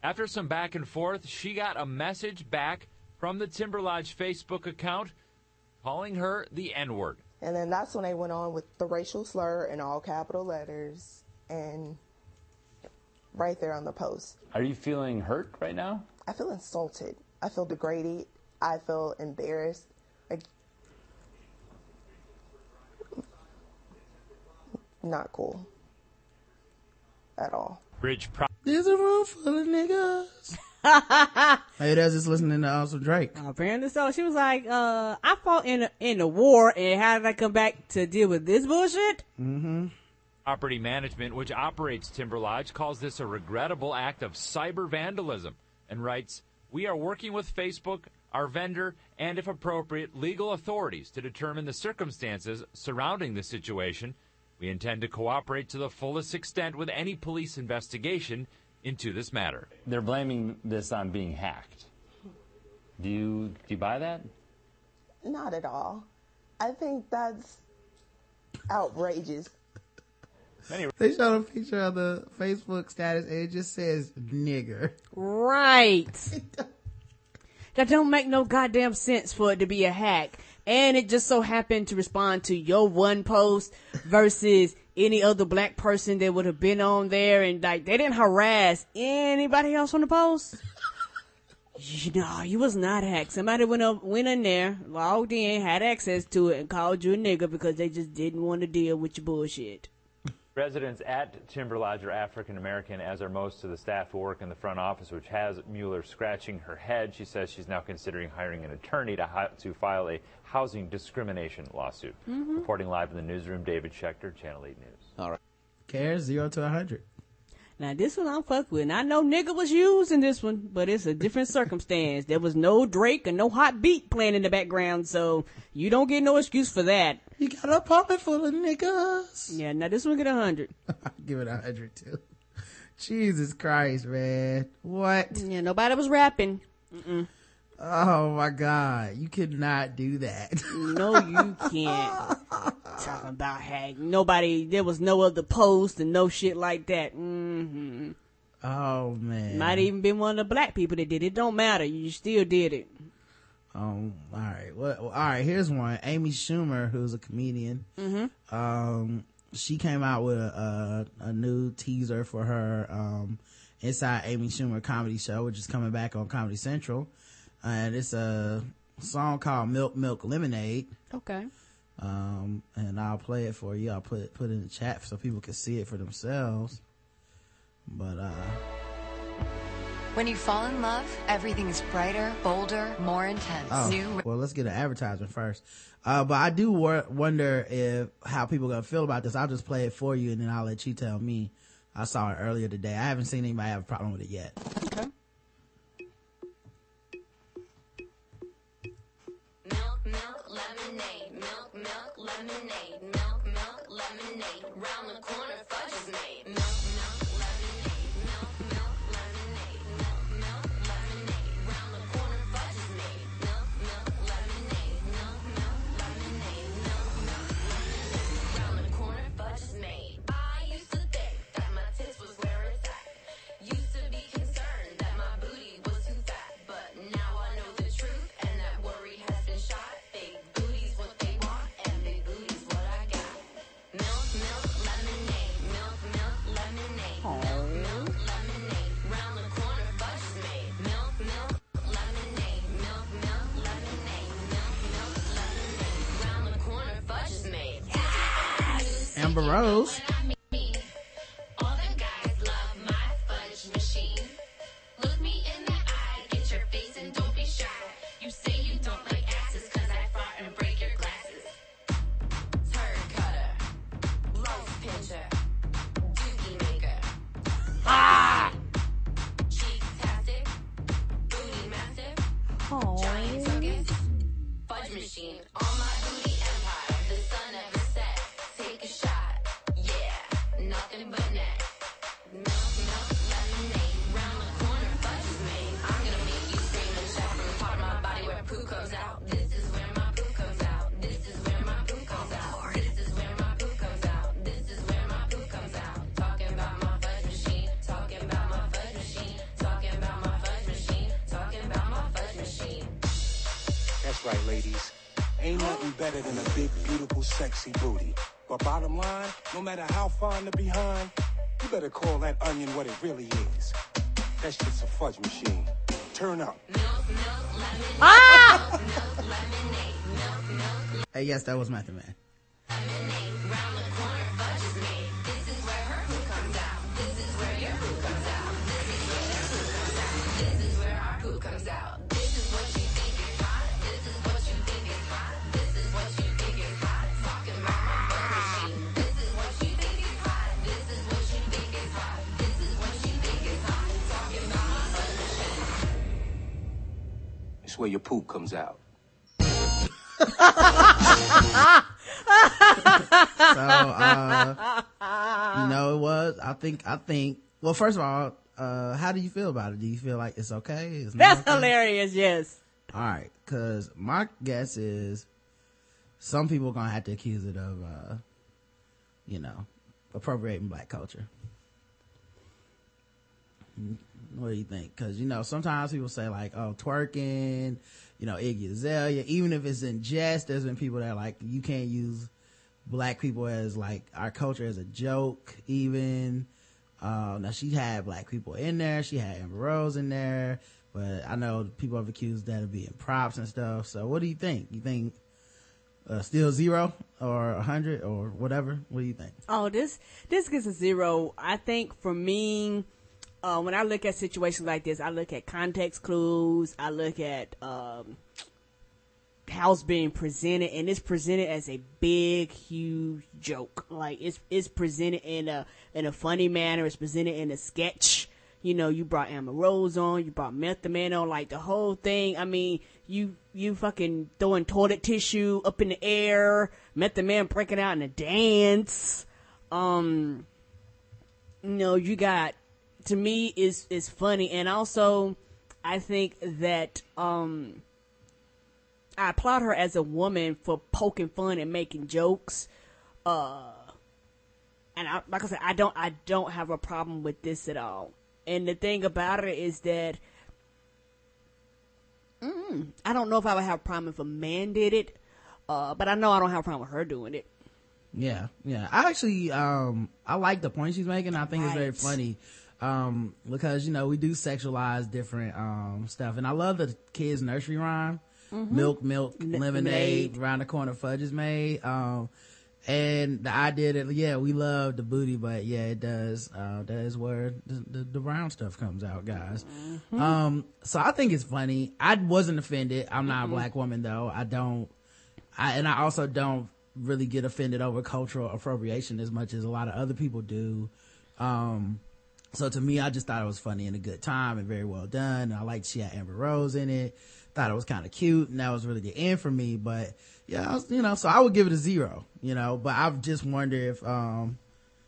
After some back and forth, she got a message back from the Timber Lodge Facebook account calling her the N word. And then that's when they went on with the racial slur in all capital letters and right there on the post. Are you feeling hurt right now? I feel insulted. I feel degraded. I feel embarrassed. Like, not cool at all. Bridge Pro- There's a room full of niggas. Hey, that's just listening to Awesome Drake. Apparently so. She was like, uh, I fought in a, in the war and how did I come back to deal with this bullshit? Mm-hmm. Property Management, which operates Timber Lodge, calls this a regrettable act of cyber vandalism and writes, We are working with Facebook, our vendor, and if appropriate, legal authorities to determine the circumstances surrounding the situation. We intend to cooperate to the fullest extent with any police investigation into this matter. They're blaming this on being hacked. Do you do you buy that? Not at all. I think that's outrageous. They showed a picture of the Facebook status and it just says nigger. Right. (laughs) that don't make no goddamn sense for it to be a hack. And it just so happened to respond to your one post versus any other black person that would have been on there and like they didn't harass anybody else on the post. You know, you was not hacked. Somebody went up, went in there, logged in, had access to it, and called you a nigger because they just didn't want to deal with your bullshit. Residents at Timber Lodge are African American, as are most of the staff who work in the front office, which has Mueller scratching her head. She says she's now considering hiring an attorney to, to file a housing discrimination lawsuit. Mhm. Reporting live in the newsroom, David Schechter, Channel 8 News. All right. Cares zero to a hundred. Now this one I'm fuck with. And I know nigga was used in this one, but it's a different (laughs) circumstance. There was no Drake and no hot beat playing in the background, so you don't get no excuse for that. You got an apartment full of niggas. Yeah, now this one get a hundred. (laughs) Give it a hundred too. Jesus Christ, man. What? Yeah, nobody was rapping. Mm-mm. Oh my God. You could not do that. No, you can't. (laughs) Talking about hack. Nobody, there was no other post and no shit like that. hmm Oh man. Might even been one of the black people that did it. Don't matter. You still did it. Um, all right. Well, all right. Here's one. Amy Schumer, who's a comedian. Mm-hmm. Um, she came out with a, a, a new teaser for her, um, Inside Amy Schumer comedy show, which is coming back on Comedy Central. And it's a song called Milk Milk Lemonade. Okay. Um, and I'll play it for you. I'll put it, put it in the chat so people can see it for themselves. But, uh, When you fall in love, everything is brighter, bolder, more intense. Oh, New well, let's get an advertisement first. Uh, but I do wor- wonder if how people are gonna feel about this. I'll just play it for you, and then I'll let you tell me. I saw it earlier today. I haven't seen anybody have a problem with it yet. Okay. Milk, lemonade. Milk, milk, lemonade. Round the corner, fudge is made. Milk, milk, lemonade. Amber Rose. Ladies. Ain't nothing better than a big, beautiful, sexy booty. But bottom line, no matter how far in the behind, you better call that onion what it really is. That shit's a fudge machine. Turn up. Ah! (laughs) Hey, yes, that was Method Man. Poo where your poop comes out. (laughs) so uh you know it was i think i think well first of all uh how do you feel about it do you feel like it's okay it's That's okay? hilarious, yes. all right because my guess is some people are gonna have to accuse it of uh you know appropriating black culture what do you think? Because you know sometimes people say like oh twerking you know iggy azalea even if it's in jest there's been people that like you can't use black people as like our culture as a joke even. Uh now she had black people in there. She had amber rose in there. But i know people have accused that of being props and stuff. So what do you think? You think uh, still zero or a hundred or whatever? What do you think? Oh, this this gets a zero. I think for me, uh, when I look at situations like this, I look at context clues. I look at um, how it's being presented, and it's presented as a big, huge joke. Like it's it's presented in a in a funny manner. It's presented in a sketch. You know, you brought Amber Rose on, you brought Method Man on, like the whole thing. I mean, you you fucking throwing toilet tissue up in the air, Method Man breaking out in a dance. Um, you know, you got to me is is funny, and also I think that um I applaud her as a woman for poking fun and making jokes. Uh, and I, like I said, I don't I don't have a problem with this at all. And the thing about it is that mm, I don't know if I would have a problem if a man did it, uh, but I know I don't have a problem with her doing it. Yeah, yeah. I actually, um, I like the point she's making. I think it's very funny. Um, because, you know, we do sexualize different, um, stuff. And I love the kids nursery rhyme. Mhm. milk, milk, N- lemonade, lemonade. around the corner fudge is made. Um, and the idea that yeah, we love the booty, but yeah, it does. Uh, that is where the, the, the brown stuff comes out, guys. Mhm. Um, so I think it's funny. I wasn't offended. I'm not Mm-mm. a black woman though. I don't. I and I also don't really get offended over cultural appropriation as much as a lot of other people do. Um, so to me, I just thought it was funny and a good time and very well done. And I liked she had Amber Rose in it. Thought it was kind of cute and that was really the end for me. But yeah, I was, you know, so I would give it a zero, you know, but I just wonder if, um,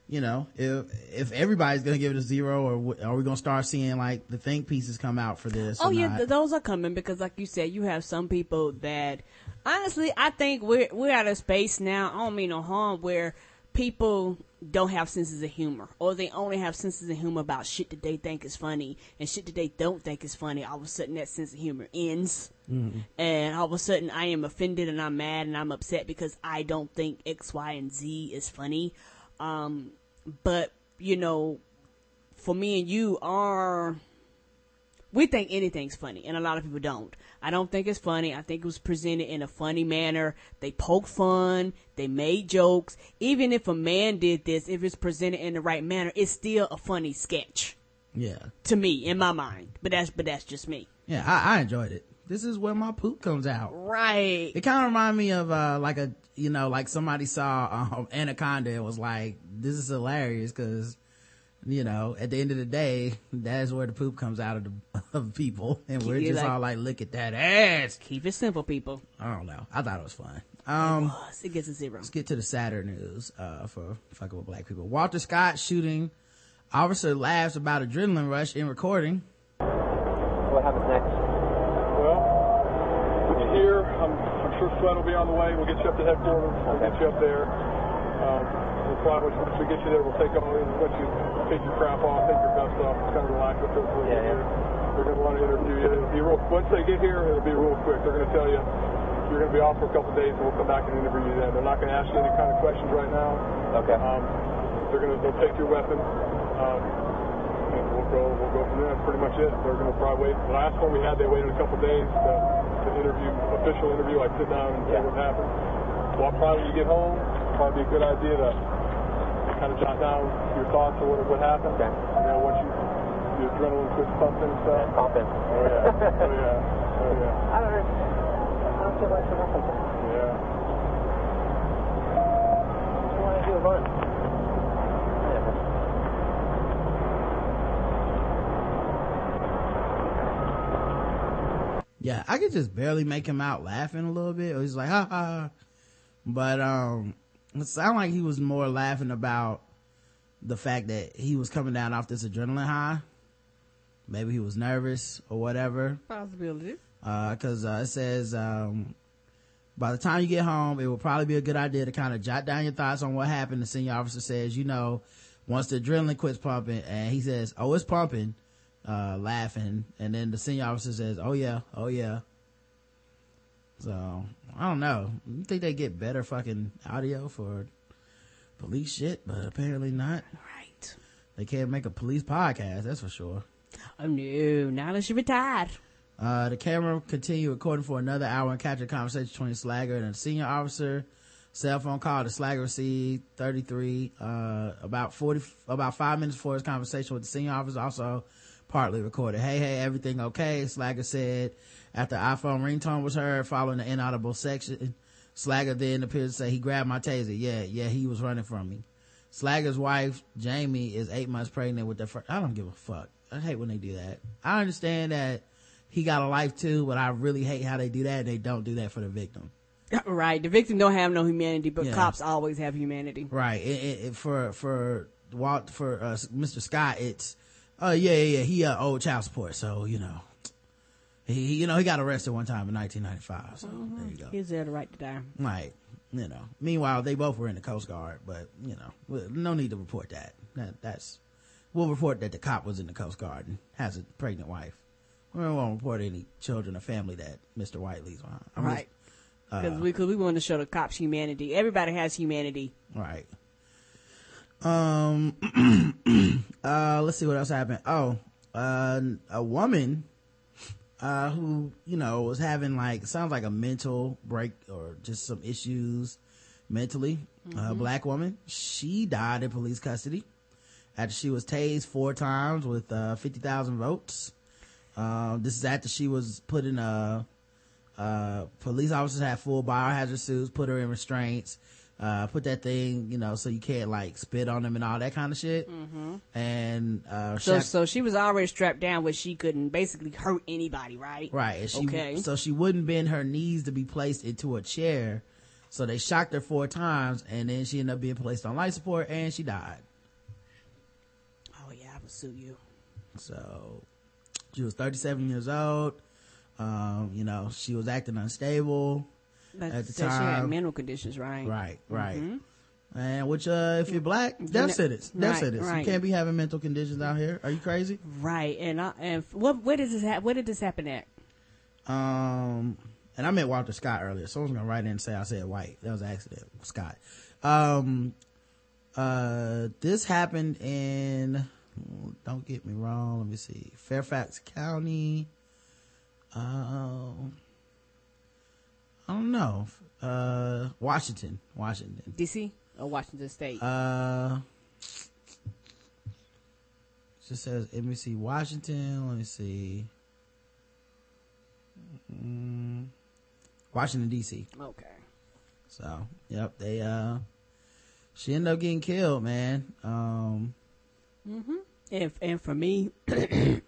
you know, if, if everybody's going to give it a zero or w- are we going to start seeing like the think pieces come out for this? Oh yeah, th- those are coming because, like you said, you have some people that, honestly, I think we're we're at a space now. I don't mean no harm where people don't have senses of humor, or they only have senses of humor about shit that they think is funny and shit that they don't think is funny. All of a sudden, that sense of humor ends, Mhm. and all of a sudden, I am offended and I'm mad and I'm upset because I don't think X, Y, and Z is funny. Um, but you know, for me and you are we think anything's funny, and a lot of people don't. I don't think it's funny. I think it was presented in a funny manner. They poked fun. They made jokes. Even if a man did this, if it's presented in the right manner, it's still a funny sketch yeah. to me, in my mind. But that's but that's just me. Yeah, I, I enjoyed it. This is where my poop comes out. Right. It kind of reminded me of, uh, like a, you know, like somebody saw, um, Anaconda and was like, this is hilarious because, you know, at the end of the day, that's where the poop comes out of the, (laughs) of people. And we're Keep it just like- all like, look at that ass. Keep it simple, people. I don't know. I thought it was fun. Um, it was. It gets a zero. Let's get to the sadder news, uh, for fucking with black people. Walter Scott shooting. Officer laughs about adrenaline rush in recording. What happens next? Well, when you're here, I'm, I'm sure Sweat will be on the way. We'll get you up to headquarters. We'll get you up there. Um, we'll once we get you there, we'll take all, once you take your crap off, take your vest off, just kind of relax with us. Yeah, here. They're going to want to interview you. It'll be real, once they get here, it'll be real quick. They're going to tell you you're going to be off for a couple of days, and we'll come back and interview you then. They're not going to ask you any kind of questions right now. Okay. Um, they're going to, they'll take your weapon. Um, and we'll go, we'll go from there. That's pretty much it. They're going to probably wait. The last one we had, they waited a couple days to, to interview, official interview, like sit down and say what happened. Well, probably when you get home, probably be a good idea to kind of jot down your thoughts of what, what happened. Okay. You know, once you, your adrenaline quits pumping and stuff. pumping. Oh yeah. oh yeah. Oh yeah. (laughs) I don't know. I don't feel like what happened. Yeah. I want to do a run. Yeah, I could just barely make him out laughing a little bit. Or he's like, ha ha. But, um, it sounded like he was more laughing about the fact that he was coming down off this adrenaline high. Maybe he was nervous or whatever. Possibility. Uh, cause, uh, it says, um, by the time you get home, it will probably be a good idea to kind of jot down your thoughts on what happened. The senior officer says, you know, once the adrenaline quits pumping and he says, oh, it's pumping, uh, laughing. And then the senior officer says, oh yeah, oh yeah. So, I don't know. You think they get better fucking audio for police shit, but apparently not. Right. They can't make a police podcast, that's for sure. Oh no, now that she retired. Uh, the camera continued recording for another hour and captured a conversation between Slager and a senior officer. Cell phone call to Slager received 33, uh, about 40, about five minutes before his conversation with the senior officer also partly recorded. Hey, hey, everything okay? Slager said after iPhone ringtone was heard following the inaudible section. Slager then appeared to say he grabbed my taser. Yeah, yeah, he was running from me. Slager's wife, Jamie, is eight months pregnant with their first, I don't give a fuck. I hate when they do that. I understand that he got a life too, but I really hate how they do that. They don't do that for the victim. (laughs) Right. The victim don't have no humanity, but Yeah. cops always have humanity. Right. It, it, it- for, for Walt, for, uh, Mr. Scott, it's, oh yeah, yeah, yeah, he, uh, owed child support. So, you know, he, you know, he got arrested one time in 1995. So there you go. He's there to right to die. Right. You know, meanwhile, they both were in the Coast Guard, but you know, no need to report that. that that's, we'll report that the cop was in the Coast Guard and has a pregnant wife. We won't report any children or family that Mr. White leaves behind. I'm Right. Because uh, we, cause we want to show the cops humanity. Everybody has humanity. Right. Um, (clears throat) uh, let's see what else happened. Oh, uh, a woman, uh, who, you know, was having like, sounds like a mental break or just some issues mentally. A Mm-hmm. Mhm. black woman. She died in police custody after she was tased four times with, uh, 50,000 votes. Um, this is after she was put in a, uh, police officers had full biohazard suits, put her in restraints, uh, put that thing, you know, so you can't like spit on them and all that kind of shit. Mhm. And, uh, So, Shaq- so she was already strapped down where she couldn't basically hurt anybody, right? Right. And she, okay. So she wouldn't bend her knees to be placed into a chair. So they shocked her four times and then she ended up being placed on life support and she died. oh yeah, I would sue you. So she was 37 years old. Um, you know, she was acting unstable That at the said she had time. mental conditions, right? Right, right. Mhm. And which, uh, if you're black, death sentence. Death right, sentence. right. You can't be having mental conditions out here. Are you crazy? Right. And I, and what where does this ha- where did this happen at? Um, and I met Walter Scott earlier. Someone's gonna write in and say I said white. That was an accident. Scott. Um, uh, this happened in. Don't get me wrong. Let me see. Fairfax County. Um, I don't know. Uh, Washington, Washington. D.C. or Washington State? Uh, just says see Washington. Let me see. Mm, Washington D.C. Okay. So, yep, they uh, she ended up getting killed, man. Um, hmm And and for me, (coughs)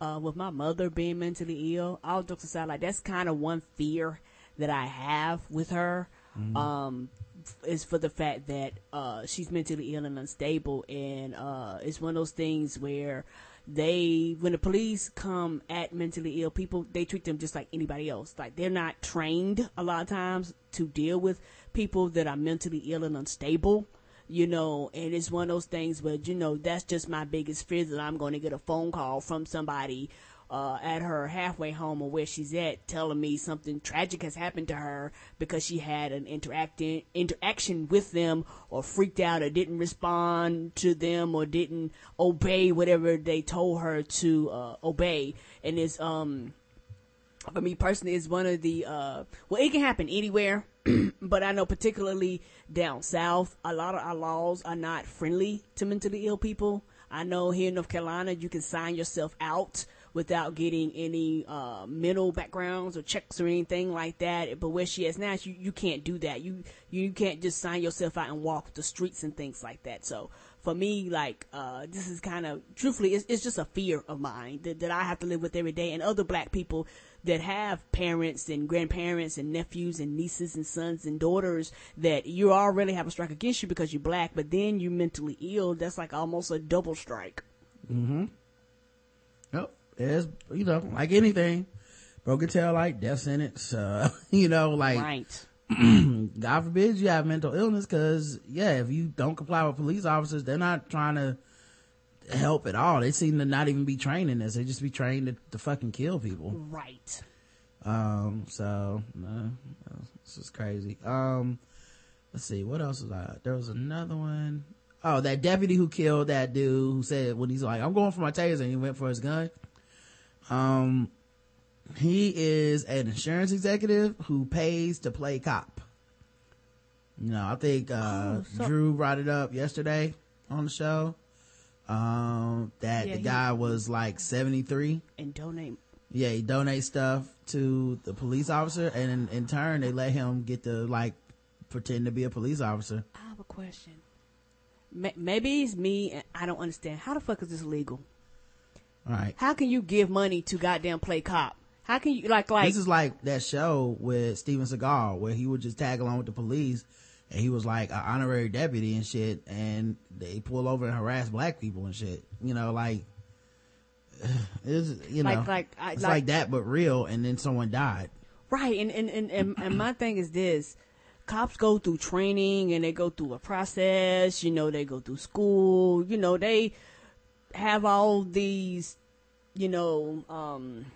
uh, with my mother being mentally ill, all jokes aside, like that's kind of one fear that I have with her. Mhm. Um, is for the fact that uh she's mentally ill and unstable, and uh, it's one of those things where they when the police come at mentally ill people they treat them just like anybody else like they're not trained a lot of times to deal with people that are mentally ill and unstable you know, and it's one of those things where, you know, that's just my biggest fear that I'm going to get a phone call from somebody, uh, at her halfway home or where she's at telling me something tragic has happened to her because she had an interacting, interaction with them or freaked out or didn't respond to them or didn't obey whatever they told her to, uh, obey. And it's, um, for me personally is one of the uh well it can happen anywhere (clears throat) but i know particularly down south a lot of our laws are not friendly to mentally ill people i know here in north carolina you can sign yourself out without getting any uh mental backgrounds or checks or anything like that but where she is now you, you can't do that you you can't just sign yourself out and walk the streets and things like that so for me, like, uh, this is kind of, truthfully, it's, it's just a fear of mine that, that I have to live with every day and other black people that have parents and grandparents and nephews and nieces and sons and daughters that you already have a strike against you because you're black, but then you're mentally ill. That's like almost a double strike. Mm-hmm. There's, you know, like anything, broken tail light, death sentence, uh, (laughs) you know, like, Right. (clears throat) God forbid you have mental illness because, yeah, if you don't comply with police officers, they're not trying to help at all. They seem to not even be trained in this. They just be trained to, to fucking kill people. Right. Um, so, uh, this is crazy. Um, let's see, what else was I, there was another one. Oh, that deputy who killed that dude who said when he's like, I'm going for my taser and he went for his gun. Um, he is an insurance executive who pays to play cop. You know, I think, uh, Oh, so- Drew brought it up yesterday on the show. Um, that Yeah, the he- guy was like 73 And donate. yeah, he donates stuff to the police officer, and in, in turn, they let him get to like pretend to be a police officer. I have a question. Maybe it's me and I don't understand. How the fuck is this legal? All right. How can you give money to goddamn play cop? How can you, like, like, this is like that show with Steven Seagal where he would just tag along with the police, and he was like an honorary deputy and shit, and they pull over and harass black people and shit. You know, like (sighs) it's you know, Like- like, I- it's like- like that but real, and then someone died. Right, and and, and, and and my thing is this: cops go through training and they go through a process. You know, they go through school. You know, they have all these, you know, um,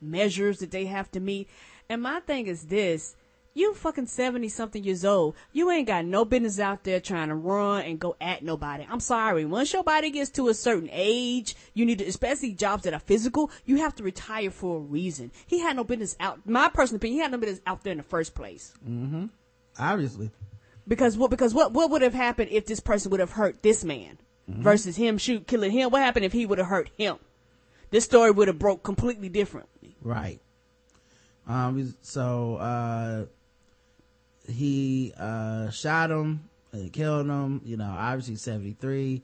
measures that they have to meet. And my thing is this: You fucking 70 something years old. You ain't got no business out there trying to run and go at nobody. I'm sorry. Once your body gets to a certain age, you need to, especially jobs that are physical, you have to retire for a reason. He had no business out, my personal opinion, he had no business out there in the first place. Mm-hmm. Obviously. Because what, because what, what would have happened if this person would have hurt this man Mhm. versus him shoot, killing him? What happened if he would have hurt him? This story would have broke completely differently. Right. Um, so, uh, he, uh, shot him and killed him, you know, obviously 73.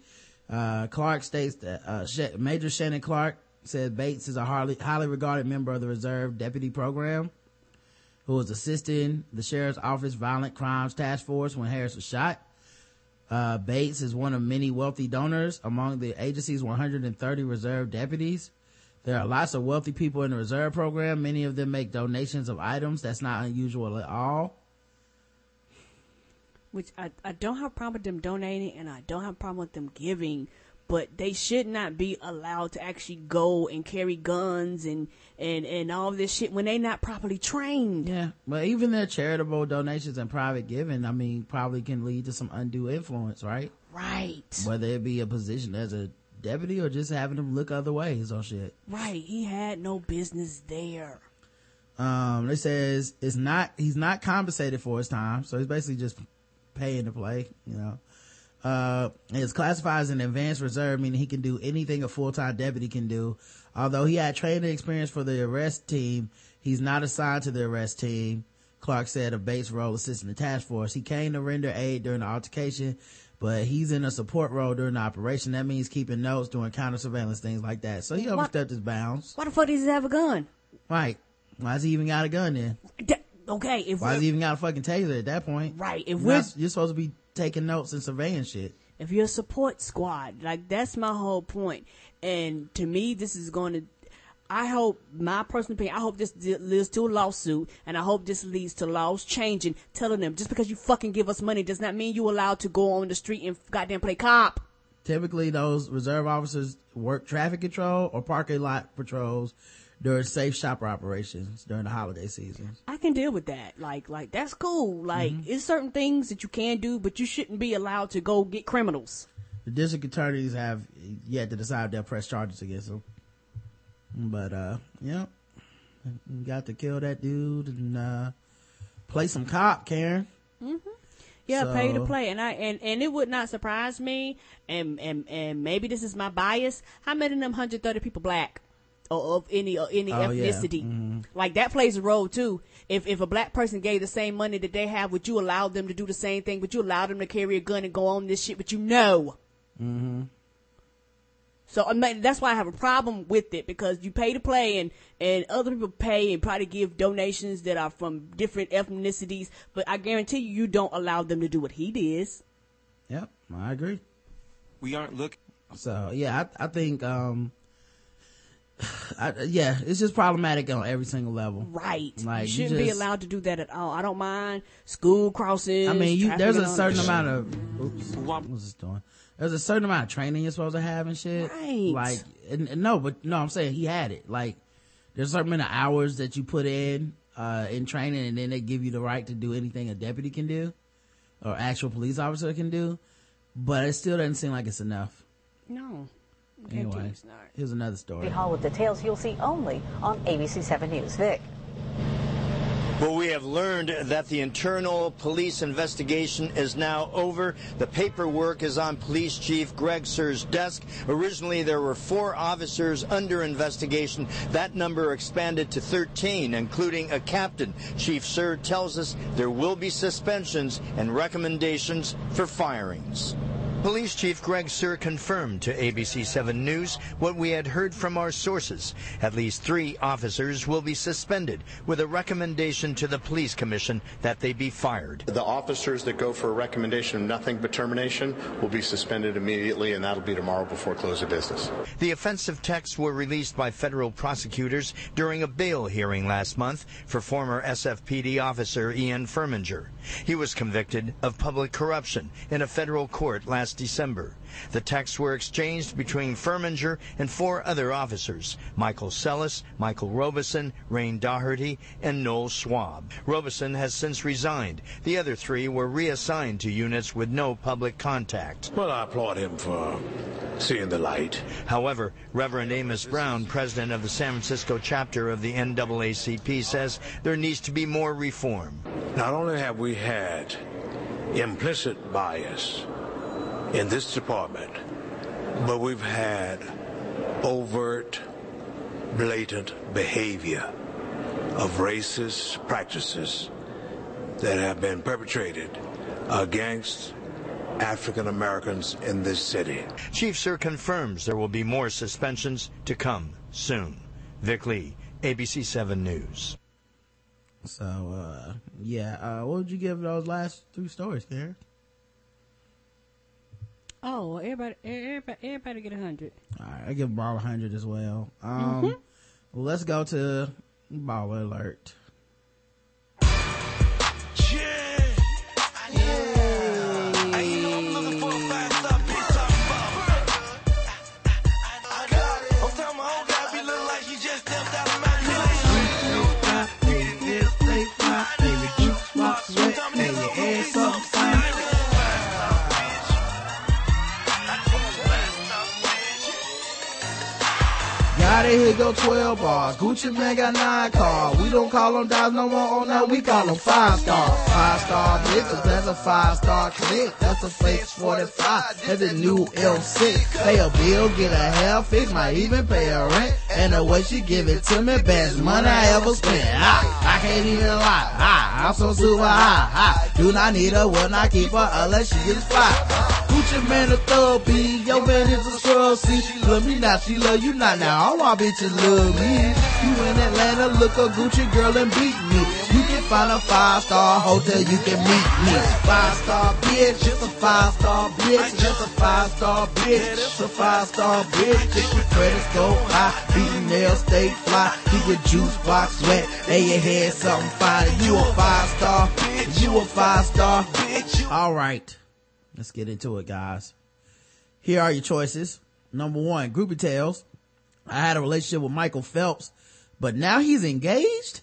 Uh, Clark states that, uh, Major Shannon Clark said Bates is a highly, highly regarded member of the Reserve Deputy Program who was assisting the Sheriff's Office Violent Crimes Task Force when Harris was shot. Uh, Bates is one of many wealthy donors among the agency's 130 reserve deputies. There are lots of wealthy people in the reserve program. Many of them make donations of items. That's not unusual at all. which I, I don't have a problem with them donating and I don't have a problem with them giving, but they should not be allowed to actually go and carry guns and, and, and all this shit when they're not properly trained. Yeah. But even their charitable donations and private giving, I mean, probably can lead to some undue influence, right? Right. Whether it be a position as a deputy or just having them look other ways or shit. Right. He had no business there. Um, it says it's not, he's not compensated for his time. So he's basically just paying to play, you know. Uh, it's classified as an advanced reserve, meaning he can do anything a full-time deputy can do. Although he had training experience for the arrest team, he's not assigned to the arrest team. Clark said of Bates' role assisting the task force. He came to render aid during the altercation, but he's in a support role during the operation. That means keeping notes, doing counter surveillance, things like that. So he overstepped his bounds. Why the fuck does he have a gun? Right. Why's he even got a gun then? Okay, if Why's we're- he even got a fucking taser at that point? Right, if You're not- you're supposed to be taking notes and surveying shit. if you're a support squad, like that's my whole point. And to me, this is going to. I hope my personal opinion. I hope this leads to a lawsuit, and I hope this leads to laws changing, telling them just because you fucking give us money does not mean you allowed to go on the street and goddamn play cop. Typically, those reserve officers work traffic control or parking lot patrols during safe shopper operations during the holiday season. I can deal with that. Like, like that's cool. Like, mm-hmm. it's certain things that you can do, but you shouldn't be allowed to go get criminals. The district attorneys have yet to decide if they'll press charges against them. But, uh, yeah. Got to kill that dude and, uh, play some cop, Karen. Mm-hmm. Yeah, pay to play, and I and and it would not surprise me, and and and maybe this is my bias. How many of them 130 people black, or of any or any Oh, yeah. ethnicity? Mhm. Like that plays a role too. If if a black person gave the same money that they have, would you allow them to do the same thing? Would you allow them to carry a gun and go on this shit? But you know. Mm-hmm. So I mean, that's why I have a problem with it because you pay to play and, and other people pay and probably give donations that are from different ethnicities, but I guarantee you, you don't allow them to do what he did. Yep, I agree. We aren't looking. So yeah, I, I think, um, (sighs) I, yeah, it's just problematic on every single level. Right. Like, you you shouldn't be just- allowed to do that at all. I don't mind school crossings. I mean, you, there's a trafficking on- certain amount of, oops, what's this doing? There's a certain amount of training you're supposed to have and shit. Right. Like, and, and no, but no, I'm saying he had it. Like, there's a certain amount of hours that you put in, uh, in training and then they give you the right to do anything a deputy can do or actual police officer can do. But it still doesn't seem like it's enough. No. Anyway, here's another story. Hall with details you'll see only on ABC 7 News. Vic. Well, we have learned that the internal police investigation is now over. The paperwork is on Police Chief Greg Suhr's desk. Originally, there were four officers under investigation. That number expanded to 13, including a captain. Chief Suhr tells us there will be suspensions and recommendations for firings. Police Chief Greg Suhr confirmed to ABC 7 News what we had heard from our sources. At least three officers will be suspended with a recommendation to the Police Commission that they be fired. The officers that go for a recommendation of nothing but termination will be suspended immediately, and that'll be tomorrow before close of business. The offensive texts were released by federal prosecutors during a bail hearing last month for former SFPD officer Ian Furminger. He was convicted of public corruption in a federal court last last December. The texts were exchanged between Furminger and four other officers, Michael Celis, Michael Robison, Rain Daugherty, and Noel Schwab. Robison has since resigned. The other three were reassigned to units with no public contact. Well, I applaud him for seeing the light. However, Reverend Amos Brown, president of the San Francisco chapter of the NAACP, says there needs to be more reform. Not only have we had implicit bias in this department, but we've had overt, blatant behavior of racist practices that have been perpetrated against African Americans in this city. Chief Suhr confirms there will be more suspensions to come soon. Vic Lee, ABC 7 News. So, uh, yeah, uh, what would you give those last three stories, Karen? Oh, well, everybody, everybody, everybody get a hundred. All right, I give Ball a hundred as well. Um, Mhm. well, let's go to Baller Alert. Got it, here go 12 bars. Gucci Mane got nine cars. We don't call them dimes no more, oh no, we call them five star. Five star bitches, that's a five star click. That's a fake 45. That's a new L6. Pay a bill, get a hair fix, might even pay a rent. And the way she give it to me, best money I ever spent. I, I can't even lie. I, I'm so super high. I do not need her when I keep her unless she is fly. Gucci Mane a thug B, your man is a scrub See, she love me now, she love you not now. My bitches love me. You in Atlanta, look a Gucci girl and beat me. You can find a five star hotel, you can meet me. Five star bitch, just a five star bitch, just a five star bitch, just a five star bitch. If your credit score high, nails stay fly, keep your juice box wet, and your head something fine. You a five star, bitch, you a five star bitch. All right. Let's get into it, guys. Here are your choices. Number one, Groupie Tales. I had a relationship with Michael Phelps, but now he's engaged?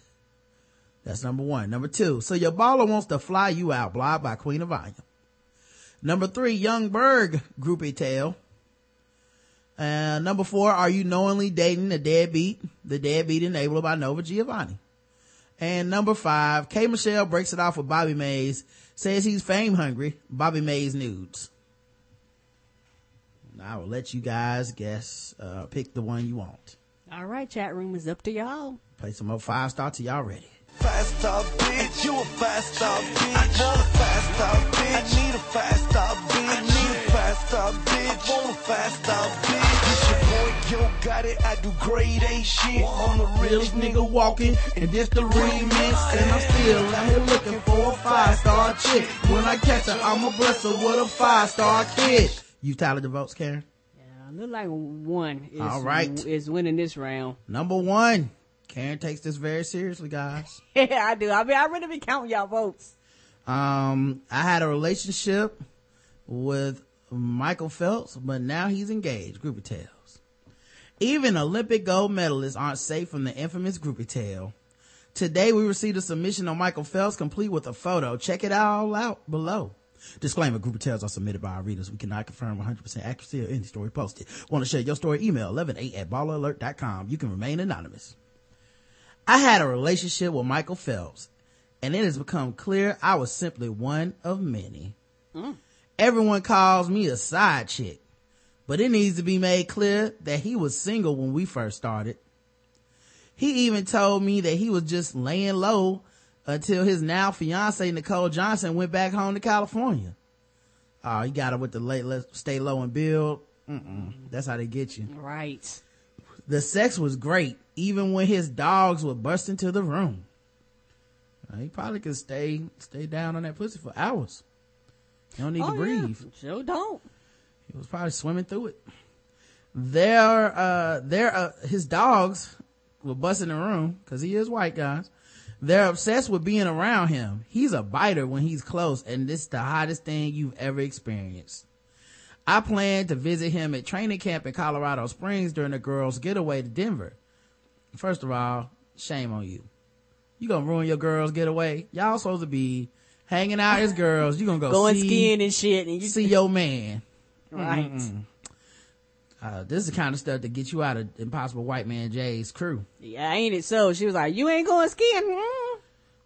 That's number one. Number two, so your baller wants to fly you out, blah, by Queen of Volume. Number three, Young Berg Groupie Tale. And number four, are you knowingly dating a deadbeat? The deadbeat enabler by Nova Giovanni. And number five, K Michelle breaks it off with Bobby Maze, says he's fame hungry, Bobby Maze nudes. I will let you guys guess, uh, pick the one you want. All right, chat room is up to y'all. Play some more five star till y'all ready. Five star bitch, you a five star bitch. I want a five star bitch. I need a five star bitch. I need a five star bitch. I want a five star bitch. It's your boy, yo, got it. I do grade A shit. I'm the realest nigga walking, and this the remix. And I'm still out here looking for a five star chick. When I catch her, I'ma bless her with a five star kid. You tallied the votes, Karen? Uh, look like one is, All right. is winning this round. Number one. Karen takes this very seriously, guys. (laughs) Yeah, I do. I mean, I really be counting y'all votes. Um, I had a relationship with Michael Phelps, but now he's engaged. Groupie Tales. Even Olympic gold medalists aren't safe from the infamous Groupie Tale. Today we received a submission on Michael Phelps complete with a photo. Check it all out below. Disclaimer, Groupie Tales are submitted by our readers. We cannot confirm 100% accuracy of any story posted. Want to share your story? Email 118 at balleralert.com. You can remain anonymous. I had a relationship with Michael Phelps, and it has become clear I was simply one of many. Mm. Everyone calls me a side chick, but it needs to be made clear that he was single when we first started. He even told me that he was just laying low until his now fiance Nicole Johnson went back home to California. Oh, he got her with the late, let's stay low and build. Mm-mm. That's how they get you. Right. The sex was great, even when his dogs would bust into the room. Uh, he probably could stay stay down on that pussy for hours. You don't need Oh, to yeah. breathe. Sure don't. He was probably swimming through it. Their uh their uh his dogs were busting the room because he is white guys. They're obsessed with being around him. He's a biter when he's close, and this is the hottest thing you've ever experienced. I plan to visit him at training camp in Colorado Springs during the girls' getaway to Denver. First of all, shame on you. You gonna ruin your girls' getaway. Y'all supposed to be hanging out as girls. You gonna go Going see, skiing and shit. And you see your man. (laughs) Right. Mm-mm. Uh, this is the kind of stuff that gets you out of Impossible White Man Jay's crew. Yeah, ain't it so? She was like, you ain't going skiing? Mm.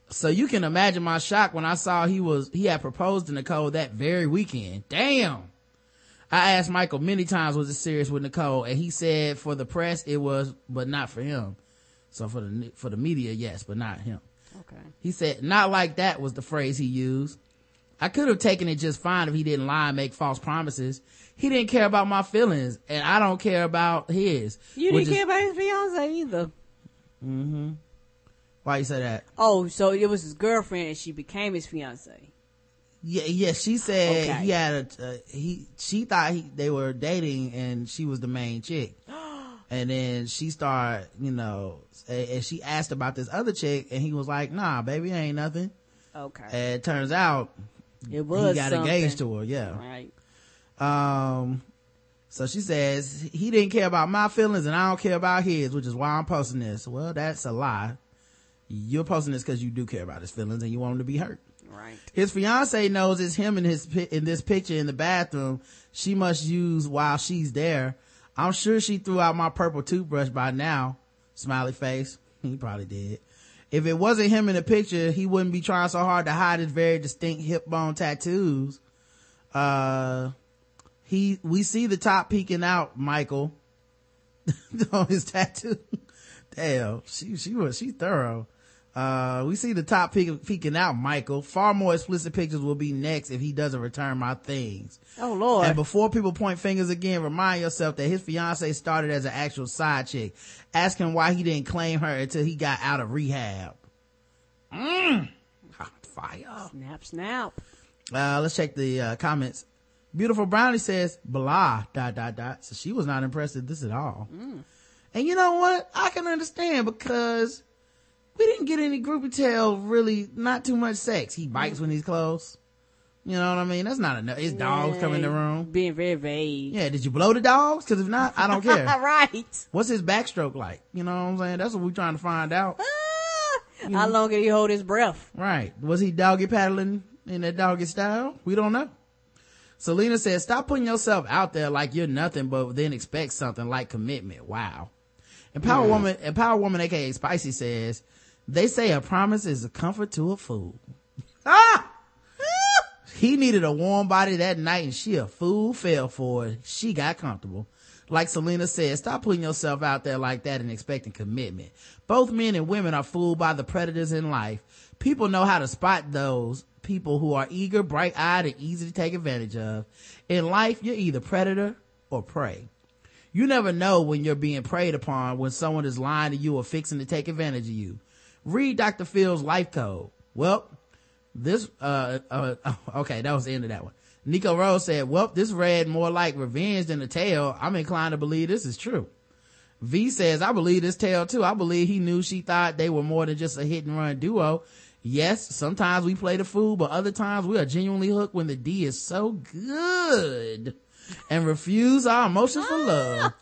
So you can imagine my shock when I saw he was, he had proposed to Nicole that very weekend. Damn. I asked Michael many times, was it serious with Nicole? And he said for the press, it was, but not for him. So for the, for the media, yes, but not him. Okay. He said, not like that was the phrase he used. I could have taken it just fine if he didn't lie and make false promises. He didn't care about my feelings and I don't care about his. You didn't is- care about his fiance either. Mm-hmm. Why you say that? Oh, so it was his girlfriend and she became his fiance. Yeah, yeah. She said Okay. he had a uh, he. She thought he they were dating, and she was the main chick. (gasps) and then she started, you know, and and she asked about this other chick, and he was like, "Nah, baby, ain't nothing." Okay. And it turns out It was he got something. engaged to her. Yeah. Right. Um. So she says he didn't care about my feelings, and I don't care about his, which is why I'm posting this. Well, that's a lie. You're posting this because you do care about his feelings and you want him to be hurt. Right. His fiance knows it's him in his in this picture in the bathroom. She must use while she's there. I'm sure she threw out my purple toothbrush by now. Smiley face. (laughs) He probably did. If it wasn't him in the picture, he wouldn't be trying so hard to hide his very distinct hip bone tattoos. Uh, he, we see the top peeking out, Michael, (laughs) on his tattoo. Damn, she, she was, she thorough. Uh, we see the top peek, peeking out, Michael. Far more explicit pictures will be next if he doesn't return my things. Oh Lord. And before people point fingers again, remind yourself that his fiance started as an actual side chick. Ask him why he didn't claim her until he got out of rehab. Mm. Hot fire. Snap, snap. Uh, let's check the uh, comments. Beautiful Brownie says, blah, dot, dot, dot. So she was not impressed with this at all. Mm. And you know what? I can understand because we didn't get any groupie tail really, not too much sex. He bites when he's close. You know what I mean? That's not enough. His dogs come in the room. Being very vague. Yeah, did you blow the dogs? Cause if not, I don't care. (laughs) right. What's his backstroke like? You know what I'm saying? That's what we're trying to find out. How long did he hold his breath? Right. Was he doggy paddling in that doggy style? We don't know. Selena says, stop putting yourself out there like you're nothing, but then expect something like commitment. Wow. Empower Hmm. woman, and Power woman, aka Spicy says, they say a promise is a comfort to a fool. Ah! (laughs) he needed a warm body that night and she a fool fell for it. She got comfortable. Like Selena said, stop putting yourself out there like that and expecting commitment. Both men and women are fooled by the predators in life. People know how to spot those people who are eager, bright-eyed, and easy to take advantage of. In life, you're either predator or prey. You never know when you're being preyed upon when someone is lying to you or fixing to take advantage of you. Read Dr. Phil's life code. Well, this, uh, uh, (laughs) okay, that was the end of that one. Nico Rose said, well, this read more like revenge than a tale. I'm inclined to believe this is true. V says, I believe this tale too. I believe he knew she thought they were more than just a hit and run duo. Yes, sometimes we play the fool, but other times we are genuinely hooked when the D is so good and refuse our emotions for love.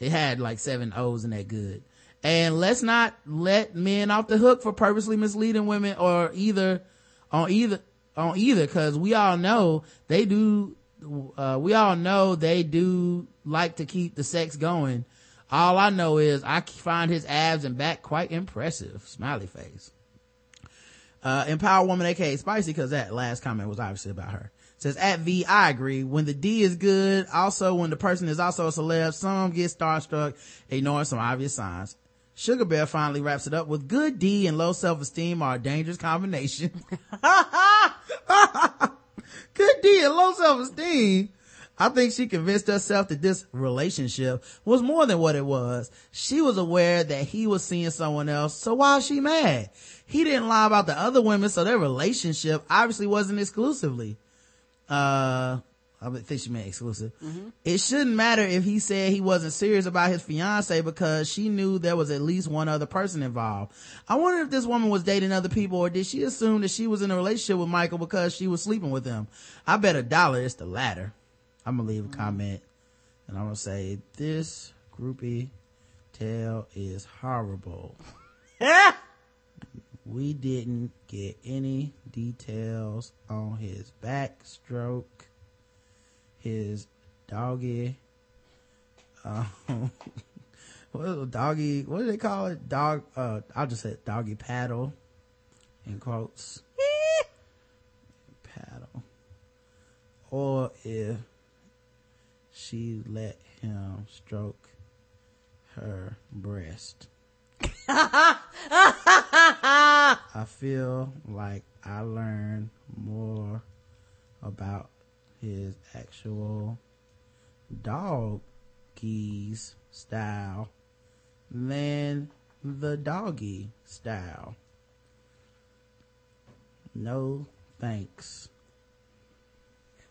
It had like seven O's in that good. And let's not let men off the hook for purposely misleading women or either on either on either because we all know they do uh, we all know they do like to keep the sex going all i know is i find his abs and back quite impressive smiley face uh empower woman aka spicy because that last comment was obviously about her says at v i agree when the d is good also when the person is also a celeb some get starstruck ignoring some obvious signs Sugar Bear finally wraps it up with good D and low self-esteem are a dangerous combination. (laughs) good D and low self-esteem. I think she convinced herself that this relationship was more than what it was. She was aware that he was seeing someone else, so why is she mad? He didn't lie about the other women, so their relationship obviously wasn't exclusively. Uh, I think she meant exclusive. It shouldn't matter if he said he wasn't serious about his fiance because she knew there was at least one other person involved. I wonder if this woman was dating other people or did she assume that she was in a relationship with Michael because she was sleeping with him? I bet a dollar it's the latter. I'm gonna leave a comment and I'm gonna say this groupie tale is horrible. (laughs) we didn't get any details on his backstroke, his doggy, um, (laughs) what doggy, what do they call it? Dog, uh, I'll just say doggy paddle in quotes. (laughs) paddle. Or if she let him stroke her breast. I feel like I learned more about his actual doggies style than the doggy style. No thanks.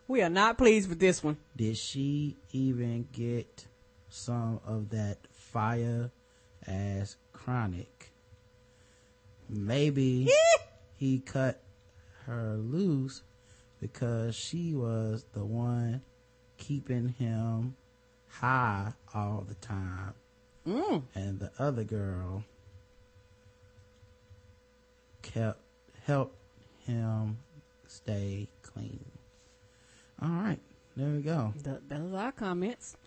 We are not pleased with this one. Did she even get some of that fire ass chronic? Maybe (laughs) he cut her loose because she was the one keeping him high all the time. Mm. And the other girl kept helped him stay clean. All right, there we go. Th- those are our comments.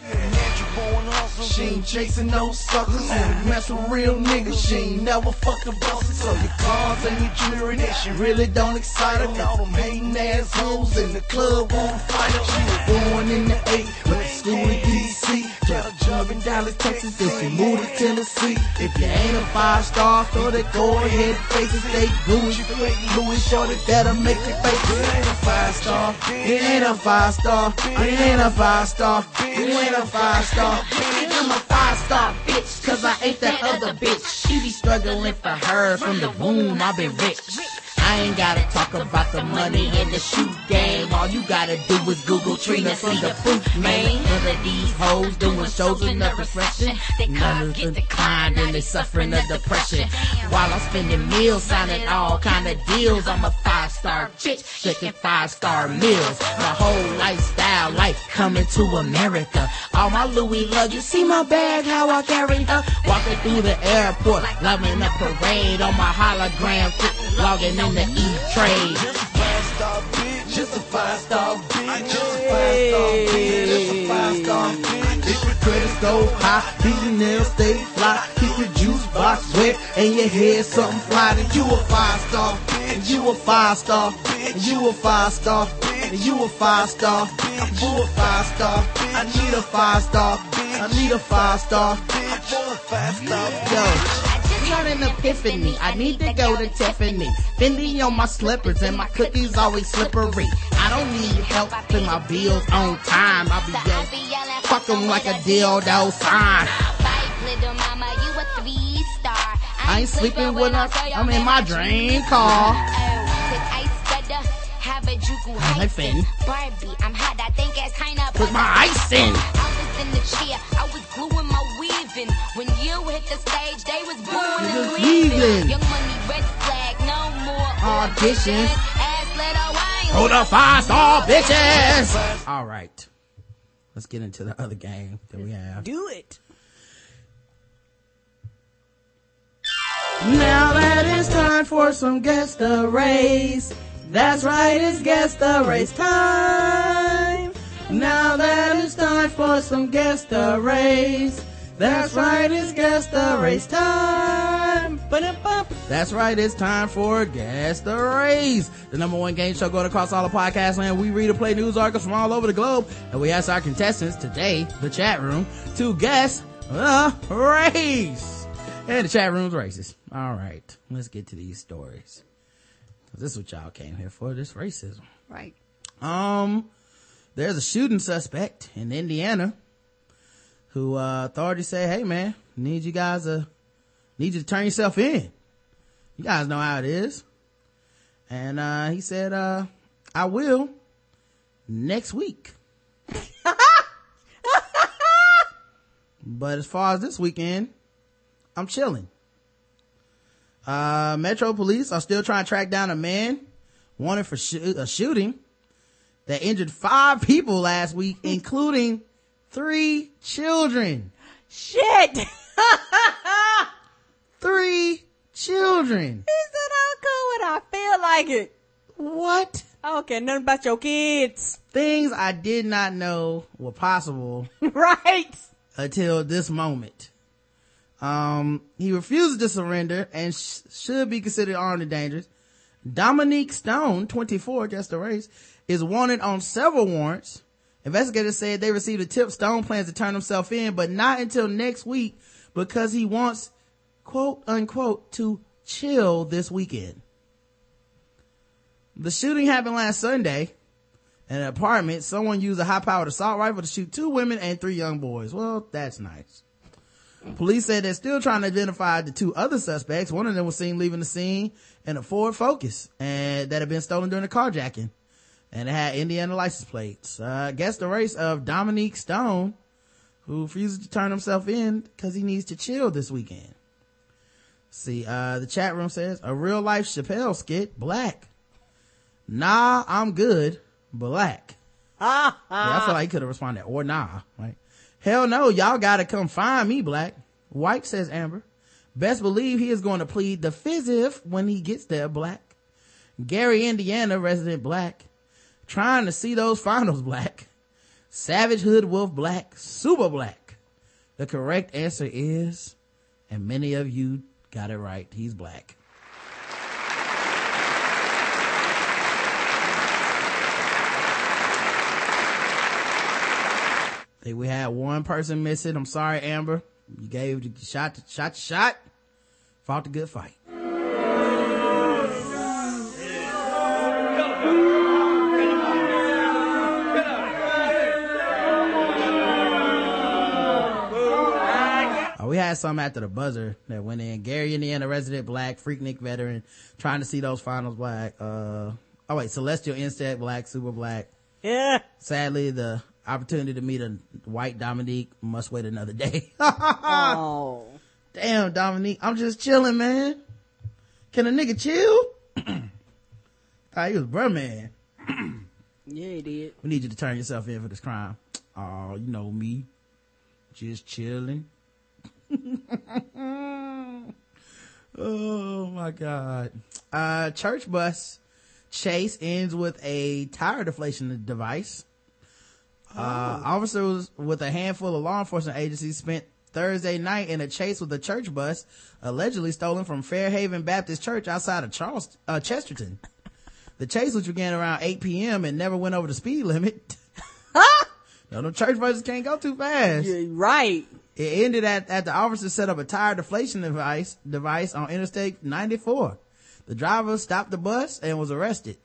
She ain't chasing no suckers. Only mess with real niggas. She ain't never fucked a boss. So your cars and your jewelry that she really don't excite her. And all them hating assholes in the club won't fight her. She was born in the eight, went to school in D.C. Got a job in Dallas, Texas, then she moved to Tennessee. If you ain't a five star, throw that go ahead faces. They gooey, fake Louis shorty that'll make you face. It ain't a five star. It ain't a five star. It ain't a five star. It ain't a five star. I'm a five star bitch, cause I ain't that other bitch. She be struggling for her from the womb, i been rich. I ain't gotta talk about the money in the shoot game. All you gotta do is Google Trina, see the proof, man. None of these hoes doing shows in the profession. None of them declined and they suffering of depression. While I'm spending meals, signing all kind of deals. I'm a five star bitch, shaking five star meals. My whole lifestyle, life coming to America. All my Louis love, you see my bag, how I carry her. Walking through the airport, loving the parade on my hologram, logging in the E-Trade. Just a five star bitch. Just a five star bitch. Just a five star bitch. If your credit score high, these nails stay fly. Keep your juice box wet and your hair something fly. Then you a five star bitch. You a five star bitch. You a five star bitch. You a five star bitch. You a five star bitch. I need a five star bitch. I need a five star bitch. I want a five star Yo. Got an epiphany. I need to go to Tiffany. Fendi on my slippers and my cookies always slippery. I don't need help pay my bills on time. I'll be yelling, fuck 'em like a dildo sign. Little mama, you a three star. I ain't sleeping when I, I'm in my dream car. Juku Hyphen. Barbie, I'm hot, I think it's kinda Put my ice in. I was in the chair, I was gluing my weave in. When you hit the stage, they was booing and Just leaving. leaving. Young money, red flag, no more Auditions. Ass little wine. Hold up, five star bitches. All right. Let's get into the other game that we have. Do it. Now that it's time for some guest the race. That's right, it's guest the race time. Now that it's time for some guest the race. That's right, it's guest the race time. That's right, it's time for Guess the Race, the number one game show going across all of podcast land. We read and play news articles from all over the globe, and we ask our contestants today, the chat room, to guess the race. And the chat room's racist. All right, let's get to these stories. This is what y'all came here for, this racism. Right. Um, there's a shooting suspect in Indiana who, uh, authorities say, hey man, need you guys to, need you to turn yourself in. You guys know how it is. And, uh, he said, uh, I will next week. (laughs) but as far as this weekend, I'm chilling. Uh, Metro police are still trying to track down a man wanted for shoo- a shooting that injured five people last week, (laughs) including three children. Shit! (laughs) three children. He said I'll go when I feel like it. What? I don't care nothing about your kids. Things I did not know were possible (laughs) right. until this moment. Um, he refuses to surrender and sh- should be considered armed and dangerous. Dominique Stone, 24, just a race, is wanted on several warrants. Investigators said they received a tip Stone plans to turn himself in, but not until next week because he wants, quote unquote, to chill this weekend. The shooting happened last Sunday in an apartment. Someone used a high powered assault rifle to shoot two women and three young boys. Well, that's nice. Police said they're still trying to identify the two other suspects. One of them was seen leaving the scene in a Ford Focus and that had been stolen during the carjacking. And it had Indiana license plates. Uh, I guess the race of Dominique Stone, who refuses to turn himself in because he needs to chill this weekend. See, uh, the chat room says a real life Chappelle skit, black. Nah, I'm good, black. (laughs) yeah, I feel like he could have responded, or nah, right? Hell no, y'all gotta come find me, black. White says Amber. Best believe he is going to plead the fizziv when he gets there, black. Gary, Indiana, resident black. Trying to see those finals, black. Savage Hood Wolf black, super black. The correct answer is, and many of you got it right, he's black. think we had one person missing. I'm sorry, Amber. You gave the shot, shot, shot. Fought the good fight. Had some after the buzzer that went in. Gary, Indiana resident, black, Freaknik veteran, trying to see those finals black. Uh, oh wait, Celestial Instead, black, super black. Yeah. Sadly, the opportunity to meet a white Dominique must wait another day. (laughs) oh. Damn, Dominique. I'm just chilling, man. Can a nigga chill? (clears throat) Thought he was bruh man. (clears throat) Yeah, he did. We need you to turn yourself in for this crime. Oh, you know me. Just chilling. (laughs) oh my god. Uh, church bus chase ends with a tire deflation device. Uh, officers with a handful of law enforcement agencies spent Thursday night in a chase with a church bus allegedly stolen from Fairhaven Baptist Church outside of Charles, uh, Chesterton. The chase, which began around 8 p.m. and never went over the speed limit. (laughs) (laughs) no, the church buses can't go too fast. right. It ended at, at the officers set up a tire deflation device, device on Interstate 94. The driver stopped the bus and was arrested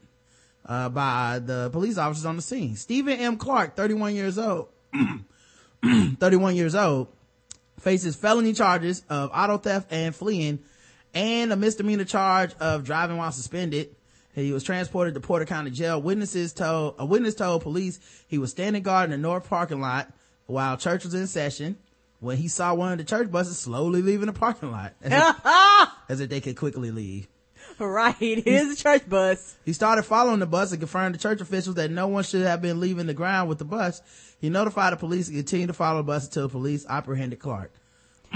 uh, by the police officers on the scene. Stephen M. Clark, 31 years old, (clears throat) 31 years old, faces felony charges of auto theft and fleeing and a misdemeanor charge of driving while suspended. He was transported to Porter County Jail. Witnesses told, a witness told police he was standing guard in the north parking lot while church was in session when he saw one of the church buses slowly leaving the parking lot as if, (laughs) as if they could quickly leave. Right. It is a church bus. He started following the bus and confirmed to church officials that no one should have been leaving the ground with the bus. He notified the police and continued to follow the bus until the police apprehended Clark.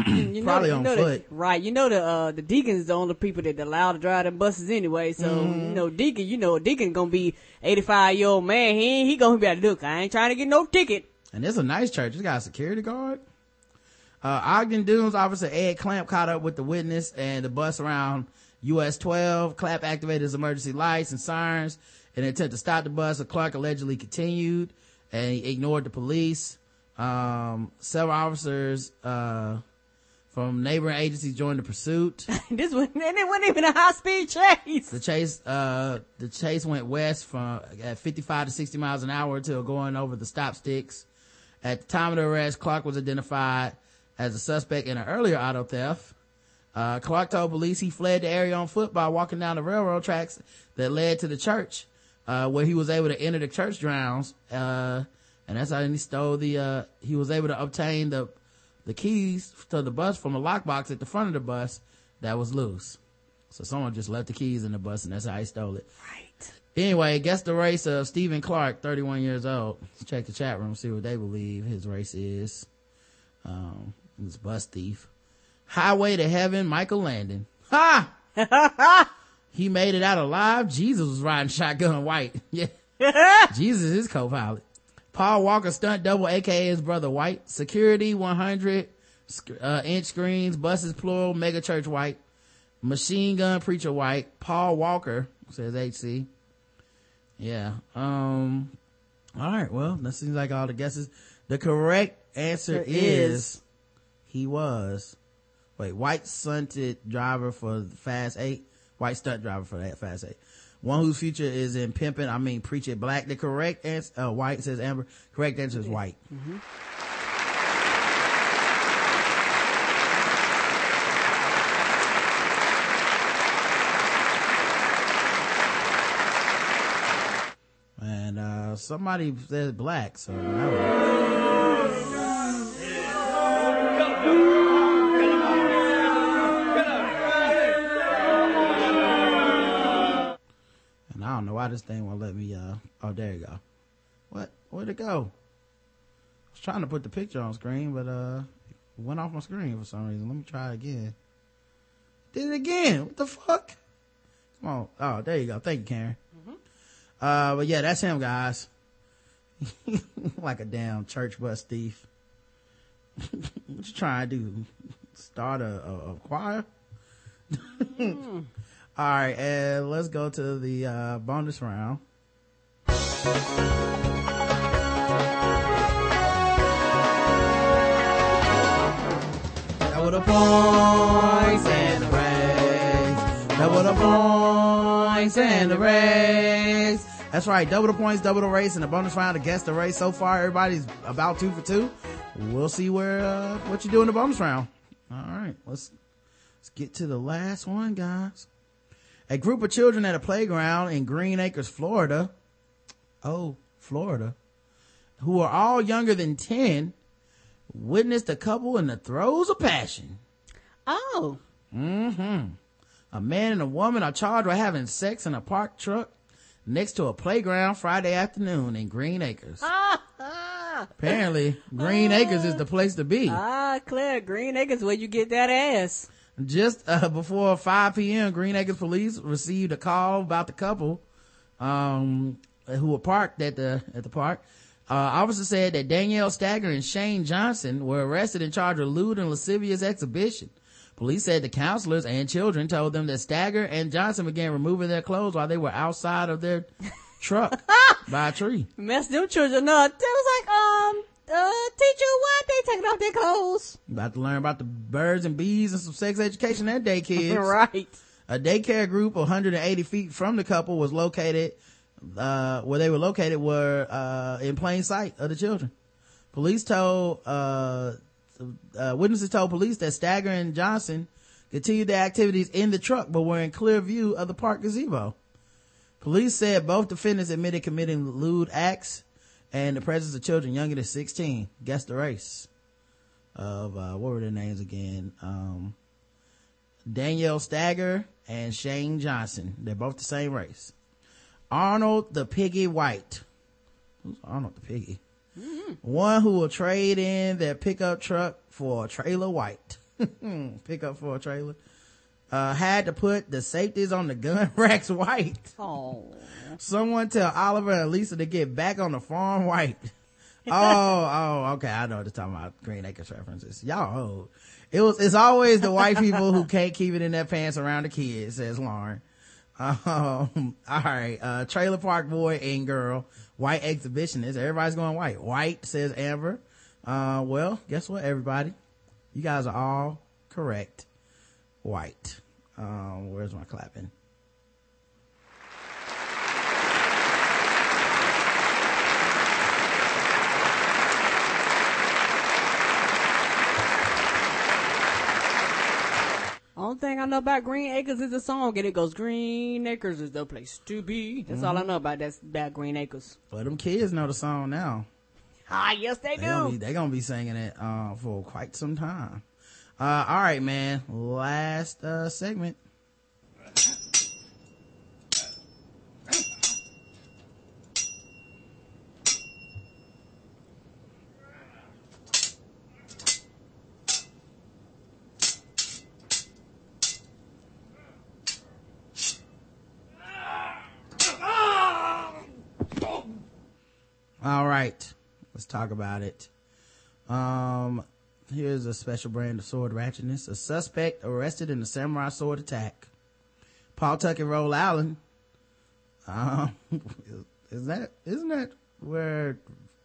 You Probably on you know foot. The, right. You know the uh the deacons the only people that allowed to drive them buses anyway. So Mhm. you know deacon, you know a deacon gonna be eighty five year old man. He ain't, he gonna be able to look. I ain't trying to get no ticket. And it's a nice church. It's got a security guard. Uh, Ogden Dunes officer Ed Clamp caught up with the witness and the bus around US 12. Clamp activated his emergency lights and sirens in an attempt to stop the bus. Clark allegedly continued and he ignored the police. Um, several officers, uh, from neighboring agencies joined the pursuit. (laughs) this one, and it wasn't even a high speed chase. The chase, uh, the chase went west from at 55 to 60 miles an hour until going over the stop sticks. At the time of the arrest, Clark was identified as a suspect in an earlier auto theft. Uh, Clark told police he fled the area on foot by walking down the railroad tracks that led to the church, uh, where he was able to enter the church grounds. Uh, and that's how he stole the, uh, he was able to obtain the, the keys to the bus from a lockbox at the front of the bus that was loose. So someone just left the keys in the bus and that's how he stole it. Right. Anyway, guess the race of Stephen Clark, 31 years old. Let's check the chat room, see what they believe his race is. Um, a bus thief. Highway to Heaven, Michael Landon. Ha! Ha (laughs) ha! he made it out alive. Jesus was riding shotgun white. (laughs) Yeah. (laughs) Jesus is co-pilot. Paul Walker stunt double, aka his brother White. Security 100 uh, inch screens, buses plural, mega church White. Machine gun preacher White. Paul Walker says HC. Yeah. Um. All right. Well, that seems like all the guesses. The correct answer is, is. he was. Wait, white stunted driver for Fast Eight. White stunt driver for that Fast Eight. One whose future is in pimping. I mean, preach it black. The correct answer, uh, white says Amber. Correct answer is white. And, uh, somebody says black, so why this thing won't let me, uh, oh, there you go. What? Where'd it go? I was trying to put the picture on screen, but, uh, it went off my screen for some reason. Let me try again. Did it again. What the fuck? Come on. Oh, there you go. Thank you, Karen. Uh, but yeah, that's him, guys. (laughs) like a damn church bus thief. (laughs) what you trying to do? Start a, a, a choir? (laughs) All right, and let's go to the uh, bonus round. Double the points and the race. Double the points and the race. That's right. Double the points, double the race, and the bonus round to guess the race. So far, everybody's about two for two. We'll see where uh, what you do in the bonus round. All right, let's let's get to the last one, guys. A group of children at a playground in Green Acres, Florida. Oh, Florida. Who are all younger than 10 witnessed a couple in the throes of passion. Oh. Mm-hmm. A man and a woman are charged with having sex in a parked truck next to a playground Friday afternoon in Green Acres. (laughs) Apparently, Green Acres is the place to be. Ah, Claire, Green Acres, where you get that ass. Just uh, before 5 p.m., Green Acres police received a call about the couple um, who were parked at the at the park. Uh, officer said that Danielle Stagger and Shane Johnson were arrested in charge of lewd and lascivious exhibition. Police said the counselors and children told them that Stagger and Johnson began removing their clothes while they were outside of their truck (laughs) by a tree. Messed them children up. They was like, um, uh, teacher, why they taking off their clothes? About to learn about the birds and bees and some sex education that day, (laughs) kids. right. A daycare group 180 feet from the couple was located, uh, where they were located were, uh, in plain sight of the children. Police told, uh, uh, witnesses told police that Stagger and Johnson continued their activities in the truck, but were in clear view of the park gazebo. Police said both defendants admitted committing lewd acts and the presence of children younger than 16. Guess the race of, uh, what were their names again? Um, Danielle Stagger and Shane Johnson. They're both the same race. Arnold the Piggy White. Who's Arnold the Piggy? One who will trade in their pickup truck for a trailer white. (laughs) pickup for a trailer. Uh, had to put the safeties on the gun (laughs) racks white. Oh. Someone tell Oliver and Lisa to get back on the farm white. (laughs) oh, oh, okay. I know what they're talking about. Green Acres references. Y'all old. It was, it's always the white people who can't keep it in their pants around the kids, says Lauren. Um, (laughs) all right. Uh, trailer park boy and girl, white exhibitionist. Everybody's going white. White, says Amber. Uh, well, guess what, everybody? You guys are all correct. White. Um, where's my clapping? Only thing I know about Green Acres is the song, and it goes, Green Acres is the place to be. That's all I Mhm. know about that, about Green Acres. Well, them kids know the song now. Ah, yes, they They gonna do. be, they gonna be singing it, uh, for quite some time. Uh, all right, man. Last, uh, segment. Talk about it. Um, here's a special brand of sword ratchetness. A suspect arrested in a samurai sword attack. Pawtucket, Rhode Island. Um, (laughs) is that, isn't that where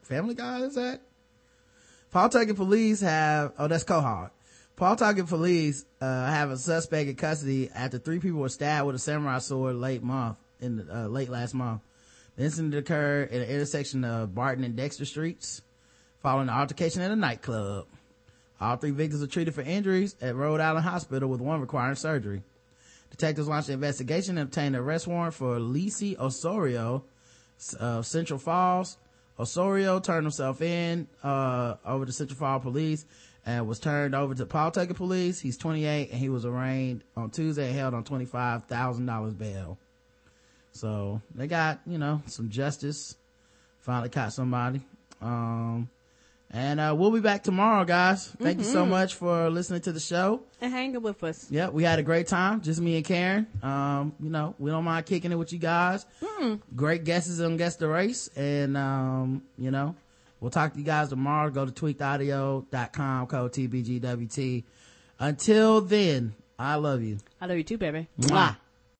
Family Guy is at? Pawtucket police have, oh, that's Quahog. Pawtucket police, uh, have a suspect in custody after three people were stabbed with a samurai sword late month, in the, uh, late last month. The incident occurred at the intersection of Barton and Dexter Streets following an altercation at a nightclub. All three victims were treated for injuries at Rhode Island Hospital with one requiring surgery. Detectives launched an investigation and obtained an arrest warrant for Lisi Osorio of Central Falls. Osorio turned himself in uh, over to Central Falls Police and was turned over to Pawtucket Police. He's 28 and he was arraigned on Tuesday and held on $25,000 bail. So they got, you know, some justice. Finally caught somebody. Um, and, uh, we'll be back tomorrow, guys. Thank you so Mhm. much for listening to the show. And hanging with us. Yeah, we had a great time. Just me and Karen. Um, you know, we don't mind kicking it with you guys. Mm. Great guesses on Guess the Race. And, um, you know, we'll talk to you guys tomorrow. Go to tweakedaudio.com, code TBGWT. Until then, I love you. I love you too, baby. Mwah.